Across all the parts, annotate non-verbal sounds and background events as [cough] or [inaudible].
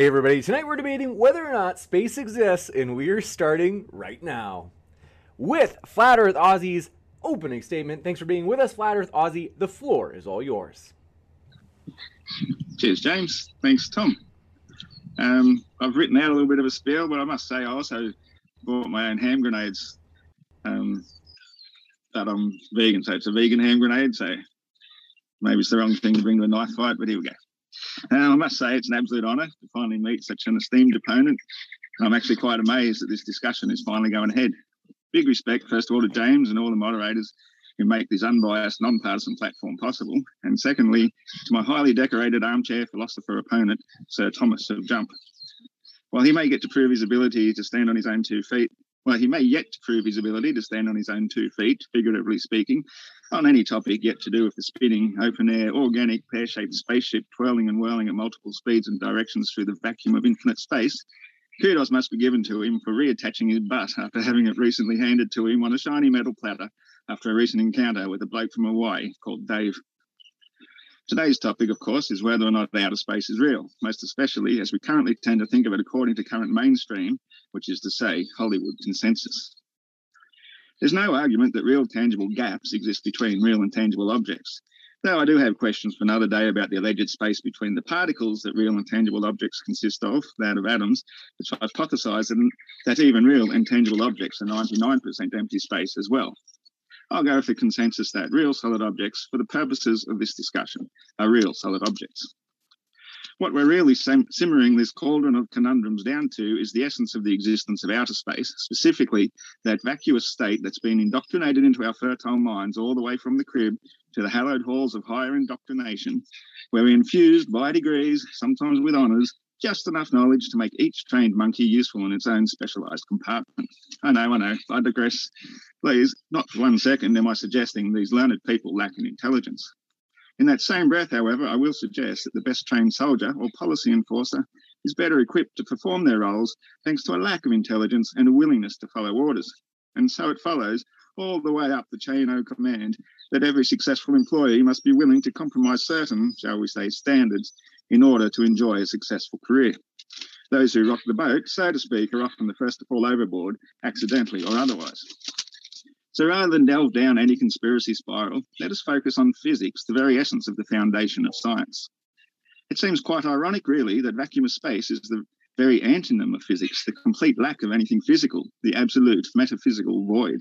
Hey everybody, tonight we're debating whether or not space exists, and we're starting right now. With Flat Earth Aussie's opening statement. Thanks for being with us, Flat Earth Aussie. The floor is all yours. Cheers, James. Thanks, Tom. Um, I've written out a little bit of a spiel, but I must say I also bought my own hand grenades. Um, but I'm vegan, so it's a vegan hand grenade. So maybe it's the wrong thing to bring to a knife fight, but here we go. Um, I must say it's an absolute honour to finally meet such an esteemed opponent. I'm actually quite amazed that this discussion is finally going ahead. Big respect, first of all, to James and all the moderators who make this unbiased, non-partisan platform possible. And secondly, to my highly decorated armchair philosopher opponent, Sir Thomas of Jump. While he may get to prove his ability to stand on his own two feet, well, he may yet prove his ability to stand on his own two feet, figuratively speaking, on any topic yet to do with the spinning, open air, organic, pear shaped spaceship twirling and whirling at multiple speeds and directions through the vacuum of infinite space. Kudos must be given to him for reattaching his butt after having it recently handed to him on a shiny metal platter after a recent encounter with a bloke from Hawaii called Dave. Today's topic, of course, is whether or not outer space is real, most especially as we currently tend to think of it according to current mainstream, which is to say, Hollywood consensus. There's no argument that real tangible gaps exist between real and tangible objects, though I do have questions for another day about the alleged space between the particles that real and tangible objects consist of, that of atoms, which I hypothesize that even real and tangible objects are 99% empty space as well. I'll go with the consensus that real solid objects, for the purposes of this discussion, are real solid objects. What we're really sim- simmering this cauldron of conundrums down to is the essence of the existence of outer space, specifically that vacuous state that's been indoctrinated into our fertile minds all the way from the crib to the hallowed halls of higher indoctrination, where we infused by degrees, sometimes with honours, just enough knowledge to make each trained monkey useful in its own specialised compartment. I know, I know, I digress. Please, not for one second am I suggesting these learned people lack in intelligence. In that same breath, however, I will suggest that the best trained soldier or policy enforcer is better equipped to perform their roles thanks to a lack of intelligence and a willingness to follow orders. And so it follows all the way up the chain of command that every successful employee must be willing to compromise certain, shall we say, standards in order to enjoy a successful career. Those who rock the boat, so to speak, are often the first to fall overboard, accidentally or otherwise. So rather than delve down any conspiracy spiral, let us focus on physics, the very essence of the foundation of science. It seems quite ironic, really, that vacuum of space is the very antonym of physics, the complete lack of anything physical, the absolute metaphysical void.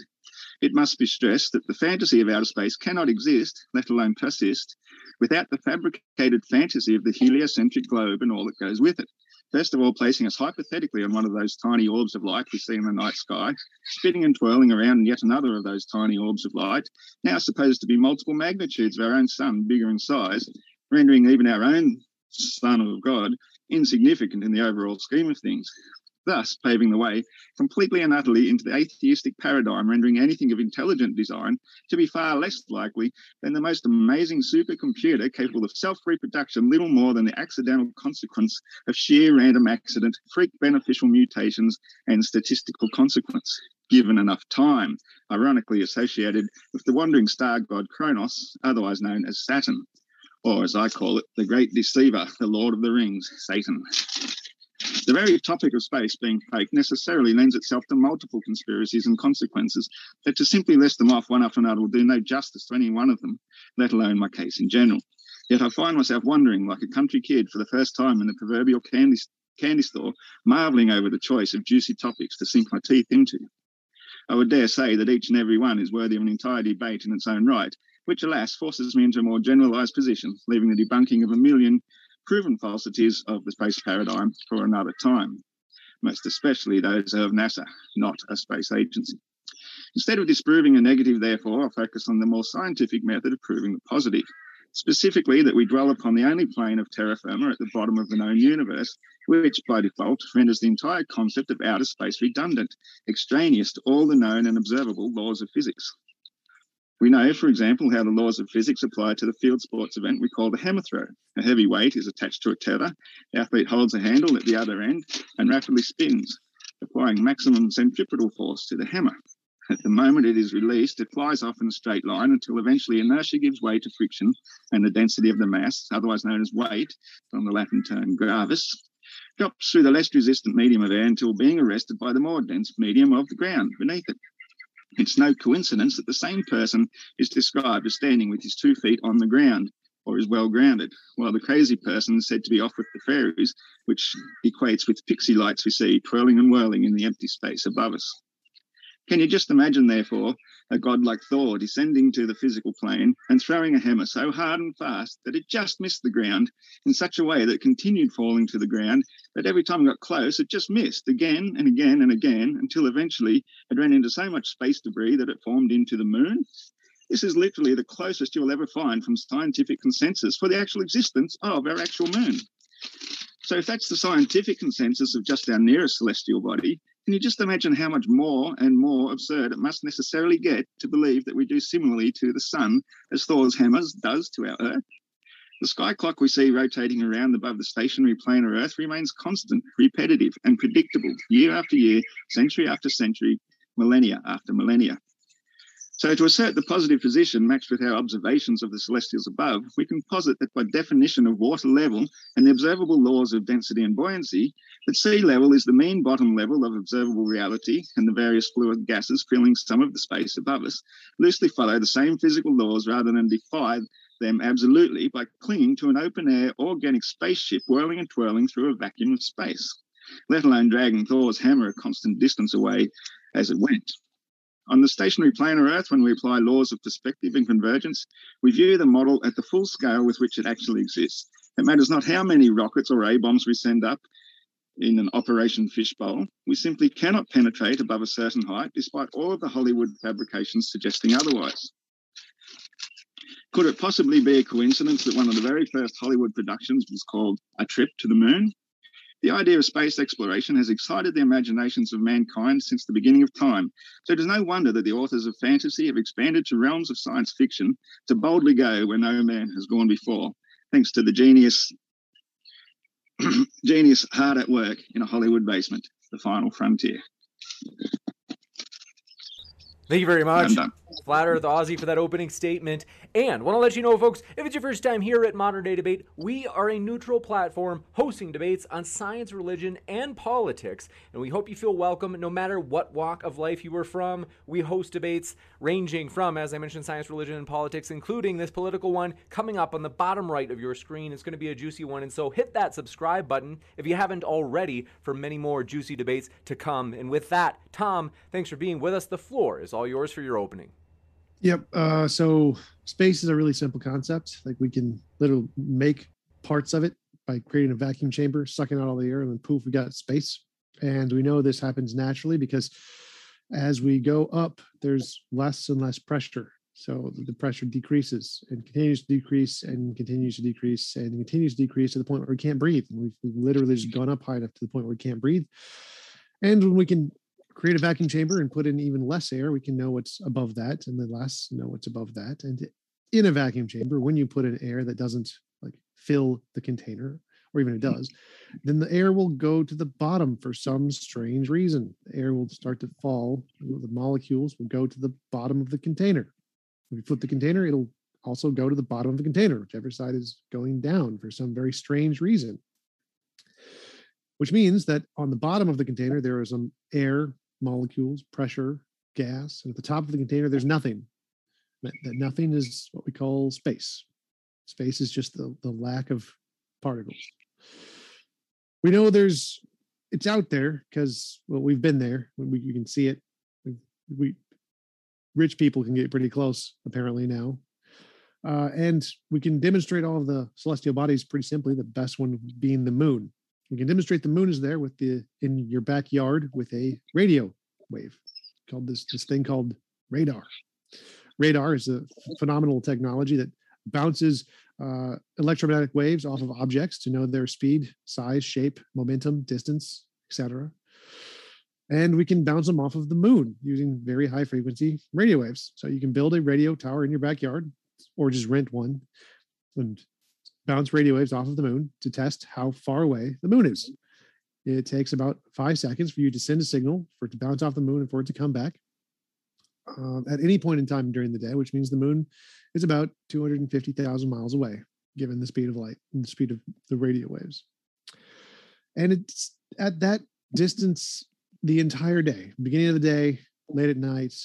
It must be stressed that the fantasy of outer space cannot exist, let alone persist, without the fabricated fantasy of the heliocentric globe and all that goes with it. First of all, placing us hypothetically on one of those tiny orbs of light we see in the night sky, spinning and twirling around yet another of those tiny orbs of light, now supposed to be multiple magnitudes of our own sun, bigger in size, rendering even our own Son of God insignificant in the overall scheme of things thus paving the way completely and utterly into the atheistic paradigm, rendering anything of intelligent design to be far less likely than the most amazing supercomputer capable of self reproduction, little more than the accidental consequence of sheer random accident, freak beneficial mutations, and statistical consequence. Given enough time, ironically associated with the wandering star god Kronos, otherwise known as Saturn, or as I call it, the great deceiver, the Lord of the Rings, Satan. The very topic of space being fake necessarily lends itself to multiple conspiracies and consequences that to simply list them off one after another will do no justice to any one of them, let alone my case in general. Yet I find myself wondering, like a country kid for the first time in the proverbial candy, candy store, marveling over the choice of juicy topics to sink my teeth into. I would dare say that each and every one is worthy of an entire debate in its own right, which, alas, forces me into a more generalized position, leaving the debunking of a million proven falsities of the space paradigm for another time, most especially those of NASA, not a space agency. Instead of disproving a negative, therefore, I'll focus on the more scientific method of proving the positive. Specifically, that we dwell upon the only plane of terra firma at the bottom of the known universe, which by default renders the entire concept of outer space redundant, extraneous to all the known and observable laws of physics. We know, for example, how the laws of physics apply to the field sports event we call the hammer throw. A heavy weight is attached to a tether, the athlete holds a handle at the other end and rapidly spins, applying maximum centripetal force to the hammer. At the moment it is released, it flies off in a straight line until eventually inertia gives way to friction and the density of the mass, otherwise known as weight, from the Latin term gravis, drops through the less resistant medium of air until being arrested by the more dense medium of the ground beneath it. It's no coincidence that the same person is described as standing with his two feet on the ground or is well grounded, while the crazy person is said to be off with the fairies, which equates with pixie lights we see twirling and whirling in the empty space above us. Can you just imagine, therefore, a god like Thor descending to the physical plane and throwing a hammer so hard and fast that it just missed the ground in such a way that it continued falling to the ground, but every time it got close, it just missed again and again and again until eventually it ran into so much space debris that it formed into the moon? This is literally the closest you'll ever find from scientific consensus for the actual existence of our actual moon. So, if that's the scientific consensus of just our nearest celestial body, can you just imagine how much more and more absurd it must necessarily get to believe that we do similarly to the sun as Thor's hammers does to our Earth? The sky clock we see rotating around above the stationary planar Earth remains constant, repetitive, and predictable year after year, century after century, millennia after millennia. So, to assert the positive position matched with our observations of the celestials above, we can posit that by definition of water level and the observable laws of density and buoyancy, that sea level is the mean bottom level of observable reality, and the various fluid gases filling some of the space above us loosely follow the same physical laws rather than defy them absolutely by clinging to an open air organic spaceship whirling and twirling through a vacuum of space, let alone dragging Thor's hammer a constant distance away as it went. On the stationary planar Earth, when we apply laws of perspective and convergence, we view the model at the full scale with which it actually exists. It matters not how many rockets or A bombs we send up in an Operation Fishbowl. We simply cannot penetrate above a certain height, despite all of the Hollywood fabrications suggesting otherwise. Could it possibly be a coincidence that one of the very first Hollywood productions was called A Trip to the Moon? The idea of space exploration has excited the imaginations of mankind since the beginning of time. So it is no wonder that the authors of fantasy have expanded to realms of science fiction to boldly go where no man has gone before, thanks to the genius [clears throat] genius hard at work in a Hollywood basement, the final frontier. Thank you very much. Flat Earth Aussie for that opening statement. And want to let you know, folks, if it's your first time here at Modern Day Debate, we are a neutral platform hosting debates on science, religion, and politics. And we hope you feel welcome no matter what walk of life you are from. We host debates ranging from, as I mentioned, science, religion, and politics, including this political one coming up on the bottom right of your screen. It's going to be a juicy one. And so hit that subscribe button if you haven't already for many more juicy debates to come. And with that, Tom, thanks for being with us. The floor is all yours for your opening. Yep. Uh, so space is a really simple concept. Like we can literally make parts of it by creating a vacuum chamber, sucking out all the air, and then poof, we got space. And we know this happens naturally because as we go up, there's less and less pressure. So the pressure decreases and continues to decrease and continues to decrease and continues to decrease to the point where we can't breathe. We've literally just gone up high enough to the point where we can't breathe. And when we can create a vacuum chamber and put in even less air, we can know what's above that, and the less know what's above that. And in a vacuum chamber, when you put in air that doesn't like fill the container, or even it mm-hmm. does, then the air will go to the bottom for some strange reason. The air will start to fall. The molecules will go to the bottom of the container. If you flip the container, it'll also go to the bottom of the container, whichever side is going down for some very strange reason. Which means that on the bottom of the container, there is some air molecules, pressure, gas. And at the top of the container, there's nothing. That, nothing is what we call space. Space is just the, the lack of particles. we know there's it's out there because well we've been there we, we can see it we, we rich people can get pretty close apparently now uh, and we can demonstrate all of the celestial bodies pretty simply the best one being the moon we can demonstrate the moon is there with the in your backyard with a radio wave called this this thing called radar radar is a phenomenal technology that bounces uh, electromagnetic waves off of objects to know their speed, size, shape, momentum, distance, etc. And we can bounce them off of the moon using very high frequency radio waves. So you can build a radio tower in your backyard or just rent one and bounce radio waves off of the moon to test how far away the moon is. It takes about five seconds for you to send a signal for it to bounce off the moon and for it to come back um, at any point in time during the day, which means the moon is about 250,000 miles away, given the speed of light and the speed of the radio waves. And it's at that distance the entire day, beginning of the day, late at night,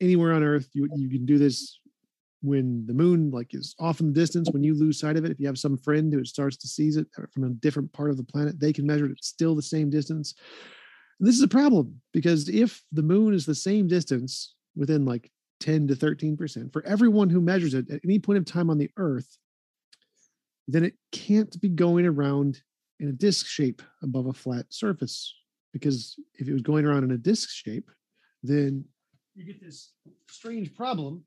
anywhere on Earth. You you can do this when the moon like is off in the distance. When you lose sight of it, if you have some friend who starts to seize it from a different part of the planet, they can measure it still the same distance. And this is a problem because if the moon is the same distance within like 10 to 13% for everyone who measures it at any point of time on the earth, then it can't be going around in a disc shape above a flat surface. Because if it was going around in a disc shape, then you get this strange problem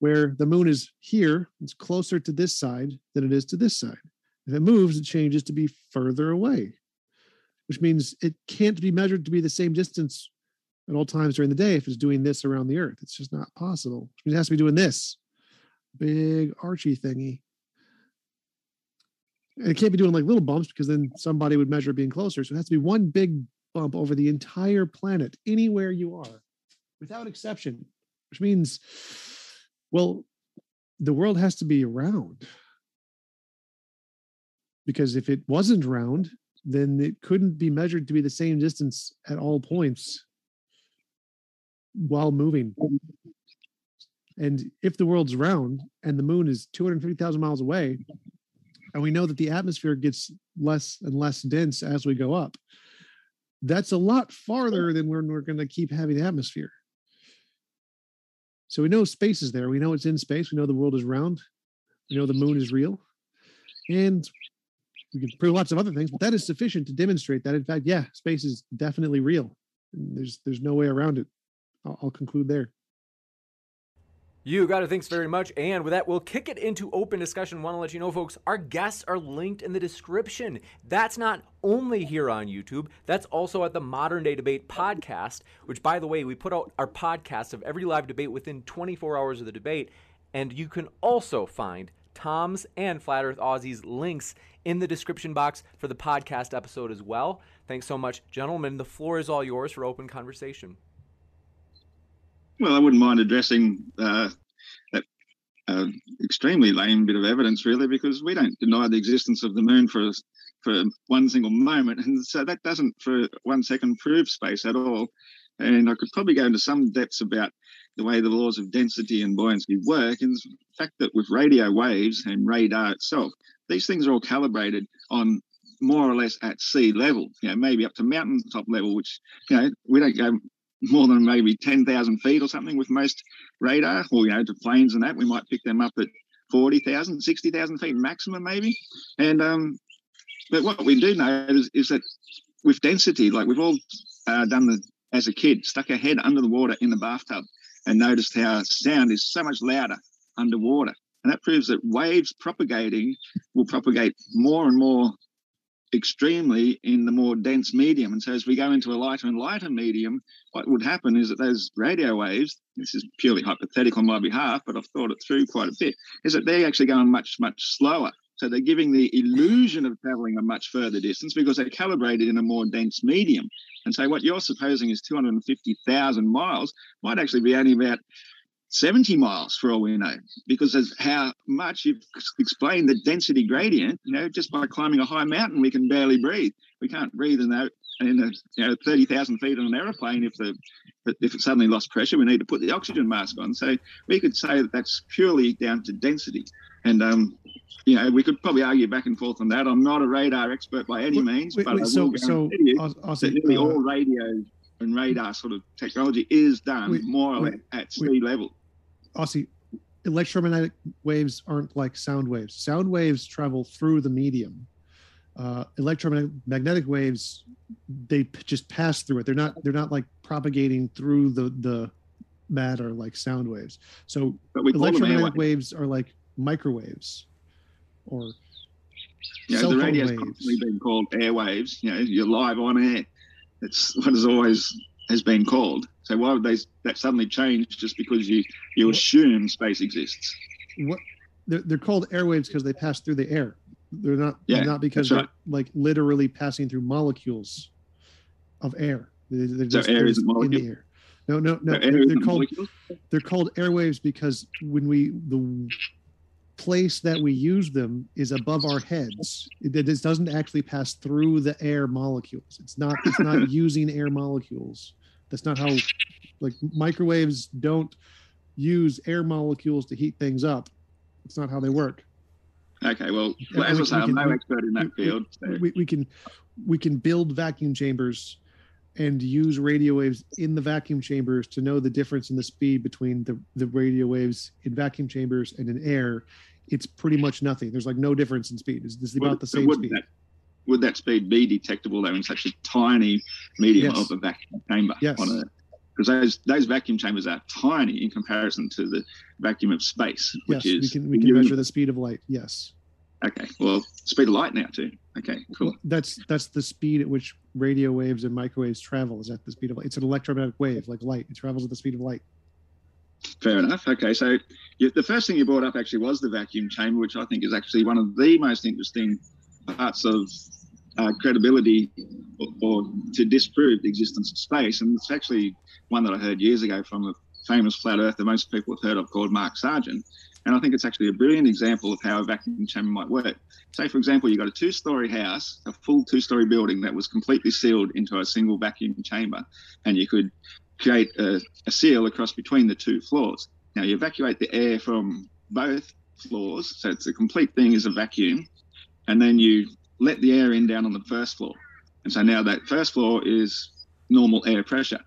where the moon is here, it's closer to this side than it is to this side. If it moves, it changes to be further away, which means it can't be measured to be the same distance at all times during the day if it's doing this around the earth. It's just not possible. It has to be doing this big archy thingy. And it can't be doing like little bumps because then somebody would measure being closer. So it has to be one big bump over the entire planet, anywhere you are, without exception, which means, well, the world has to be round. Because if it wasn't round, then it couldn't be measured to be the same distance at all points while moving. And if the world's round and the moon is 250,000 miles away, and we know that the atmosphere gets less and less dense as we go up, that's a lot farther than when we're going to keep having the atmosphere. So we know space is there. We know it's in space. We know the world is round. We know the moon is real. And we can prove lots of other things, but that is sufficient to demonstrate that, in fact, yeah, space is definitely real. There's there's no way around it. I'll, I'll conclude there. You got it. Thanks very much. And with that, we'll kick it into open discussion. Want to let you know, folks, our guests are linked in the description. That's not only here on YouTube, that's also at the Modern Day Debate podcast, which, by the way, we put out our podcast of every live debate within 24 hours of the debate. And you can also find Tom's and Flat Earth Aussie's links in the description box for the podcast episode as well. Thanks so much, gentlemen. The floor is all yours for open conversation. Well, I wouldn't mind addressing uh, that uh, extremely lame bit of evidence, really, because we don't deny the existence of the moon for for one single moment, and so that doesn't, for one second, prove space at all. And I could probably go into some depths about the way the laws of density and buoyancy work, and the fact that with radio waves and radar itself, these things are all calibrated on more or less at sea level, you know, maybe up to mountaintop level, which, you know, we don't go more than maybe 10,000 feet or something with most radar, or, you know, to planes and that. We might pick them up at 40,000, 60,000 feet maximum, maybe. And, um, but what we do know is, is that with density, like we've all uh, done the, as a kid, stuck our head under the water in the bathtub and noticed how sound is so much louder underwater. And that proves that waves propagating will propagate more and more extremely in the more dense medium. And so as we go into a lighter and lighter medium, what would happen is that those radio waves, this is purely hypothetical on my behalf, but I've thought it through quite a bit, is that they're actually going much, much slower. So they're giving the illusion of traveling a much further distance because they're calibrated in a more dense medium. And so what you're supposing is 250,000 miles might actually be only about 70 miles for all we know, because of how much you've explained the density gradient. You know, just by climbing a high mountain, we can barely breathe. We can't breathe in that in a, you know 30,000 feet on an aeroplane. If the if it suddenly lost pressure, we need to put the oxygen mask on. So we could say that that's purely down to density. And um, you know, we could probably argue back and forth on that. I'm not a radar expert by any means, wait, but wait, I so so Oz- that Aussie, nearly uh, all radio and radar sort of technology is done more or less at sea level. Aussie, electromagnetic waves aren't like sound waves. Sound waves travel through the medium. Uh, electromagnetic waves, they p- just pass through it. They're not. They're not like propagating through the the matter like sound waves. So we electromagnetic waves are like microwaves, or cell the radio's waves. constantly been called airwaves. You know, you're live on air. It's what has always has been called. So why would they that suddenly change just because you you assume space exists? what they're, they're called airwaves because they pass through the air. They're not Yeah, not because that's they're like literally passing through molecules of air. They- They're So just, air they're isn't in the air. No, no, no. So They're, they're called molecules? they're called airwaves because when we the place that we use them is above our heads. It, it doesn't actually pass through the air molecules. It's not it's not [laughs] using air molecules. That's not how like microwaves don't use air molecules to heat things up. It's not how they work. Okay, well, as we- I say, I'm can- no expert in that we- field. So. we, we can we can build vacuum chambers and use radio waves in the vacuum chambers to know the difference in the speed between the, the radio waves in vacuum chambers and in air it's pretty much nothing there's like no difference in speed it's, it's about Would- the same speed That, would that speed be detectable though in such a tiny medium Yes. of a vacuum chamber Yes. on Earth? Because those those vacuum chambers are tiny in comparison to the vacuum of space, which yes we can we can measure the speed of light yes Okay, well, speed of light now too. Okay, cool. Well, that's that's the speed at which radio waves and microwaves travel is at the speed of light it's an electromagnetic wave like light it travels at the speed of light Fair enough. Okay, so you, the first thing you brought up actually was the vacuum chamber, which I think is actually one of the most interesting parts of uh, credibility or, or to disprove the existence of space. And it's actually one that I heard years ago from a famous flat earther most people have heard of called Mark Sargent. And I think it's actually a brilliant example of how a vacuum chamber might work. Say, for example, you've got a two story house, a full two story building that was completely sealed into a single vacuum chamber, and you could create a, a seal across between the two floors. Now, you evacuate the air from both floors, so it's a complete thing as a vacuum, and then you let the air in down on the first floor. And so now that first floor is normal air pressure.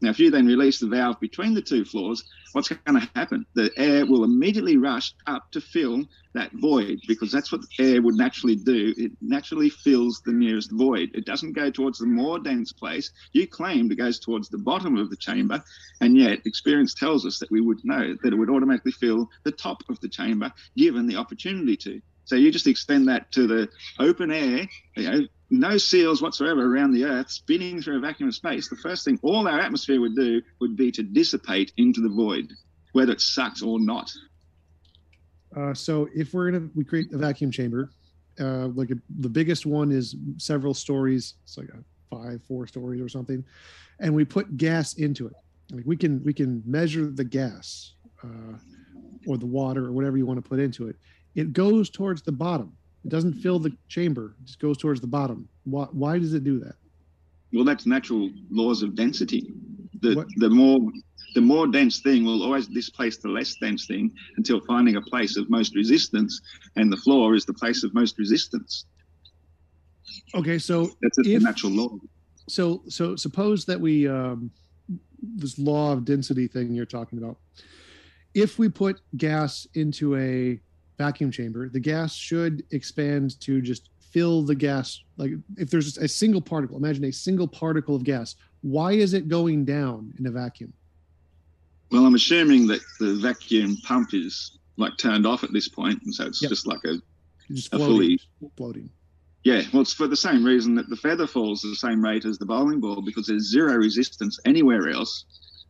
Now, if you then release the valve between the two floors, what's going to happen? The air will immediately rush up to fill that void because that's what air would naturally do. It naturally fills the nearest void. It doesn't go towards the more dense place. You claimed it goes towards the bottom of the chamber, and yet experience tells us that we would know that it would automatically fill the top of the chamber given the opportunity to. So you just extend that to the open air, you know, no seals whatsoever around the Earth, spinning through a vacuum of space. The first thing all our atmosphere would do would be to dissipate into the void, whether it sucks or not. Uh, so if we're gonna we create a vacuum chamber, uh, like a, the biggest one is several stories. It's like five, four stories or something, and we put gas into it. Like we can we can measure the gas uh, or the water or whatever you want to put into it. It goes towards the bottom. It doesn't fill the chamber. It just goes towards the bottom. Why, why does it do that? Well, that's natural laws of density. The What- the more the more dense thing will always displace the less dense thing until finding a place of most resistance, and the floor is the place of most resistance. Okay, so That's If- a natural law. so so suppose that we um, this law of density thing you're talking about if we put gas into a vacuum chamber the gas should expand to just fill the gas like if there's a single particle imagine a single particle of gas why is it going down in a vacuum Well, I'm assuming that the vacuum pump is like turned off at this point, and so it's Yep. just like a just A floating floating yeah. Well, it's for the same reason that the feather falls at the same rate as the bowling ball because there's zero resistance anywhere else,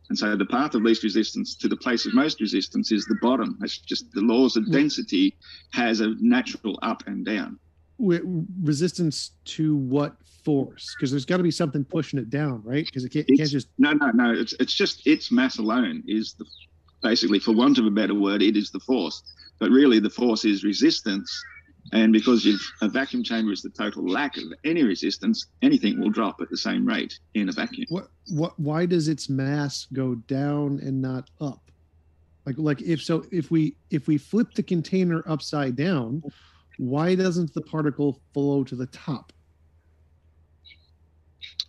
and so the path of least resistance to the place of most resistance is the bottom. That's just the laws of mm. density has a natural up and down. Resistance to what force because there's got to be something pushing it down right because it can't, it can't just No, no, no. It's it's just its mass alone is the basically, for want of a better word, it is the force. But really, the force is resistance, and because you've, a vacuum chamber is the total lack of any resistance, anything will drop at the same rate in a vacuum. what what why does its mass go down and not up like like if so if we if we flip the container upside down why doesn't the particle flow to the top?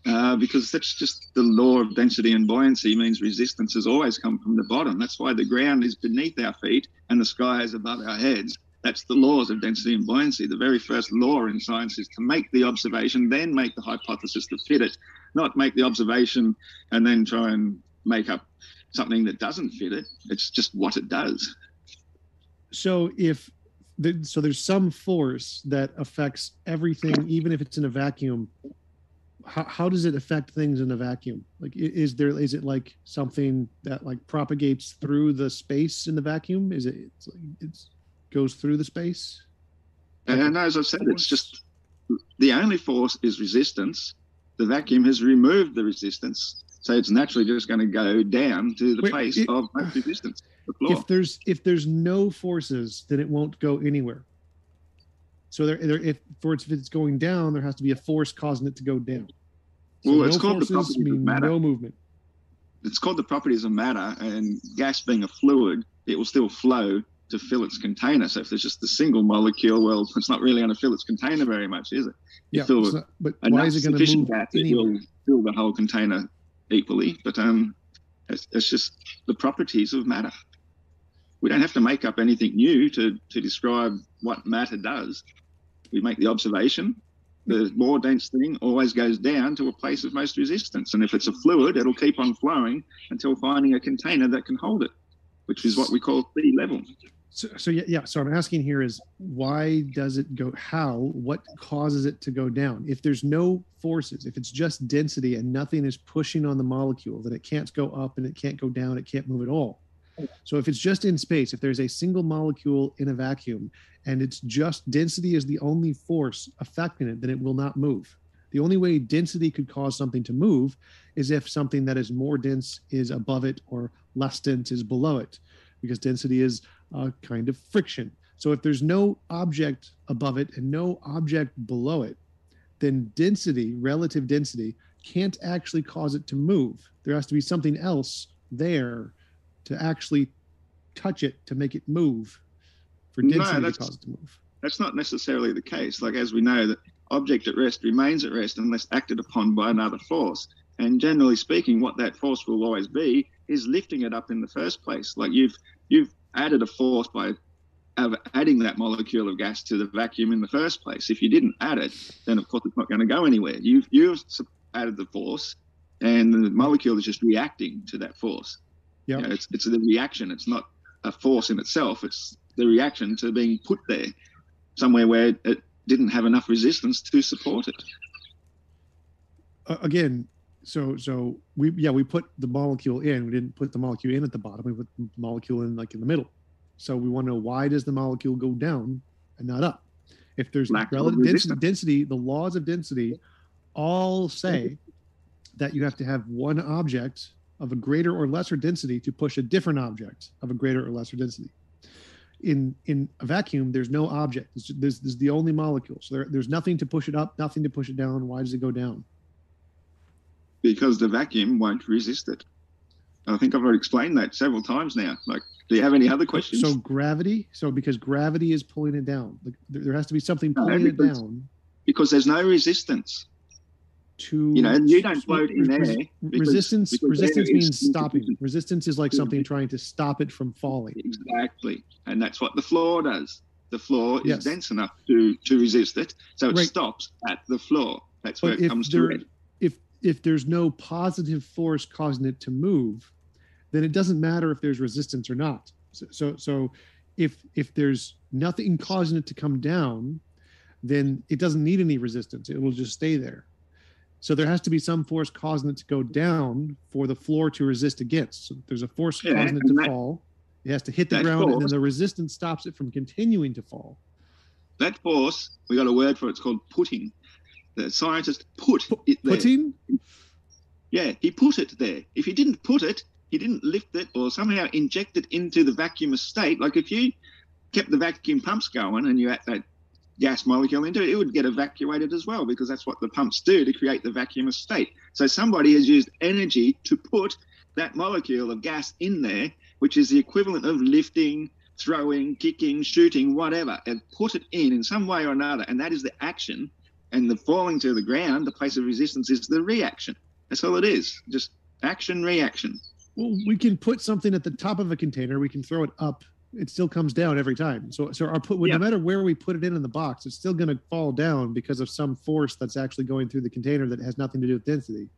Uh, because that's just the law of density and buoyancy means resistance has always come from the bottom. That's why the ground is beneath our feet and the sky is above our heads. That's the laws of density and buoyancy. The very first law in science is to make the observation, then make the hypothesis to fit it, not make the observation and then try and make up something that doesn't fit it. It's just what it does. So if the, so there's some force that affects everything, even if it's in a vacuum. How, how does it affect things in a vacuum? Like, is there is it like something that like propagates through the space in the vacuum? Is it it's, it's goes through the space? And as I said, it's just the only force is resistance. The vacuum has removed the resistance, so it's naturally just going to go down to the Wait, place it- of most resistance, the floor. If there's if there's no forces, then it won't go anywhere. So there, there if for it's, if it's going down, there has to be a force causing it to go down. So Well, it's no called the properties of matter. no movement. it's called the properties of matter, and gas being a fluid, it will still flow to fill its container. So if there's just a single molecule, well, [laughs] it's not really going to fill its container very much, is it? Yeah, fill it not- but why is it going to move gas, it will fill the whole container equally. But um, it's, it's just the properties of matter. We don't have to make up anything new to, to describe what matter does. We make the observation. The more dense thing always goes down to a place of most resistance. And if it's a fluid, it'll keep on flowing until finding a container that can hold it, which is what we call sea level. So, so yeah, yeah. So I'm asking here is why does it go? How? What causes it to go down? If there's no forces, if it's just density and nothing is pushing on the molecule, then it can't go up and it can't go down. It can't move at all. So if it's just in space, if there's a single molecule in a vacuum and it's just density is the only force affecting it, then it will not move. The only way density could cause something to move is if something that is more dense is above it or less dense is below it, because density is a kind of friction. So if there's no object above it and no object below it, then density, relative density, can't actually cause it to move. There has to be something else there to actually touch it to make it move for No, density to cause it to move. That's not necessarily the case. Like as we know, that object at rest remains at rest unless acted upon by another force. And generally speaking, what that force will always be is lifting it up in the first place. Like you've you've added a force by adding that molecule of gas to the vacuum in the first place. If you didn't add it, then of course it's not going to go anywhere. You've you've added the force, and the molecule is just reacting to that force. Yeah. You know, it's it's the reaction. It's not a force in itself. It's the reaction to being put there somewhere where it didn't have enough resistance to support it. again so so we yeah we put the molecule in. We didn't put the molecule in at the bottom. We put the molecule in like in the middle. So we want to know why does the molecule go down and not up? If there's Lack relative density, density the laws of density all say that you have to have one object of a greater or lesser density to push a different object of a greater or lesser density. In in a vacuum there's no object. There's, there's, there's the only molecule. So there, there's nothing to push it up nothing to push it down. Why does it go down because the vacuum won't resist it. I think I've already explained that several times now. Like, do you have any other questions? So gravity. So because gravity is pulling it down, like, there, there has to be something No, pulling it down because there's no resistance. to. You know, you don't float in res- there. because- resistance. because resistance is means stopping. Resistance is like something trying to stop it from falling. Exactly, and that's what the floor does. The floor is Yes. dense enough to to resist it, so it Right. stops at the floor. That's where But it comes to there, rest. if if there's no positive force causing it to move, then it doesn't matter if there's resistance or not. So so, so if if there's nothing causing it to come down, then it doesn't need any resistance. It will just stay there. So there has to be some force causing it to go down for the floor to resist against. So there's a force Yeah, causing it to that- fall. It has to hit the ground, and then the resistance stops it from continuing to fall. That force, we got a word for it. It's called putting. The scientist put it there. Yeah, he put it there. If he didn't put it, he didn't lift it or somehow inject it into the vacuum state. Like if you kept the vacuum pumps going and you had that gas molecule into it, it would get evacuated as well because that's what the pumps do to create the vacuum state. So somebody has used energy to put that molecule of gas in there, which is the equivalent of lifting, throwing, kicking, shooting, whatever, and put it in in some way or another. And that is the action. And the falling to the ground, the place of resistance, is the reaction. That's all it is. Just action, reaction. Well, we can put something at the top of a container. We can throw it up. It still comes down every time. So, so our put Yeah. no matter where we put it in in the box, it's still going to fall down because of some force that's actually going through the container that has nothing to do with density.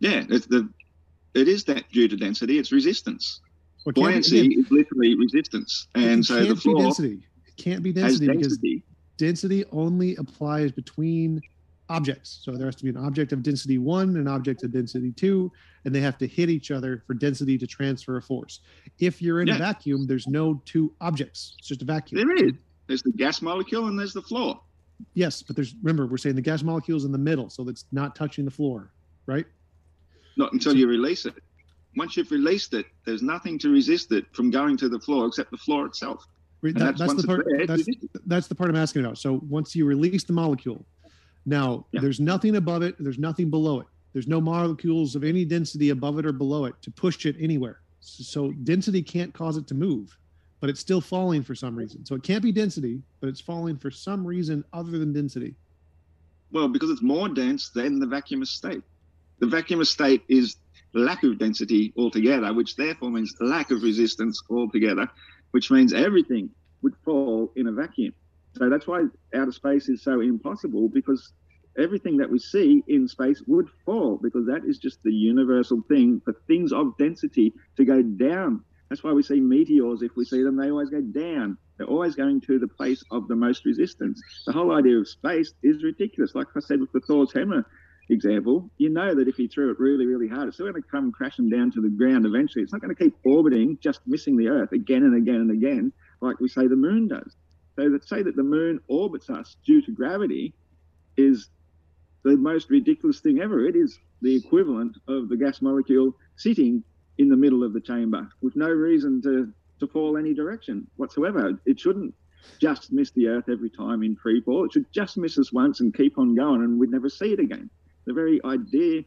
Yeah, it's the it is that due to density. It's resistance. Well, it can't be- Buoyancy again, is literally resistance, and so can't the be floor density. It can't be has density because density. only applies between objects. So there has to be an object of density one, and an object of density two, and they have to hit each other for density to transfer a force. If you're in a vacuum, there's no two objects. It's just a vacuum. There is. There's the gas molecule and there's the floor. Yes, but there's remember we're saying the gas molecule is in the middle, so it's not touching the floor, right? Not until you release it. Once you've released it, there's nothing to resist it from going to the floor except the floor itself. That- that's, that's the part. That's that's the part I'm asking about. So once you release the molecule, now Yeah. there's nothing above it, there's nothing below it. There's no molecules of any density above it or below it to push it anywhere. So, so density can't cause it to move, but it's still falling for some reason. So it can't be density, but it's falling for some reason other than density. Well, because it's more dense than the vacuum state. The vacuum state is lack of density altogether, which therefore means lack of resistance altogether, which means everything would fall in a vacuum. So that's why outer space is so impossible because everything that we see in space would fall because that is just the universal thing for things of density to go down. That's why we see meteors. If we see them, they always go down. They're always going to the place of the most resistance. The whole idea of space is ridiculous. Like I said with the Thor's hammer example, you know that if you threw it really, really hard, it's still going to come crashing down to the ground eventually. It's not going to keep orbiting, just missing the Earth again and again and again, like we say the moon does. So to say that the moon orbits us due to gravity is the most ridiculous thing ever. It is the equivalent of the gas molecule sitting in the middle of the chamber with no reason to, to fall any direction whatsoever. It shouldn't just miss the Earth every time in free fall. It should just miss us once and keep on going, and we'd never see it again. The very idea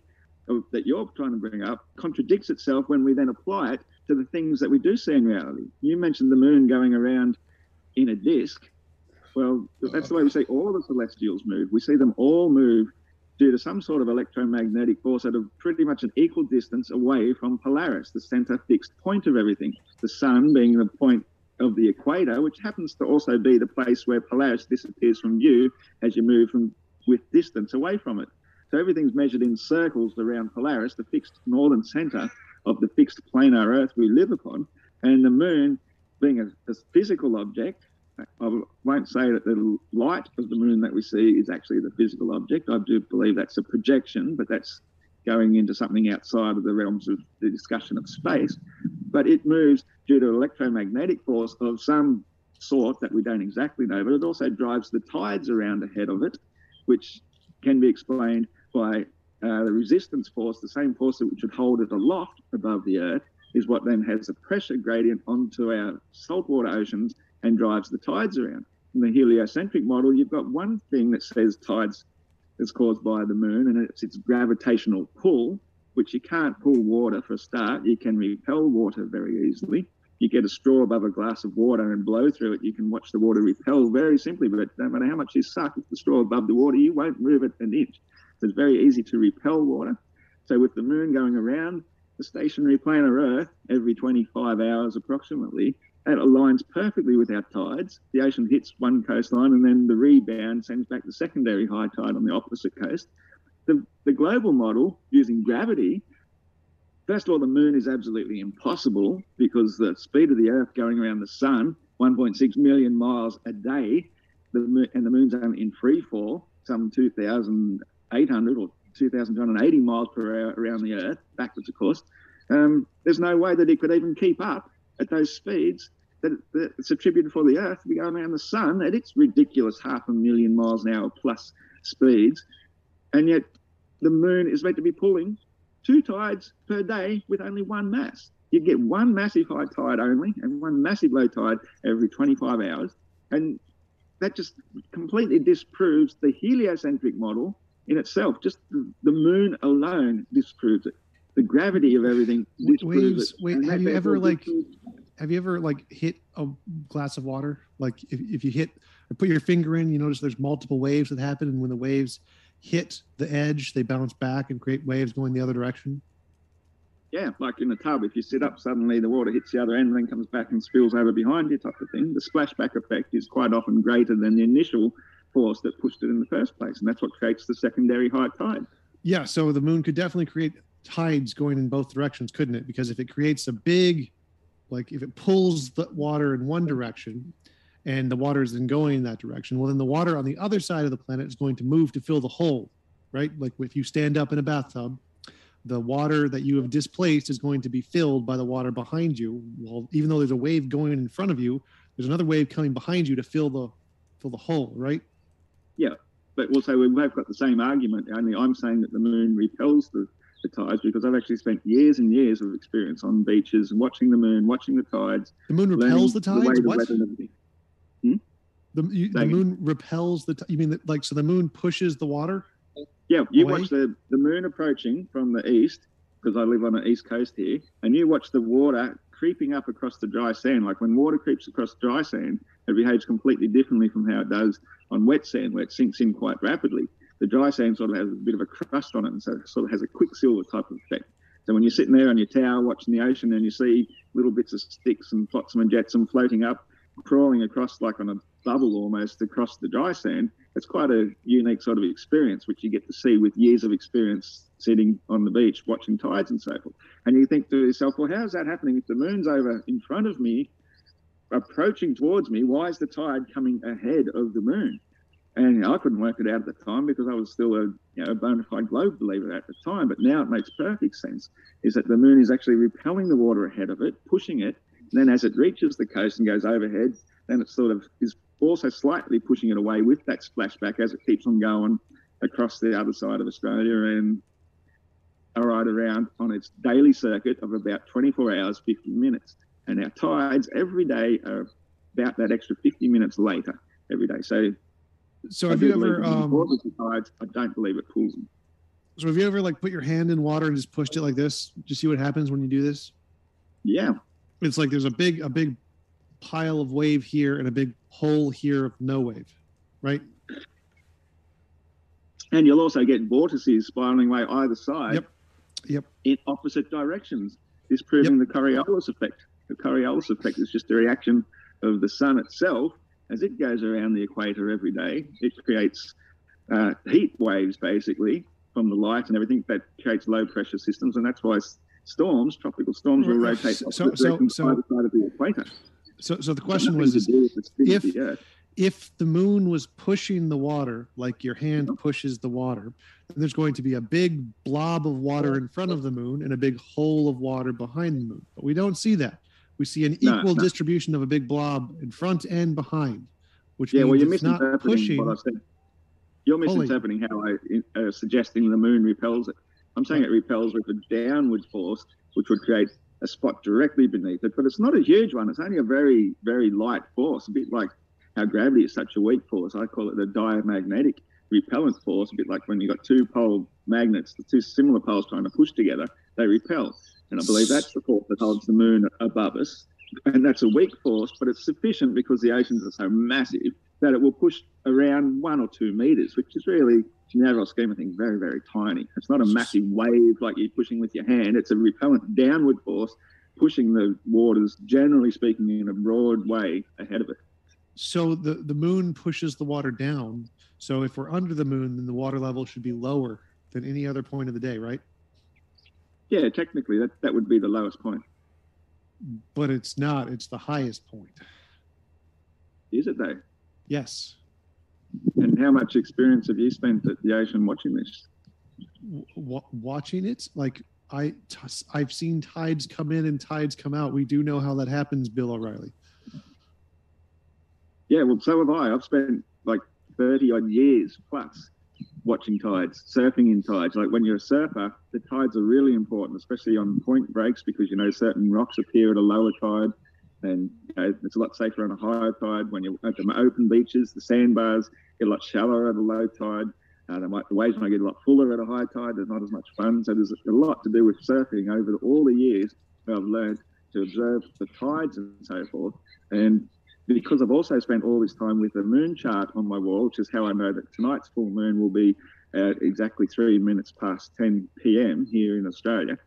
of, that you're trying to bring up contradicts itself when we then apply it to the things that we do see in reality. You mentioned the moon going around in a disk. Well, that's the way we see all the celestials move. We see them all move due to some sort of electromagnetic force at a pretty much an equal distance away from Polaris, the center fixed point of everything. The sun being the point of the equator, which happens to also be the place where Polaris disappears from view as you move from with distance away from it. Everything's measured in circles around Polaris, the fixed northern center of the fixed planar Earth we live upon, and the moon being a, a physical object. I won't say that the light of the moon that we see is actually the physical object. I do believe that's a projection, but that's going into something outside of the realms of the discussion of space. But it moves due to electromagnetic force of some sort that we don't exactly know, but it also drives the tides around ahead of it, which can be explained by uh, the resistance force, the same force that would hold it aloft above the Earth, is what then has a pressure gradient onto our saltwater oceans and drives the tides around. In the heliocentric model, you've got one thing that says tides is caused by the moon, and it's its gravitational pull, which you can't pull water for a start. You can repel water very easily. You get a straw above a glass of water and blow through it, you can watch the water repel very simply, but no matter how much you suck, if the straw above the water, you won't move it an inch. So it's very easy to repel water. So with the moon going around the stationary planar Earth every 25 hours approximately, that aligns perfectly with our tides. The ocean hits one coastline and then the rebound sends back the secondary high tide on the opposite coast. The, the global model using gravity, first of all, the moon is absolutely impossible because the speed of the Earth going around the sun, 1.6 million miles a day, the moon, and the moon's only in free fall, some 2,800 or 2,280 miles per hour around the Earth, backwards, of course. Um, there's no way that it could even keep up at those speeds that, that it's attributed for the Earth to be going around the sun at its ridiculous half a million miles an hour plus speeds. And yet the moon is meant to be pulling two tides per day with only one mass. You get one massive high tide only and one massive low tide every 25 hours. And that just completely disproves the heliocentric model in itself. Just the, the moon alone disproves it. The gravity of everything disproves waves, it. wait, have you ever, like- have you ever like hit a glass of water? Like if, if you hit or put your finger in, you notice there's multiple waves that happen, and when the waves hit the edge, they bounce back and create waves going the other direction. Yeah, like in a tub, if you sit up, suddenly the water hits the other end and then comes back and spills over behind you, type of thing. The splashback effect is quite often greater than the initial force that pushed it in the first place, and that's what creates the secondary high tide. Yeah, so the moon could definitely create tides going in both directions, couldn't it? Because if it creates a big, like if it pulls the water in one direction, and the water is then going in that direction, well, then the water on the other side of the planet is going to move to fill the hole, right? Like if you stand up in a bathtub the water that you have displaced is going to be filled by the water behind you. Well, even though there's a wave going in front of you, there's another wave coming behind you to fill the fill the hole, right? Yeah, but also we've got the same argument. Only I'm saying that the moon repels the, the tides because I've actually spent years and years of experience on beaches and watching the moon, watching the tides. The moon repels the tides. The what? Hmm? The, you, the moon repels the. T- you mean that, like so? The moon pushes the water yeah, you away. watch the, the moon approaching from the east, because I live on the east coast here, and you watch the water creeping up across the dry sand. Like when water creeps across dry sand, it behaves completely differently from how it does on wet sand, where it sinks in quite rapidly. The dry sand sort of has a bit of a crust on it, and so it sort of has a quicksilver type of effect. So when you're sitting there on your tower watching the ocean and you see little bits of sticks and flotsam and jetsam floating up, crawling across like on a bubble almost across the dry sand, it's quite a unique sort of experience, which you get to see with years of experience sitting on the beach watching tides and so forth. And you think to yourself, well, how's that happening if the moon's over in front of me, approaching towards me? Why is the tide coming ahead of the moon? And I couldn't work it out at the time because I was still a you know, bona fide globe believer at the time. But now it makes perfect sense. Is that the moon is actually repelling the water ahead of it, pushing it. And then as it reaches the coast and goes overhead, then it sort of is also slightly pushing it away with that splashback as it keeps on going across the other side of Australia and right around on its daily circuit of about 24 hours, 50 minutes. And our tides every day are about that extra 50 minutes later every day. So, so have you ever um, tides? I don't believe it pulls them. So have you ever like put your hand in water and just pushed it like this? to see what happens when you do this? Yeah. It's like there's a big a big pile of wave here and a big hole here of no wave, right? And you'll also get vortices spiraling away either side yep. Yep. in opposite directions, disproving yep. the Coriolis effect. The Coriolis effect is just a reaction of the sun itself as it goes around the equator every day. It creates uh, heat waves basically from the light and everything that creates low pressure systems, and that's why storms, tropical storms, will rotate so, so, so, so, side of the equator. So, so the question was, is if if the moon was pushing the water like your hand pushes the water, then there's going to be a big blob of water in front of the moon and a big hole of water behind the moon. But we don't see that. We see an equal no, distribution of a big blob in front and behind, which yeah, means well, you're it's not pushing. What I said. You're misinterpreting how I uh, suggesting the moon repels it. I'm saying it repels with a downward force, which would create a spot directly beneath it, but it's not a huge one. It's only a very, very light force, a bit like how gravity is such a weak force. I call it a diamagnetic repellent force, a bit like when you've got two pole magnets, the two similar poles trying to push together, they repel. And I believe that's the force that holds the moon above us. And that's a weak force, but it's sufficient because the oceans are so massive that it will push around one or two meters, which is really in the overall scheme of things, very, very tiny. It's not a massive wave like you're pushing with your hand. It's a repellent downward force pushing the waters, generally speaking, in a broad way ahead of it. So the, the moon pushes the water down. So if we're under the moon, then the water level should be lower than any other point of the day, right? Yeah, technically that, that would be the lowest point. But it's not, it's the highest point. Is it though? Yes. And how much experience have you spent at the ocean watching this? W- watching it, like I, t- I've seen tides come in and tides come out. We do know how that happens, Bill O'Reilly. Yeah, well, so have I. I've spent like thirty odd years plus watching tides, surfing in tides. Like when you're a surfer, the tides are really important, especially on point breaks, because you know certain rocks appear at a lower tide and you know, it's a lot safer on a higher tide. When you're at the open beaches, the sandbars get a lot shallower at a low tide. Uh, might, the waves might get a lot fuller at a high tide. There's not as much fun. So there's a lot to do with surfing over all the years I've learned to observe the tides and so forth. And because I've also spent all this time with the moon chart on my wall, which is how I know that tonight's full moon will be at exactly three minutes past 10 p.m. here in Australia,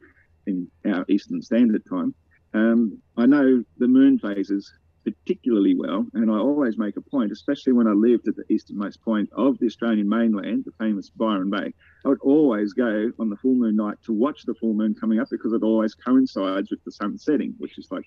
in our Eastern Standard Time. Um, I know the moon phases particularly well, and I always make a point, especially when I lived at the easternmost point of the Australian mainland, the famous Byron Bay. I would always go on the full moon night to watch the full moon coming up because it always coincides with the sun setting, which is like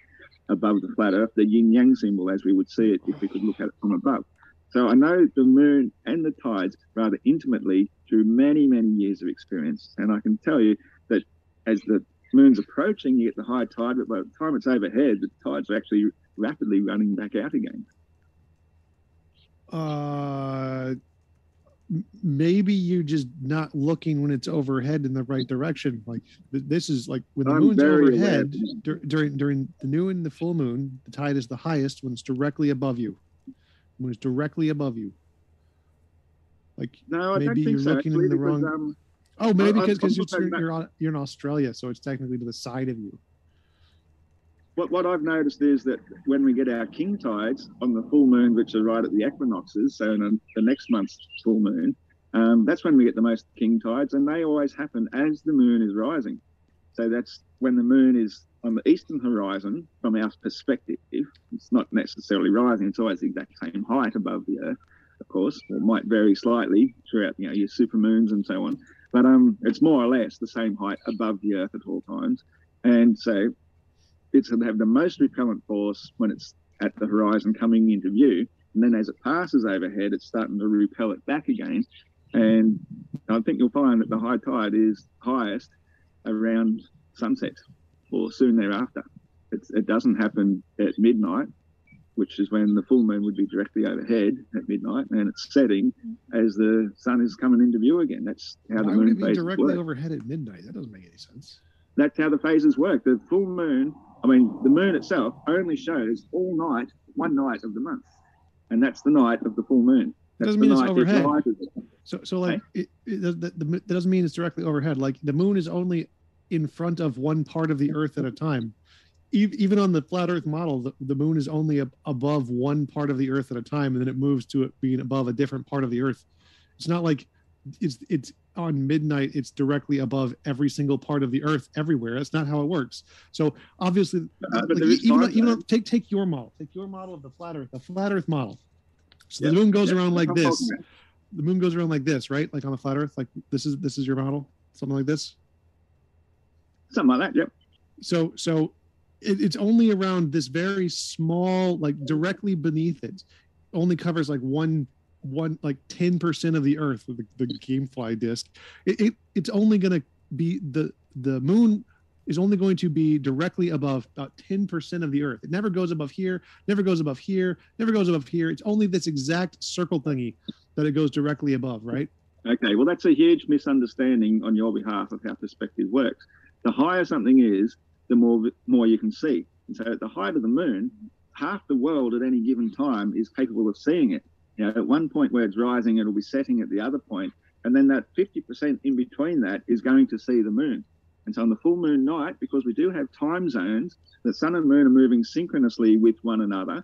above the flat Earth, the yin yang symbol as we would see it if we could look at it from above. So I know the moon and the tides rather intimately through many, many years of experience. And I can tell you that as the moon's approaching, you get the high tide, but by the time it's overhead, the tides are actually rapidly running back out again. Uh, maybe you're just not looking when it's overhead in the right direction. Like this is like when the I'm moon's overhead dur- during during the new and the full moon, the tide is the highest when it's directly above you. When it's directly above you. Like no, maybe you're so, looking in the because, wrong. Um, oh, maybe because because you're, you're, you're in Australia, so it's technically to the side of you what, what I've noticed is that when we get our king tides on the full moon, which are right at the equinoxes, so in the next month's full moon, um, that's when we get the most king tides, and they always happen as the moon is rising. So that's when the moon is on the eastern horizon from our perspective. It's not necessarily rising; it's always the exact same height above the Earth, of course. It might vary slightly throughout, you know, your super moons and so on, but um, it's more or less the same height above the Earth at all times. And so it's going to have the most repellent force when it's at the horizon coming into view. And then as it passes overhead, it's starting to repel it back again. And I think you'll find that the high tide is highest around sunset or soon thereafter. It's, it doesn't happen at midnight, which is when the full moon would be directly overhead at midnight, and it's setting mm-hmm. as the sun is coming into view again. That's how Why the moon would it be directly work. overhead at midnight? That doesn't make any sense. That's how the phases work. The full moon I mean, the moon itself only shows all night, one night of the month, and that's the night of the full moon. That doesn't mean it's overhead. So, so like, it, it, the, the, that doesn't mean it's directly overhead. Like the moon is only in front of one part of the Earth at a time. Even on the flat Earth model, the, the moon is only above one part of the Earth at a time, and then it moves to it being above a different part of the Earth. It's not like it's it's on midnight it's directly above every single part of the earth everywhere. That's not how it works. So obviously uh, like, even, even take take your model take your model of the flat earth the flat earth model. So the moon goes around like this. the moon goes around like this right? Like on the flat earth like this is this is your model? Something like this? Something like that yep. So so it, it's only around this very small like directly beneath it only covers like one one like 10% of the earth with the, the gamefly disk. It, it it's only going to be the the moon is only going to be directly above about 10% of the earth. It never goes above here never goes above here never goes above here. It's only this exact circle thingy that it goes directly above right? Okay well that's a huge misunderstanding on your behalf of how perspective works. The higher something is the more more you can see and so at the height of the moon half the world at any given time is capable of seeing it you know, at one point where it's rising, it'll be setting at the other point, and then that 50% in between that is going to see the moon. And so on the full moon night, because we do have time zones, the sun and moon are moving synchronously with one another.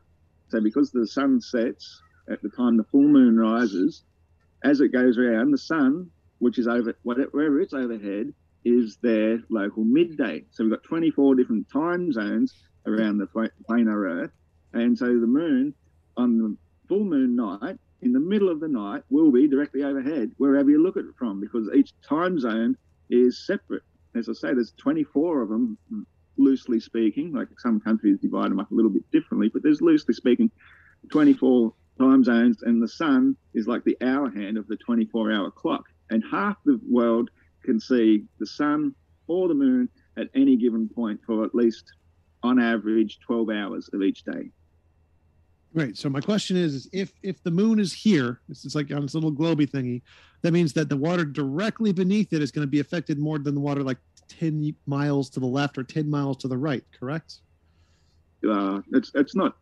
So because the sun sets at the time the full moon rises, as it goes around, the sun, which is over wherever it's overhead, is their local midday. So we've got 24 different time zones around the planar Earth. And so the moon on the full moon night in the middle of the night will be directly overhead wherever you look at it from because each time zone is separate. As I say, there's 24 of them, loosely speaking. Like some countries divide them up a little bit differently, but there's loosely speaking 24 time zones, and the sun is like the hour hand of the 24 hour clock. And half the world can see the sun or the moon at any given point for at least, on average, 12 hours of each day. Right. So my question is, is if if the moon is here, it's, it's like on this little globy thingy, that means that the water directly beneath it is going to be affected more than the water like 10 miles to the left or 10 miles to the right, correct? Uh, it's it's not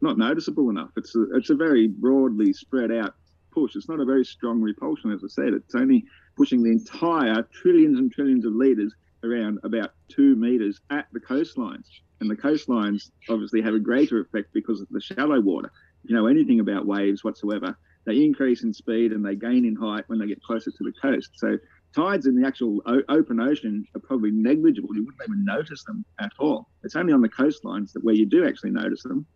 not noticeable enough. It's a, it's a very broadly spread out push. It's not a very strong repulsion, as I said. It's only pushing the entire trillions and trillions of liters around about two meters at the coastlines. And the coastlines obviously have a greater effect because of the shallow water. If you know anything about waves whatsoever, they increase in speed and they gain in height when they get closer to the coast. So tides in the actual open ocean are probably negligible. You wouldn't even notice them at all. It's only on the coastlines that where you do actually notice them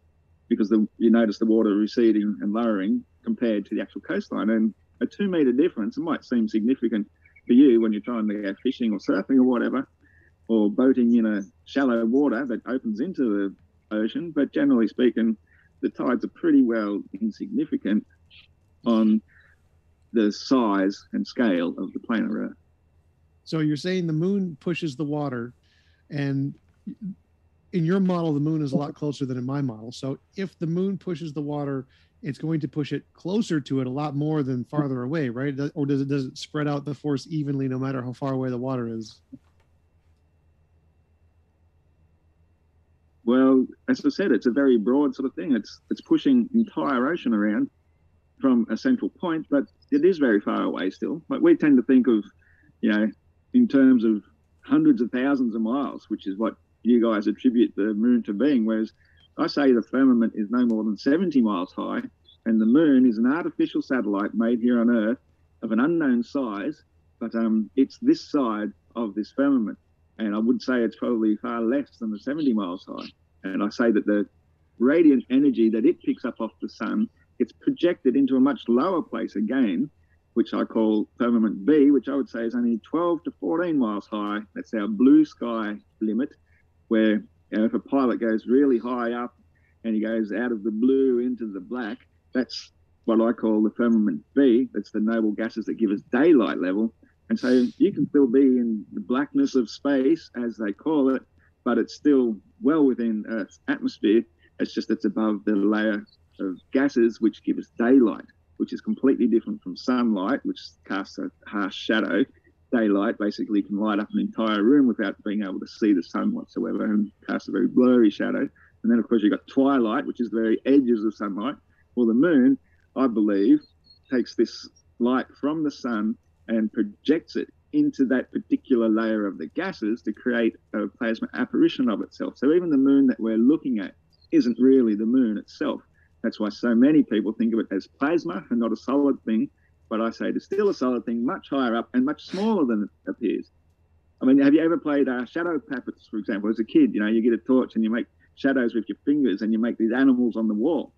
because the, you notice the water receding and lowering compared to the actual coastline. And a two meter difference, might seem significant for you when you're trying to go fishing or surfing or whatever, or boating in a shallow water that opens into the ocean. But generally speaking, the tides are pretty well insignificant on the size and scale of the planet Earth. So you're saying the moon pushes the water, and in your model, the moon is a lot closer than in my model. So if the moon pushes the water, it's going to push it closer to it a lot more than farther away, right? Or does it does it spread out the force evenly no matter how far away the water is? Well, as I said, it's a very broad sort of thing. It's it's pushing entire ocean around from a central point, but it is very far away still. Like we tend to think of, you know, in terms of hundreds of thousands of miles, which is what you guys attribute the moon to being. Whereas I say the firmament is no more than 70 miles high, and the moon is an artificial satellite made here on Earth of an unknown size, but um, it's this side of this firmament. And I would say it's probably far less than the 70 miles high. And I say that the radiant energy that it picks up off the sun gets projected into a much lower place again, which I call firmament B, which I would say is only 12 to 14 miles high. That's our blue sky limit, where you know, if a pilot goes really high up and he goes out of the blue into the black, that's what I call the firmament B. That's the noble gases that give us daylight level. And so you can still be in the blackness of space, as they call it, but it's still well within Earth's atmosphere. It's just it's above the layer of gases which give us daylight, which is completely different from sunlight, which casts a harsh shadow. Daylight basically can light up an entire room without being able to see the sun whatsoever and cast a very blurry shadow. And then, of course, you've got twilight, which is the very edges of sunlight. Well, the moon, I believe, takes this light from the sun and projects it into that particular layer of the gases to create a plasma apparition of itself. So even the moon that we're looking at isn't really the moon itself. That's why so many people think of it as plasma and not a solid thing. But I say it's still a solid thing, much higher up and much smaller than it appears. I mean, have you ever played uh, shadow puppets, for example? As a kid, you know, you get a torch and you make shadows with your fingers and you make these animals on the wall.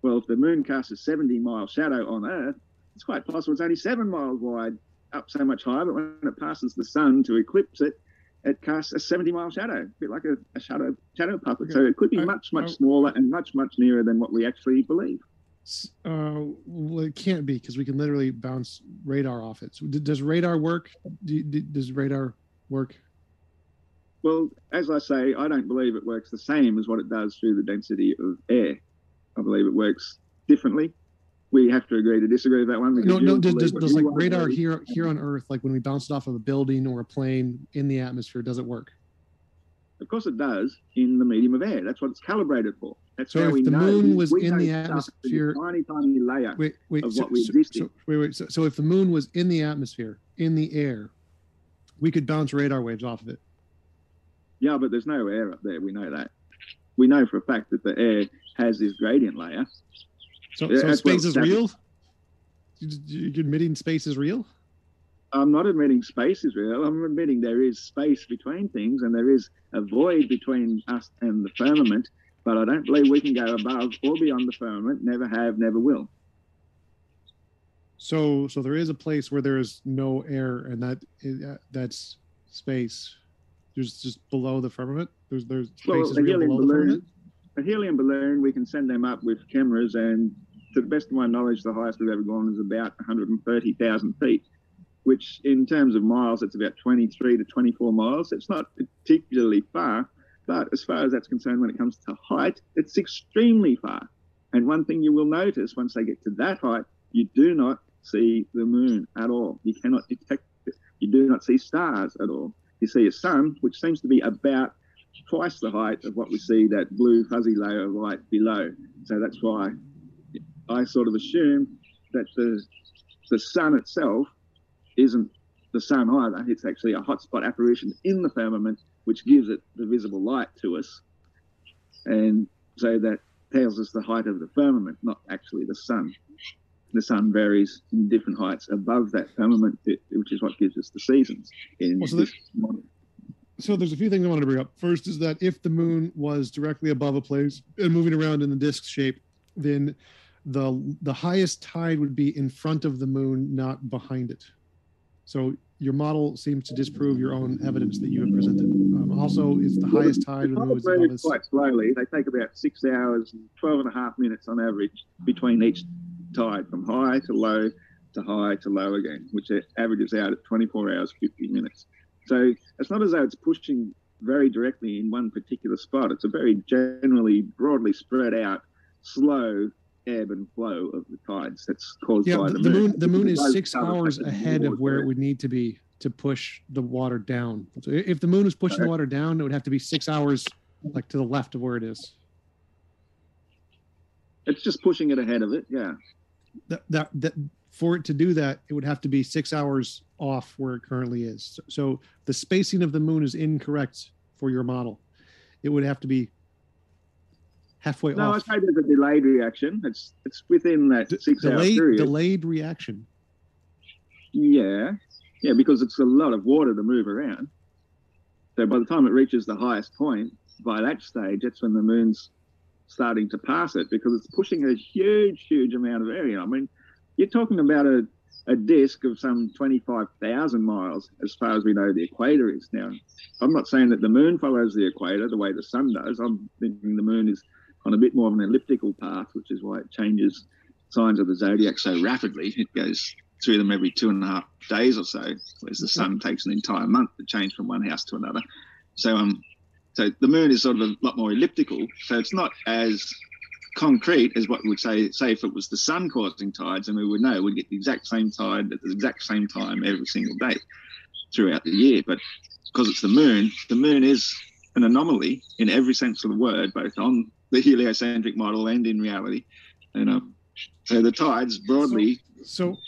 Well, if the moon casts a 70 mile shadow on Earth, it's quite possible it's only seven miles wide up so much higher, but when it passes the sun to eclipse it, it casts a 70 mile shadow, a bit like a, a shadow shadow puppet. Okay. So it could be much, much smaller and much, much nearer than what we actually believe. Uh, well, it can't be because we can literally bounce radar off it. So does radar work? Do, does radar work? Well, as I say, I don't believe it works the same as what it does through the density of air. I believe it works differently we have to agree to disagree with that one. No, no. Does, does, does like radar here here on Earth, like when we bounce it off of a building or a plane in the atmosphere, does it work? Of course, it does in the medium of air. That's what it's calibrated for. That's so how if we the know. moon was in the atmosphere, tiny, tiny layer wait, wait, of so, what we so, exist so, wait, wait. So, so if the moon was in the atmosphere, in the air, we could bounce radar waves off of it. Yeah, but there's no air up there. We know that. We know for a fact that the air has this gradient layer, so, so space is real. You're admitting space is real. I'm not admitting space is real. I'm admitting there is space between things, and there is a void between us and the firmament. But I don't believe we can go above or beyond the firmament. Never have, never will. So, so there is a place where there is no air, and that uh, that's space. There's just below the firmament. There's there's space well, real below balloon, the firmament. A helium balloon, we can send them up with cameras and to the best of my knowledge, the highest we've ever gone is about 130,000 feet, which in terms of miles, it's about 23 to 24 miles. It's not particularly far, but as far as that's concerned, when it comes to height, it's extremely far. And one thing you will notice once they get to that height, you do not see the moon at all. You cannot detect it. You do not see stars at all. You see a sun, which seems to be about twice the height of what we see that blue fuzzy layer of light below. So that's why I sort of assume that the the sun itself isn't the sun either. It's actually a hotspot apparition in the firmament, which gives it the visible light to us. And so that tells us the height of the firmament, not actually the sun. The sun varies in different heights above that firmament, which is what gives us the seasons. In well, so, so there's a few things I wanted to bring up. First is that if the moon was directly above a place and moving around in the disk shape, then the the highest tide would be in front of the moon, not behind it. So your model seems to disprove your own evidence that you have presented. Um, also, it's the highest tide when the moon is above us. Quite slowly. They take about six hours and 12 and a half minutes on average between each tide, from high to low to high to low again, which averages out at 24 hours 50 minutes. So it's not as though it's pushing very directly in one particular spot. It's a very generally broadly spread out, slow ebb and flow of the tides that's caused yeah, by the, the moon. moon. The moon is six hours ahead of where it would need to be to push the water down. So if the moon is pushing the water down, it would have to be six hours like to the left of where it is. It's just pushing it ahead of it, yeah. That that, that for it to do that, it would have to be six hours off where it currently is. So, so the spacing of the moon is incorrect for your model. It would have to be halfway no, off. No, I say there's a delayed reaction. It's it's within that D- six delayed, hour period. Delayed reaction. Yeah, yeah, because it's a lot of water to move around. So by the time it reaches the highest point, by that stage, that's when the moon's starting to pass it because it's pushing a huge, huge amount of area. I mean, you're talking about a, a disk of some 25,000 miles as far as we know the equator is. Now, I'm not saying that the moon follows the equator the way the sun does. I'm thinking the moon is on a bit more of an elliptical path, which is why it changes signs of the zodiac so rapidly. It goes through them every two and a half days or so, whereas the sun takes an entire month to change from one house to another. So um, so the moon is sort of a lot more elliptical. So it's not as concrete as what we would say say if it was the sun causing tides, and we would know we'd get the exact same tide at the exact same time every single day throughout the year. But because it's the moon, the moon is an anomaly in every sense of the word, both on the heliocentric model and in reality. And um, so the tides broadly. So, so,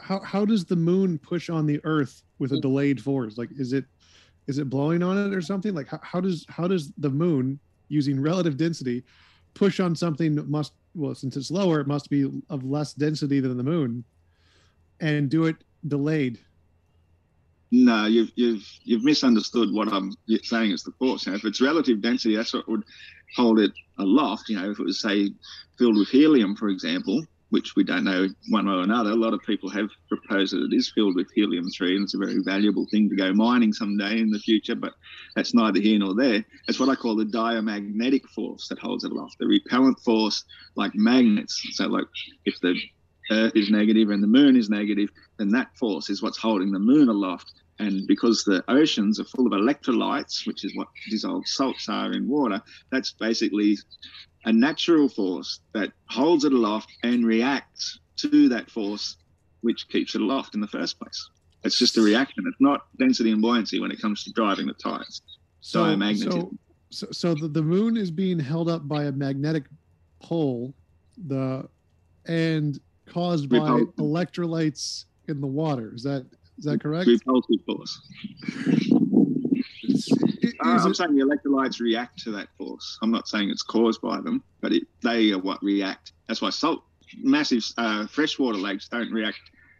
how how does the moon push on the Earth with a delayed force? Like, is it is it blowing on it or something? Like, how, how does how does the moon using relative density push on something that must well since it's lower it must be of less density than the moon and do it delayed no, you've you've you've misunderstood what I'm saying is the force. Know, if it's relative density, that's what would hold it aloft. You know, if it was say filled with helium, for example, which we don't know one way or another. A lot of people have proposed that it is filled with helium three, and it's a very valuable thing to go mining someday in the future. But that's neither here nor there. It's what I call the diamagnetic force that holds it aloft. The repellent force, like magnets. So, like if the Earth is negative and the Moon is negative, then that force is what's holding the Moon aloft. And because the oceans are full of electrolytes, which is what dissolved salts are in water, that's basically a natural force that holds it aloft and reacts to that force which keeps it aloft in the first place. It's just a reaction. It's not density and buoyancy when it comes to driving the tides. So, Diamagnetism. So, so, so the, the moon is being held up by a magnetic pole, the and caused by electrolytes in the water. Is that is that correct? Repulsive force. Uh, I'm it, saying the electrolytes react to that force. I'm not saying it's caused by them, but it, they are what react. That's why salt, massive uh, freshwater lakes don't react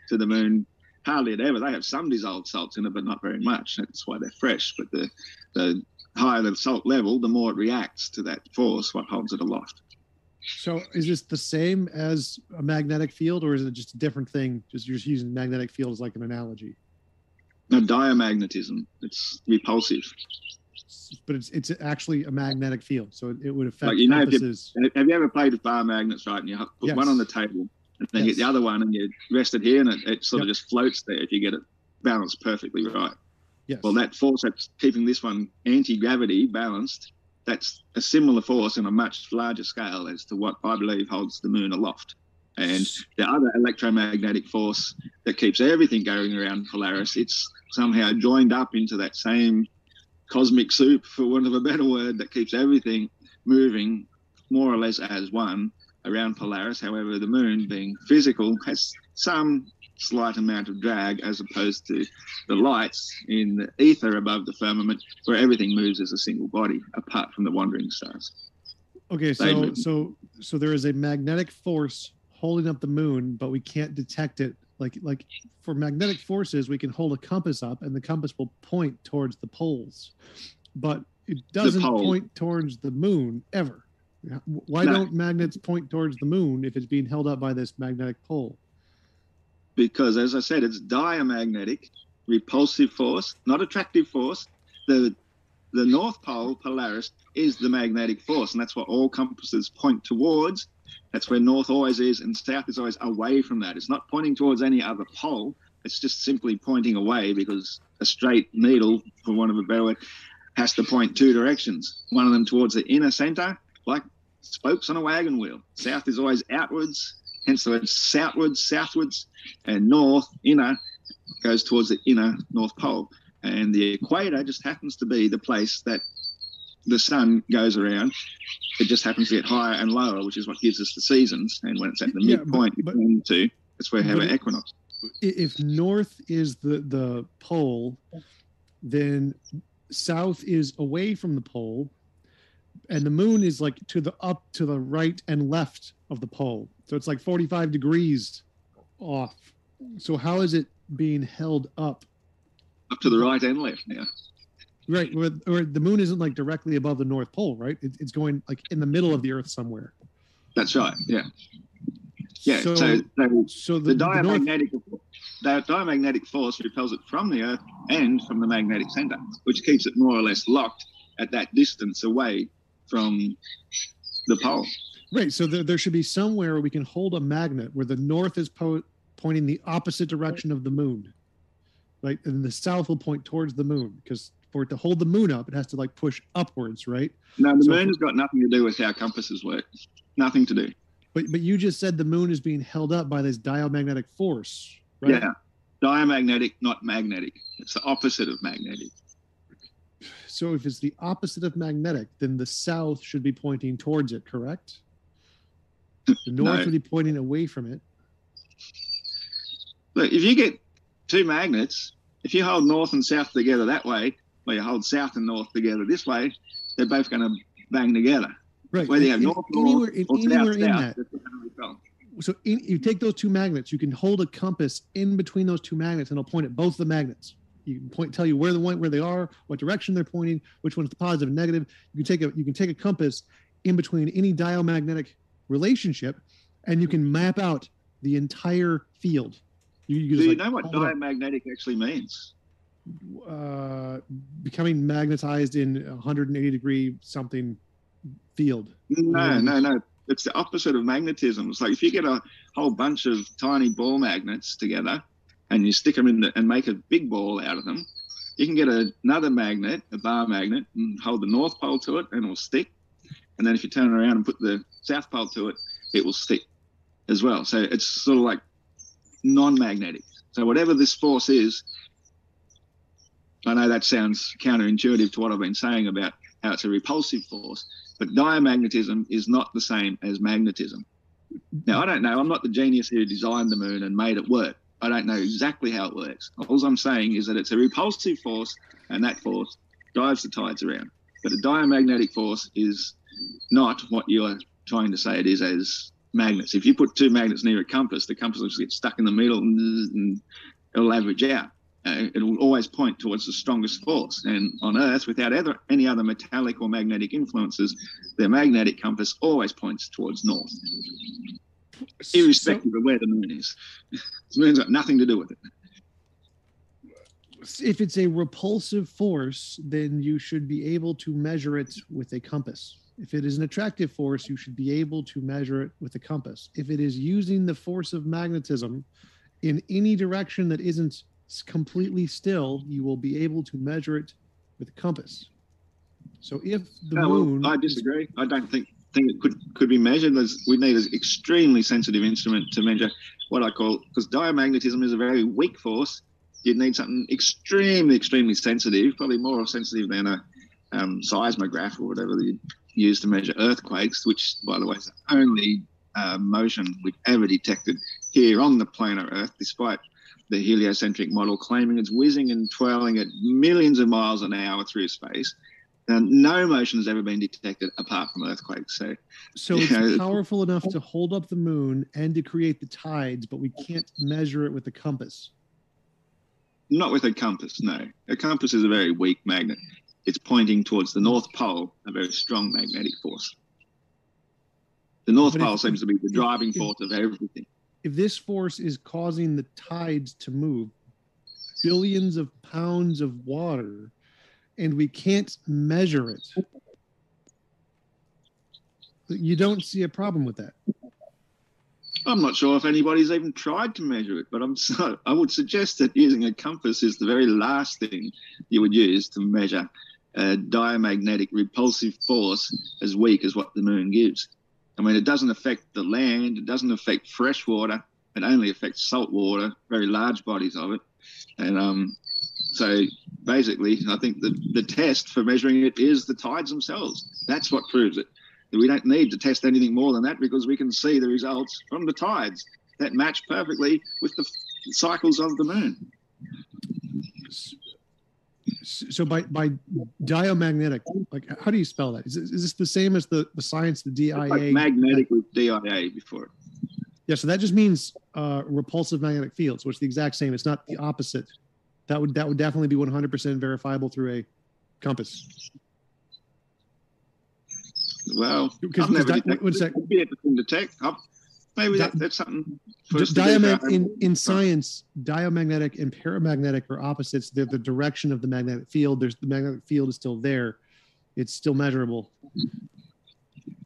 to the moon hardly at ever. They have some dissolved salts in it, but not very much. That's why they're fresh. But the, the higher the salt level, the more it reacts to that force, what holds it aloft. So is this the same as a magnetic field, or is it just a different thing? Just you're just using magnetic field as like an analogy. No diamagnetism. It's repulsive. But it's it's actually a magnetic field, so it, would affect. Like you know, if you, have you ever played with bar magnets, right? And you put yes. one on the table, and then yes. you get the other one, and you rest it here, and it, it sort yep. of just floats there if you get it balanced perfectly right. Yes. Well, that force that's keeping this one anti gravity balanced that's a similar force on a much larger scale as to what I believe holds the moon aloft. And the other electromagnetic force that keeps everything going around Polaris, it's somehow joined up into that same cosmic soup, for want of a better word, that keeps everything moving more or less as one around Polaris. However, the moon, being physical, has some slight amount of drag as opposed to the lights in the ether above the firmament where everything moves as a single body apart from the wandering stars. Okay, so so so there is a magnetic force holding up the moon, but we can't detect it. Like like for magnetic forces, we can hold a compass up, and the compass will point towards the poles, but it doesn't point towards the moon ever. Why No. don't magnets point towards the moon if it's being held up by this magnetic pole? Because as I said, it's diamagnetic, repulsive force, not attractive force. The the North Pole, Polaris, is the magnetic force, and that's what all compasses point towards. That's where north always is, and south is always away from that. It's not pointing towards any other pole. It's just simply pointing away because a straight needle, for want of a better word, has to point two directions. One of them towards the inner center, like spokes on a wagon wheel. South is always outwards, hence the word southwards, southwards, and north, inner, goes towards the inner North Pole. And the equator just happens to be the place that the sun goes around. It just happens to get higher and lower, which is what gives us the seasons. And when it's at the Yeah, midpoint but- between the two, that's where we have our equinox. If north is the the pole, then south is away from the pole, and the moon is like to the up to the right and left of the pole. So it's like 45 degrees off. So how is it being held up? Up to the right and left now. Right, or, or the moon isn't like directly above the north pole, right? It, it's going like in the middle of the earth somewhere. That's right. Yeah. Yeah. So, So, so so the, the, the north, diamagnetic the diamagnetic force repels it from the Earth and from the magnetic center, which keeps it more or less locked at that distance away from the pole. Right. So there, there should be somewhere we can hold a magnet where the north is po- pointing the opposite direction of the moon. Right. And the south will point towards the moon because for it to hold the moon up, it has to like push upwards. Right. No, the So- moon has got nothing to do with how compasses work. Nothing to do. But but you just said the moon is being held up by this diamagnetic force. Right. Yeah. Diamagnetic, not magnetic. It's the opposite of magnetic. So if it's the opposite of magnetic, then the south should be pointing towards it, correct? The north No. would be pointing away from it. Look, if you get two magnets, if you hold north and south together that way, or you hold south and north together this way, they're both going to bang together. Right. Whether you have north, anywhere, north, in- or south, in south, that. that's what's gonna repel. so in, you take those two magnets, you can hold a compass in between those two magnets, and it'll point at both the magnets. You can point, tell you where the one where they are, what direction they're pointing, which one's the positive and negative. You can take a you can take a compass in between any diamagnetic relationship, and you can map out the entire field. You, you Do you like, know what diamagnetic actually means? uh, becoming magnetized in a 180 degree something field. No, no, no. It's the opposite of magnetism. It's like if you get a whole bunch of tiny ball magnets together and you stick them in the, and make a big ball out of them, you can get a, another magnet, a bar magnet, and hold the north pole to it and it'll stick. And then if you turn it around and put the south pole to it, it will stick as well. So it's sort of like non-magnetic. So whatever this force is, I know that sounds counterintuitive to what I've been saying about how it's a repulsive force, but diamagnetism is not the same as magnetism. Now, I don't know. I'm not the genius who designed the moon and made it work. I don't know exactly how it works. All I'm saying is that it's a repulsive force, and that force drives the tides around. But a diamagnetic force is not what you're trying to say it is as magnets. If you put two magnets near a compass, the compass will just get stuck in the middle and, it'll average out. Uh, it will always point towards the strongest force. And on Earth, without any other metallic or magnetic influences, the magnetic compass always points towards north, irrespective of where the moon is. [laughs] the moon's got nothing to do with it. If it's a repulsive force, then you should be able to measure it with a compass. If it is an attractive force, you should be able to measure it with a compass. If it is using the force of magnetism in any direction that isn't completely still, you will be able to measure it with a compass. So if the No, well, moon, I disagree. I don't think think it could could be measured. There's, we need an extremely sensitive instrument to measure what I call because diamagnetism is a very weak force. You'd need something extremely, extremely sensitive, probably more sensitive than a um, seismograph or whatever you use to measure earthquakes, which, by the way, is the only uh, motion we've ever detected here on the planet Earth, despite the heliocentric model claiming it's whizzing and twirling at millions of miles an hour through space. And no motion has ever been detected apart from earthquakes. So, So it's know, powerful enough to hold up the moon and to create the tides, but we can't measure it with a compass. not with a compass, no. A compass is a very weak magnet. It's pointing towards the North Pole, a very strong magnetic force. The North But if- Pole seems to be the driving if- force of everything. If this force is causing the tides to move billions of pounds of water and we can't measure it, you don't see a problem with that. I'm not sure if anybody's even tried to measure it, but I'm so, I would suggest that using a compass is the very last thing you would use to measure a diamagnetic repulsive force as weak as what the moon gives. I mean, it doesn't affect the land, it doesn't affect fresh water, it only affects salt water, very large bodies of it. And um, so basically, I think the, the test for measuring it is the tides themselves. That's what proves it. We don't need to test anything more than that because we can see the results from the tides that match perfectly with the cycles of the moon. So by by diamagnetic, like how do you spell that? Is, this- is this the same as the, the science, the DIA? Like magnetic with DIA before. Yeah, so that just means uh, repulsive magnetic fields, which is the exact same. It's not the opposite. That would that would definitely be 100% verifiable through a compass. Well, Because- di- one sec. Be interesting to detect. I've- maybe that, that's something for us Di- to do for diamag- in, in science, diamagnetic and paramagnetic are opposites. They're the direction of the magnetic field. There's the magnetic field is still there. It's still measurable.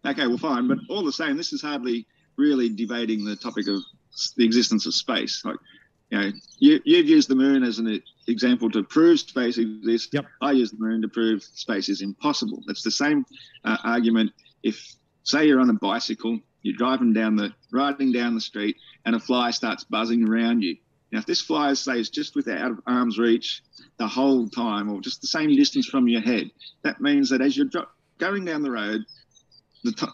Okay, well, fine, but all the same, this is hardly really debating the topic of the existence of space. Like, you know, you, you've used the moon as an example to prove space exists. Yep. I use the moon to prove space is impossible. It's the same uh, argument if, say, you're on a bicycle, you're driving down the, riding down the street, and a fly starts buzzing around you. Now, if this fly stays just within out of arm's reach the whole time, or just the same distance from your head, that means that as you're dro- going down the road, the t-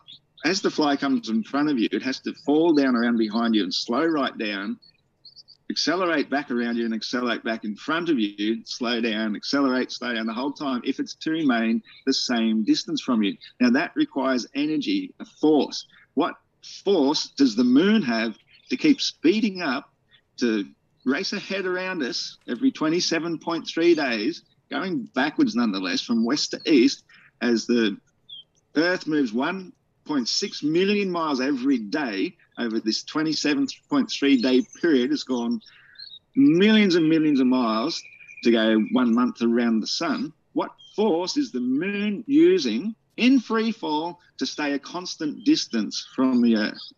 as the fly comes in front of you, it has to fall down around behind you and slow right down, accelerate back around you and accelerate back in front of you, slow down, accelerate, slow down the whole time if it's to remain the same distance from you. Now that requires energy, a force. What force does the moon have to keep speeding up to race ahead around us every 27.3 days, going backwards nonetheless from west to east as the Earth moves 1.6 million miles every day over this 27.3 day period. It's gone millions and millions of miles to go one month around the sun. What force is the moon using in free fall to stay a constant distance from the Earth?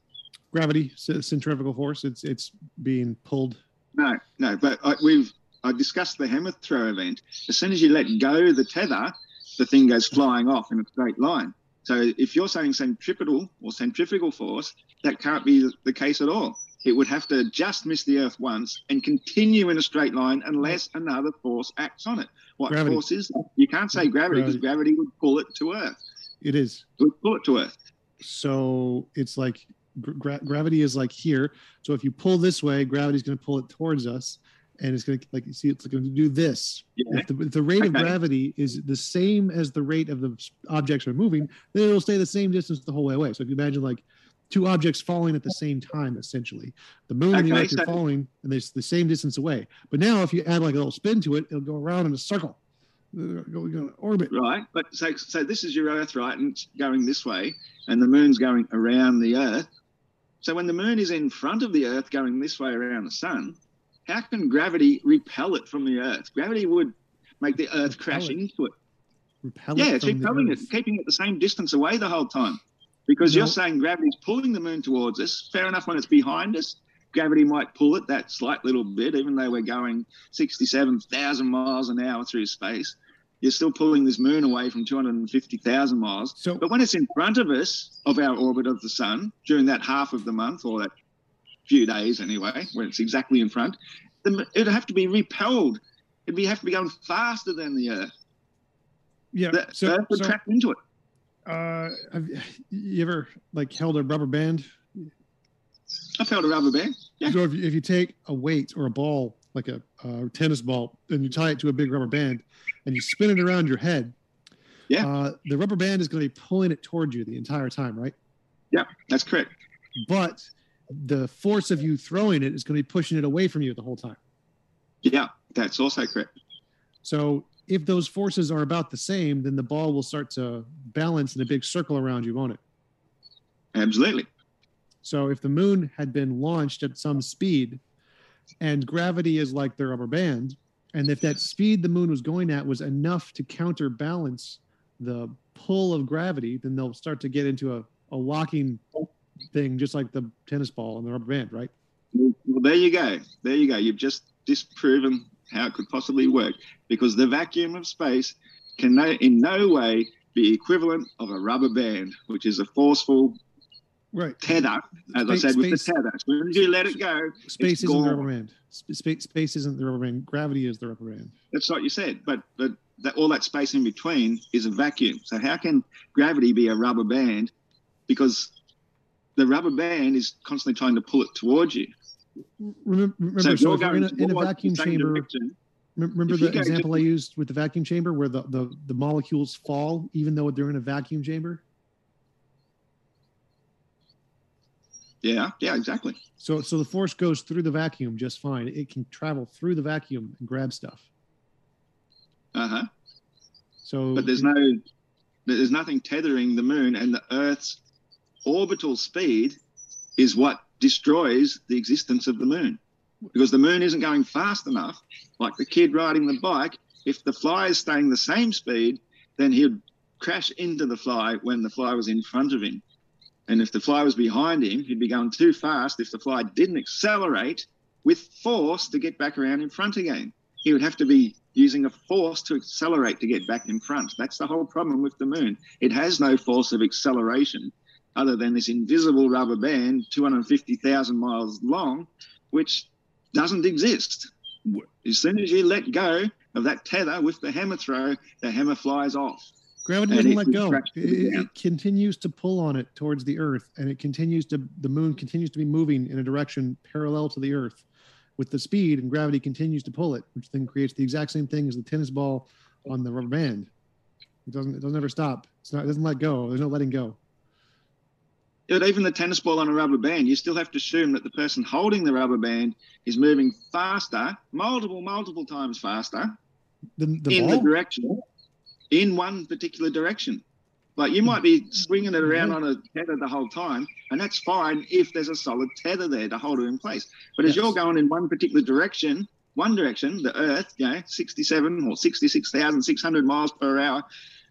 Gravity, centrifugal force. It's it's being pulled. No, no, but I, we've I discussed the hammer throw event. As soon as you let go the tether, the thing goes flying off in a straight line. So if you're saying centripetal or centrifugal force, that can't be the case at all. It would have to just miss the Earth once and continue in a straight line unless another force acts on it. What Gravity. force is that? You can't say gravity because uh, gravity would pull it to Earth. It is. It would pull it to Earth. So it's like gra- gravity is like here. So if you pull this way, gravity's going to pull it towards us, and it's going to like you see it's going to do this. Yeah. If the, if the rate of gravity is the same as the rate of the objects are moving, then it'll stay the same distance the whole way away. So if you imagine like two objects falling at the same time, essentially, the moon and the Earth are falling, and they're the same distance away. But now if you add like a little spin to it, it'll go around in a circle, It'll go, go in orbit. Right, but so so this is your Earth, right, and it's going this way, and the moon's going around the Earth. So when the moon is in front of the Earth, going this way around the sun, how can gravity repel it from the Earth? Gravity would make the Earth crash it. into it. Repel yeah, it it's from the repelling it, keeping it the same distance away the whole time. Because No. you're saying gravity's pulling the moon towards us. Fair enough when it's behind us. Gravity might pull it that slight little bit, even though we're going 67,000 miles an hour through space. You're still pulling this moon away from 250,000 miles. So But when it's in front of us, of our orbit of the sun, during that half of the month or that few days anyway, when it's exactly in front, it'd have to be repelled. It'd be, have to be going faster than the Earth. yeah, The so, Earth would so trap into it. Uh, have you ever like held a rubber band? I held a rubber band. Yeah. So if you, if you take a weight or a ball, like a, a tennis ball, and you tie it to a big rubber band, and you spin it around your head, Yeah. uh, the rubber band is going to be pulling it towards you the entire time, right? Yeah, that's correct. But the force of you throwing it is going to be pushing it away from you the whole time. Yeah, that's also correct. So if those forces are about the same, then the ball will start to balance in a big circle around you, won't it? Absolutely. So if the moon had been launched at some speed and gravity is like the rubber band, and if that speed the moon was going at was enough to counterbalance the pull of gravity, then they'll start to get into a, a locking thing, just like the tennis ball and the rubber band, right? Well, there you go. There you go. You've just disproven how it could possibly work because the vacuum of space can no, in no way be equivalent of a rubber band, which is a forceful Right. tether, as I Space- said with the tether. As soon as you let it go, Space isn't the rubber band. Space, space isn't the rubber band. Gravity is the rubber band. That's what you said. But but that, all that space in between is a vacuum. So how can gravity be a rubber band? Because the rubber band is constantly trying to pull it towards you. Remember, remember so so, if you're going in a, in a vacuum the chamber, remember the go to- example I used with the vacuum chamber where the, the, the molecules fall even though they're in a vacuum chamber? yeah, yeah, exactly. So so the force goes through the vacuum just fine. It can travel through the vacuum and grab stuff. Uh huh. So But there's no, there's nothing tethering the moon, and the Earth's orbital speed is what destroys the existence of the moon, because the moon isn't going fast enough. Like the kid riding the bike, if the fly is staying the same speed, then he'd crash into the fly when the fly was in front of him. And if the fly was behind him, he'd be going too fast. If the fly didn't accelerate with force to get back around in front again, he would have to be using a force to accelerate to get back in front. That's the whole problem with the moon. It has no force of acceleration other than this invisible rubber band, 250,000 miles long, which doesn't exist. As soon as you let go of that tether with the hammer throw, the hammer flies off. gravity doesn't let go. It, the it- ground. it continues to pull on it towards the Earth, and it continues to the moon continues to be moving in a direction parallel to the Earth with the speed, and gravity continues to pull it, which then creates the exact same thing as the tennis ball on the rubber band. It doesn't it doesn't ever stop. It's not it doesn't let go. There's no letting go. But even the tennis ball on a rubber band, you still have to assume that the person holding the rubber band is moving faster, multiple, multiple times faster The, the in ball. the direction, in one particular direction. Like you might be swinging it around on a tether the whole time, and that's fine if there's a solid tether there to hold it in place. But as you're going in one particular direction, one direction, the Earth, you know, 67 or 66,600 miles per hour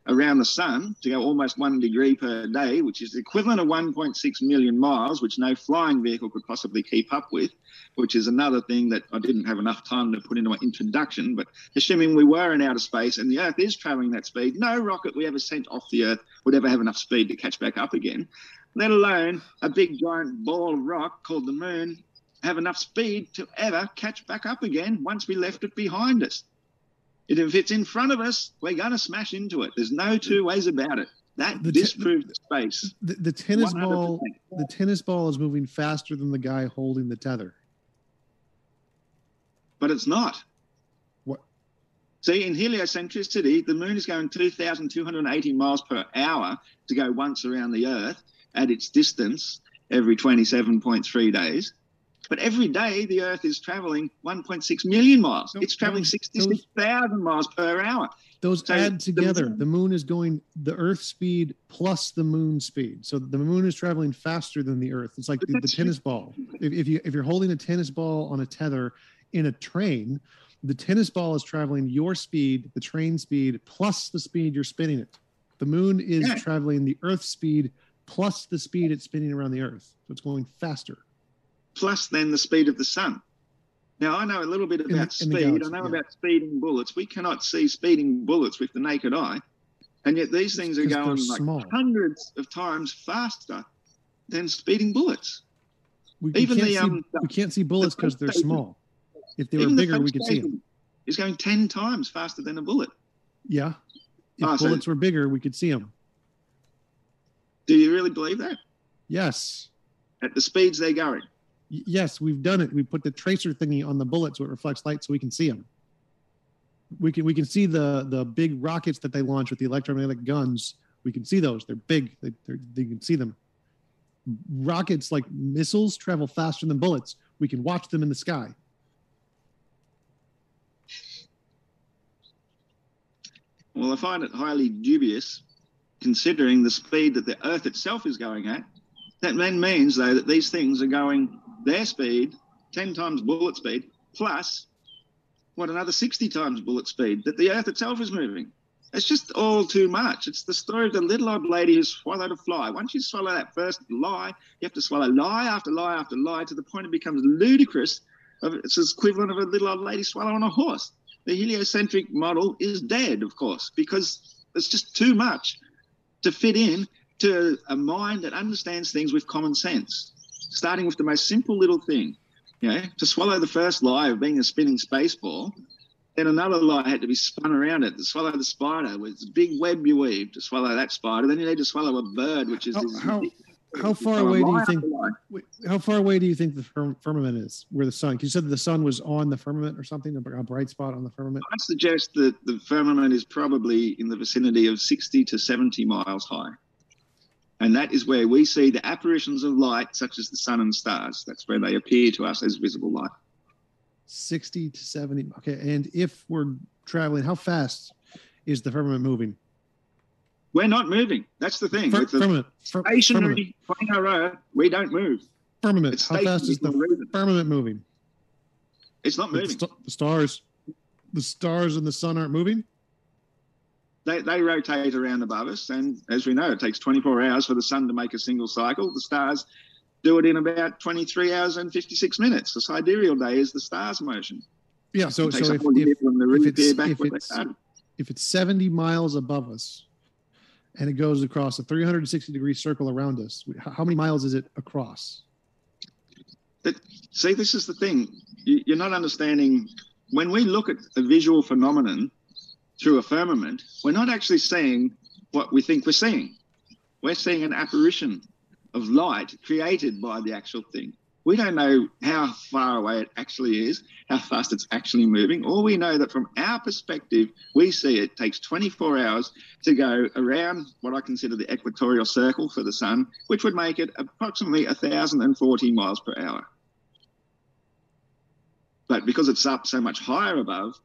around the sun to go almost one degree per day, which is the equivalent of 1.6 million miles, which no flying vehicle could possibly keep up with, which is another thing that I didn't have enough time to put into my introduction. But assuming we were in outer space and the Earth is traveling that speed, no rocket we ever sent off the Earth would ever have enough speed to catch back up again, let alone a big giant ball of rock called the moon have enough speed to ever catch back up again once we left it behind us. If it's in front of us, we're going to smash into it. There's no two ways about it. That The t- disproves space. The, the tennis 100%. ball the tennis ball is moving faster than the guy holding the tether. But it's not. What? See, in heliocentricity, the moon is going 2,280 miles per hour to go once around the Earth at its distance every 27.3 days. But every day, the Earth is traveling 1.6 million miles. It's traveling those- 66,000 miles per hour. Those So add the together. moon- The moon is going the Earth speed plus the moon speed. So the moon is traveling faster than the Earth. It's like the, the tennis ball. If, if you if you're holding a tennis ball on a tether in a train, the tennis ball is traveling your speed, the train speed plus the speed you're spinning it. The moon is Yeah. traveling the Earth speed plus the speed it's spinning around the Earth. So it's going faster. Plus then the speed of the sun. Now, I know a little bit about in the speed. galaxy, I know yeah. about speeding bullets. We cannot see speeding bullets with the naked eye. And yet these things are they're going like small. hundreds of times faster than speeding bullets. We, we Even can't the, see, um, we can't see bullets the because they're PlayStation- small. If they were Even the bigger, we could see them. Is going 10 times faster than a bullet. Yeah. If Oh, so- bullets were bigger, we could see them. Do you really believe that? Yes. at the speeds they're going. Yes, we've done it. We put the tracer thingy on the bullet so it reflects light so we can see them. We can we can see the the big rockets that they launch with the electromagnetic guns. We can see those. They're big. They they're, they can see them. Rockets like missiles travel faster than bullets. We can watch them in the sky. Well, I find it highly dubious, considering the speed that the Earth itself is going at. That then means, though, that these things are going their speed, 10 times bullet speed, plus what another 60 times bullet speed that the Earth itself is moving. It's just all too much. It's the story of the little old lady who swallowed a fly. Once you swallow that first lie, you have to swallow lie after lie after lie to the point it becomes ludicrous. It's equivalent of a little old lady swallowing a horse. The heliocentric model is dead, of course, because it's just too much to fit in to a mind that understands things with common sense, starting with the most simple little thing. You know, to swallow the first lie of being a spinning space ball, then another lie had to be spun around it to swallow the spider with big web you weave to swallow that spider. Then you need to swallow a bird, which is How- how- how far away do you think- how far away do you think the firmament is? Where the sun? You said the sun was on the firmament or something, a bright spot on the firmament. I suggest that the firmament is probably in the vicinity of 60 to 70 miles high. And that is where we see the apparitions of light, such as the sun and stars. That's where they appear to us as visible light. 60 to 70. Okay. And if we're traveling, how fast is the firmament moving? We're not moving. That's the thing. Fir- With the firmament. fir- firmament. stationary Earth, we don't move. Firmament. It's How fast is the firmament moving? It's not The, moving. st- the stars, the stars and the sun aren't moving. They, they rotate around above us. And as we know, it takes 24 hours for the sun to make a single cycle. The stars do it in about 23 hours and 56 minutes. The sidereal day is the stars' motion. Yeah. So, so if, if, if it's- if it's- if it's 70 miles above us and it goes across a 360 degree circle around us, how many miles is it across? But see, this is the thing. You- You're not understanding. When we look at a visual phenomenon through a firmament, we're not actually seeing what we think we're seeing. We're seeing an apparition of light created by the actual thing. We don't know how far away it actually is, how fast it's actually moving. All we know that from our perspective, we see it takes 24 hours to go around what I consider the equatorial circle for the sun, which would make it approximately 1,040 miles per hour. But because it's up so much higher above,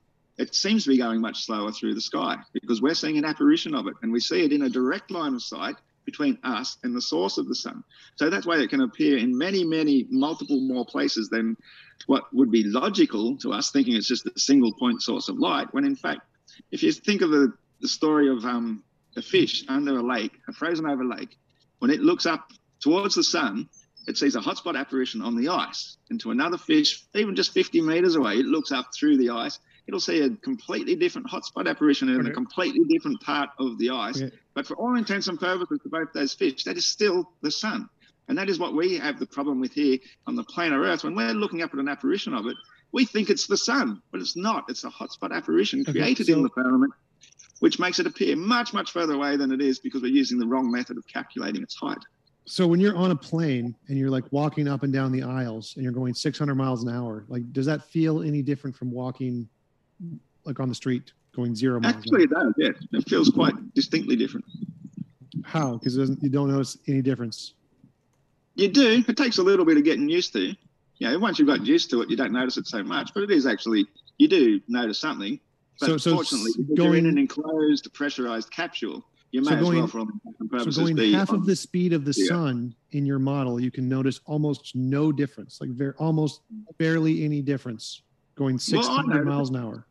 it seems to be going much slower through the sky because we're seeing an apparition of it and we see it in a direct line of sight between us and the source of the sun. So that's why it can appear in many, many, multiple more places than what would be logical to us, thinking it's just a single point source of light. When in fact, if you think of the, the story of um, a fish under a lake, a frozen over lake, when it looks up towards the sun, it sees a hotspot apparition on the ice. And to another fish, even just 50 meters away, it looks up through the ice. It'll see a completely different hotspot apparition in a completely different part of the ice. Okay. But for all intents and purposes, for both those fish, that is still the sun. And that is what we have the problem with here on the planar Earth. When we're looking up at an apparition of it, we think it's the sun, but it's not. It's a hotspot apparition Okay, created so- in the firmament, which makes it appear much, much further away than it is because we're using the wrong method of calculating its height. So when you're on a plane and you're like walking up and down the aisles and you're going 600 miles an hour, like does that feel any different from walking like on the street going zero miles? Actually, it does, yes. It feels quite distinctly different. how? Because you don't notice any difference. You do. It takes a little bit of getting used to. You know, once you've got used to it, you don't notice it so much. But it is actually, you do notice something. But So- so fortunately, you're in an enclosed, pressurized capsule, you may So as going- well, for all intents and So going half on- of the speed of the yeah. sun in your model, you can notice almost no difference, like very almost barely any difference going 600 notice miles an hour.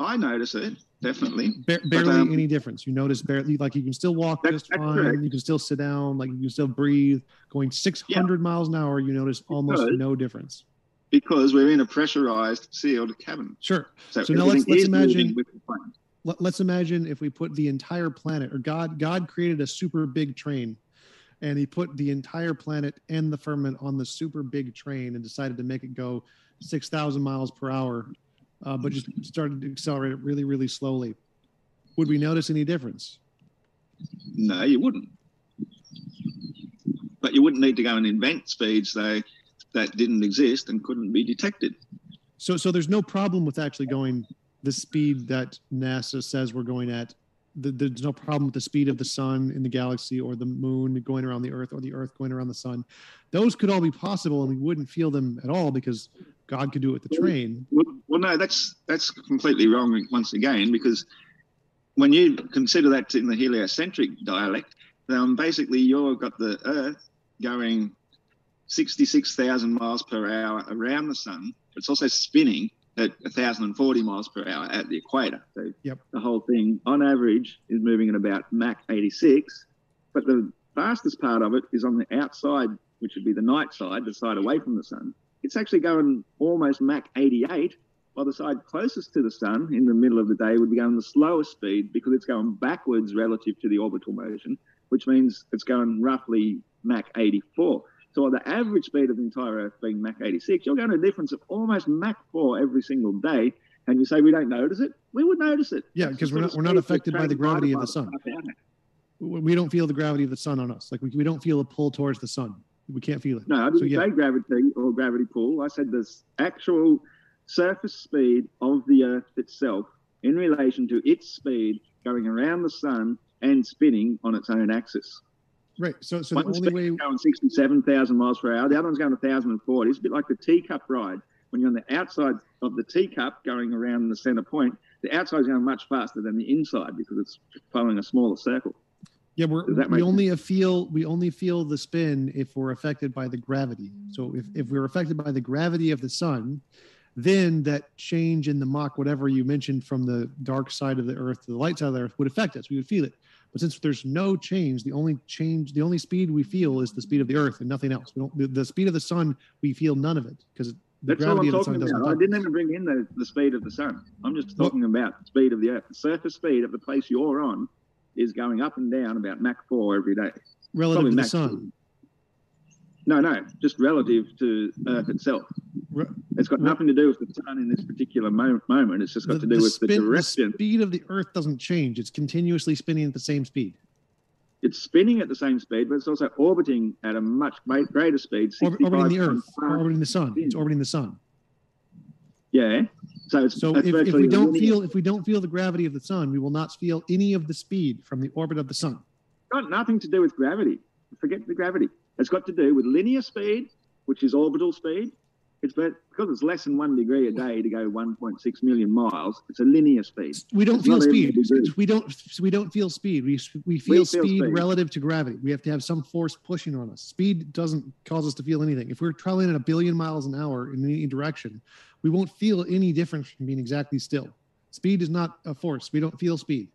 I notice it definitely. Ba- barely um, any difference. You notice barely, like you can still walk That's- just fine. correct. You can still sit down, like you can still breathe. Going 600 miles an hour, you notice almost Because- no difference. because we're in a pressurized, sealed cabin. Sure. So, So now let's- let's imagine- moving with the plane. Let, let's imagine if we put the entire planet, or God, God created a super big train, and He put the entire planet and the firmament on the super big train, and decided to make it go 6,000 miles per hour, uh, but just started to accelerate it really, really slowly. Would we notice any difference? No, you wouldn't. But you wouldn't need to go and invent speeds though that didn't exist and couldn't be detected. So, so there's no problem with actually going the speed that NASA says we're going at. The, there's no problem with the speed of the sun in the galaxy or the moon going around the Earth or the Earth going around the sun. Those could all be possible, and we wouldn't feel them at all because God could do it with the train. Well, well, no, that's that's completely wrong once again because when you consider that in the heliocentric dialect, then basically you've got the Earth going 66,000 miles per hour around the sun. It's also spinning at 1,040 miles per hour at the equator. So Yep. the whole thing, on average, is moving at about Mach 86. But the fastest part of it is on the outside, which would be the night side, the side away from the sun. It's actually going almost Mach 88, while the side closest to the sun in the middle of the day would be going the slowest speed because it's going backwards relative to the orbital motion, which means it's going roughly Mach 84. So the average speed of the entire Earth being Mach 86, you're going a difference of almost Mach 4 every single day. And you say we don't notice it? We would notice it. Yeah, because we're not we're not affected by the gravity of the sun. We we don't feel the gravity of the sun on us. Like we, we don't feel a pull towards the sun. We can't feel it. No, I didn't So, yeah. say gravity or gravity pull. I said the s- actual surface speed of the Earth itself in relation to its speed going around the sun and spinning on its own axis. Right. So so the One only way going 67,000 miles per hour. The other one's going 1,040. It's a bit like the teacup ride. When you're on the outside of the teacup going around the center point, the outside's going much faster than the inside because it's following a smaller circle. Yeah, we're, we only feel we only feel the spin if we're affected by the gravity. So if, if we're affected by the gravity of the sun, then that change in the Mach, whatever you mentioned from the dark side of the Earth to the light side of the Earth, would affect us. We would feel it. But since there's no change, the only change, the only speed we feel is the speed of the Earth and nothing else. We don't the, the speed of the sun. We feel none of it because the That's all gravity I'm of the sun talking about. I didn't even bring in the, the speed of the sun. I'm just What- talking about the speed of the Earth. The surface speed of the place you're on is going up and down about Mach 4 every day. relative probably to the sun. No, no, just relative to Earth itself. Re- It's got Well- nothing to do with the sun in this particular mo- moment. It's just got to do with the spin- direction. speed of the Earth doesn't change. It's continuously spinning at the same speed. It's spinning at the same speed, but it's also orbiting at a much greater speed. Orbiting the Earth, times or faster. orbiting the sun. It's orbiting the sun. Yeah. So it's So if, if we don't linear. feel if we don't feel the gravity of the sun, we will not feel any of the speed from the orbit of the sun. got nothing to do with gravity. Forget the gravity. It's got to do with linear speed, which is orbital speed. It's but because it's less than one degree a day to go 1.6 million miles. It's a linear speed. We don't It's feel speed. We don't we don't feel speed. We we feel, feel speed, speed. relative to gravity. We have to have some force pushing on us. Speed doesn't cause us to feel anything. If we're traveling at a billion miles an hour in any direction, we won't feel any difference from being exactly still. Speed is not a force. We don't feel speed.